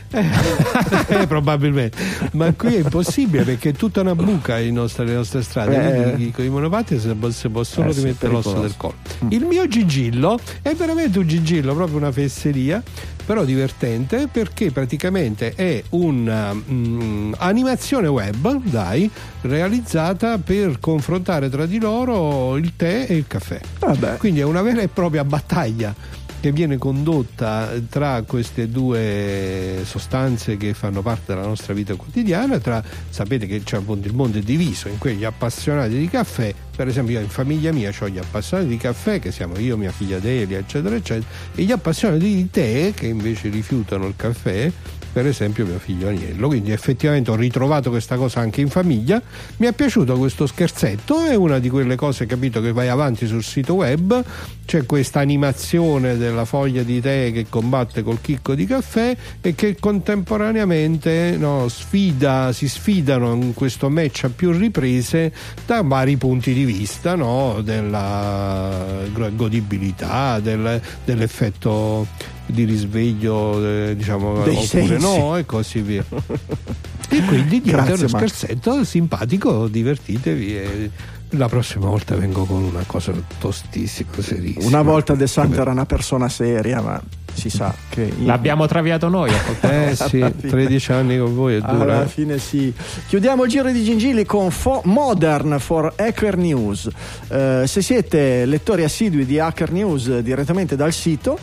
B: (laughs) eh, probabilmente, ma qui è impossibile perché è tutta una buca in nostre- le nostre strade.
A: Eh.
B: Con i monopattini si può, si può solo
A: Eh
B: rimettere l'osso del collo. Il mio gigillo è veramente un gigillo, proprio una fesseria, però divertente perché praticamente è un'animazione web, dai, realizzata per confrontare tra di loro il tè e il caffè.
A: Vabbè.
B: Quindi è una vera e propria battaglia che viene condotta tra queste due sostanze che fanno parte della nostra vita quotidiana, tra, sapete che c'è appunto il mondo è diviso in quegli appassionati di caffè, per esempio io in famiglia mia ho gli appassionati di caffè che siamo io, mia figlia Delia eccetera eccetera e gli appassionati di tè che invece rifiutano il caffè per esempio mio figlio Agnello quindi effettivamente ho ritrovato questa cosa anche in famiglia. Mi è piaciuto questo scherzetto. È una di quelle cose capito che vai avanti sul sito web. C'è questa animazione della foglia di tè che combatte col chicco di caffè e che contemporaneamente no, sfida, si sfidano in questo match a più riprese da vari punti di vista no, della godibilità, del- dell'effetto di risveglio eh, diciamo
A: Dei
B: oppure
A: sensi.
B: no e così via (laughs) e quindi
A: Grazie,
B: uno
A: Max.
B: scherzetto simpatico divertitevi e la prossima volta vengo con una cosa tostissima serissima
A: Una volta De Santo era una persona seria, ma si sa (laughs) che
C: L'abbiamo traviato noi.
B: eh sì (laughs)
A: Alla fine.
B: 13 anni con voi è dura
A: Alla
B: eh.
A: fine sì. Chiudiamo il giro di Gingilli con Fo- Modern for Hacker News. Eh, se siete lettori assidui di Hacker News direttamente dal sito,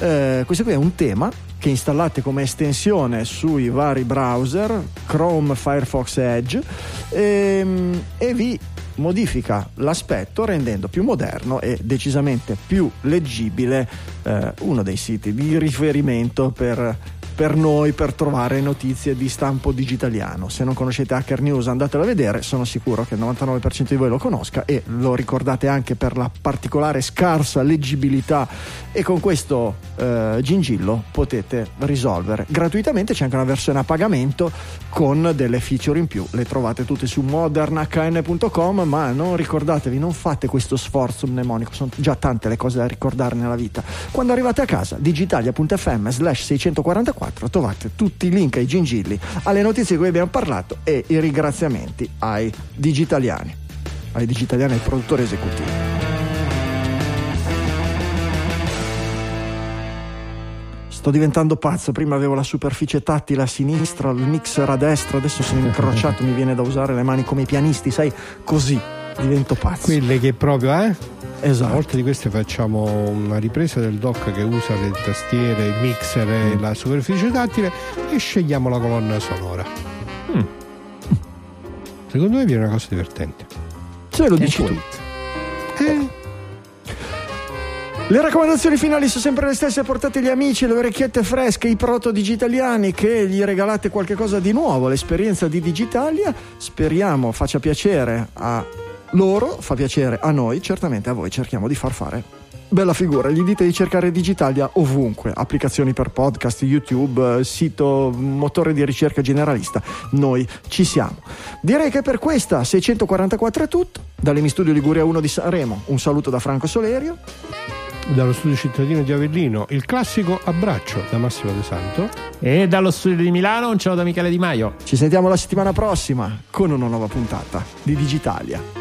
A: eh, questo qui è un tema che installate come estensione sui vari browser, Chrome, Firefox, Edge, ehm, e vi modifica l'aspetto rendendo più moderno e decisamente più leggibile eh, uno dei siti di riferimento per, per noi per trovare notizie di stampo digitaliano. Se non conoscete Hacker News andatelo a vedere, sono sicuro che il 99% di voi lo conosca e lo ricordate anche per la particolare scarsa leggibilità. E con questo eh, gingillo potete risolvere. Gratuitamente, c'è anche una versione a pagamento con delle feature in più, le trovate tutte su modernhn.com ma non ricordatevi, non fate questo sforzo mnemonico, sono già tante le cose da ricordare nella vita. Quando arrivate a casa, digitalia.fm slash 644 trovate tutti i link ai gingilli, alle notizie di cui abbiamo parlato e i ringraziamenti ai digitaliani, ai digitaliani, ai produttori esecutivi. Sto diventando pazzo, prima avevo la superficie tattile a sinistra, il mixer a destra, adesso sono incrociato, mi viene da usare le mani come i pianisti, sai, così divento pazzo.
B: quelle che proprio eh a
A: Esatto.
B: volte di queste facciamo una ripresa del doc che usa le tastiere, il mixer e
A: Mm.
B: la superficie tattile e scegliamo la colonna sonora.
A: Mm.
B: Secondo me viene una cosa divertente.
A: Se lo dici tu.
B: Eh,
A: Le raccomandazioni finali sono sempre le stesse, portate gli amici, le orecchiette fresche, i proto digitaliani che gli regalate qualcosa di nuovo, l'esperienza di Digitalia, speriamo faccia piacere a loro, fa piacere a noi, certamente a voi cerchiamo di far fare bella figura, gli dite di cercare Digitalia ovunque, applicazioni per podcast, YouTube, eh, sito, motore di ricerca generalista, noi ci siamo. Direi che per questa 644 è tutto, dall'Emi Studio Liguria 1 di Sanremo, un saluto da Franco Solerio.
B: Dallo studio cittadino di Avellino, il classico abbraccio da Massimo De Santo.
C: E dallo studio di Milano un ciao da Michele Di Maio.
A: Ci sentiamo la settimana prossima con una nuova puntata di Digitalia.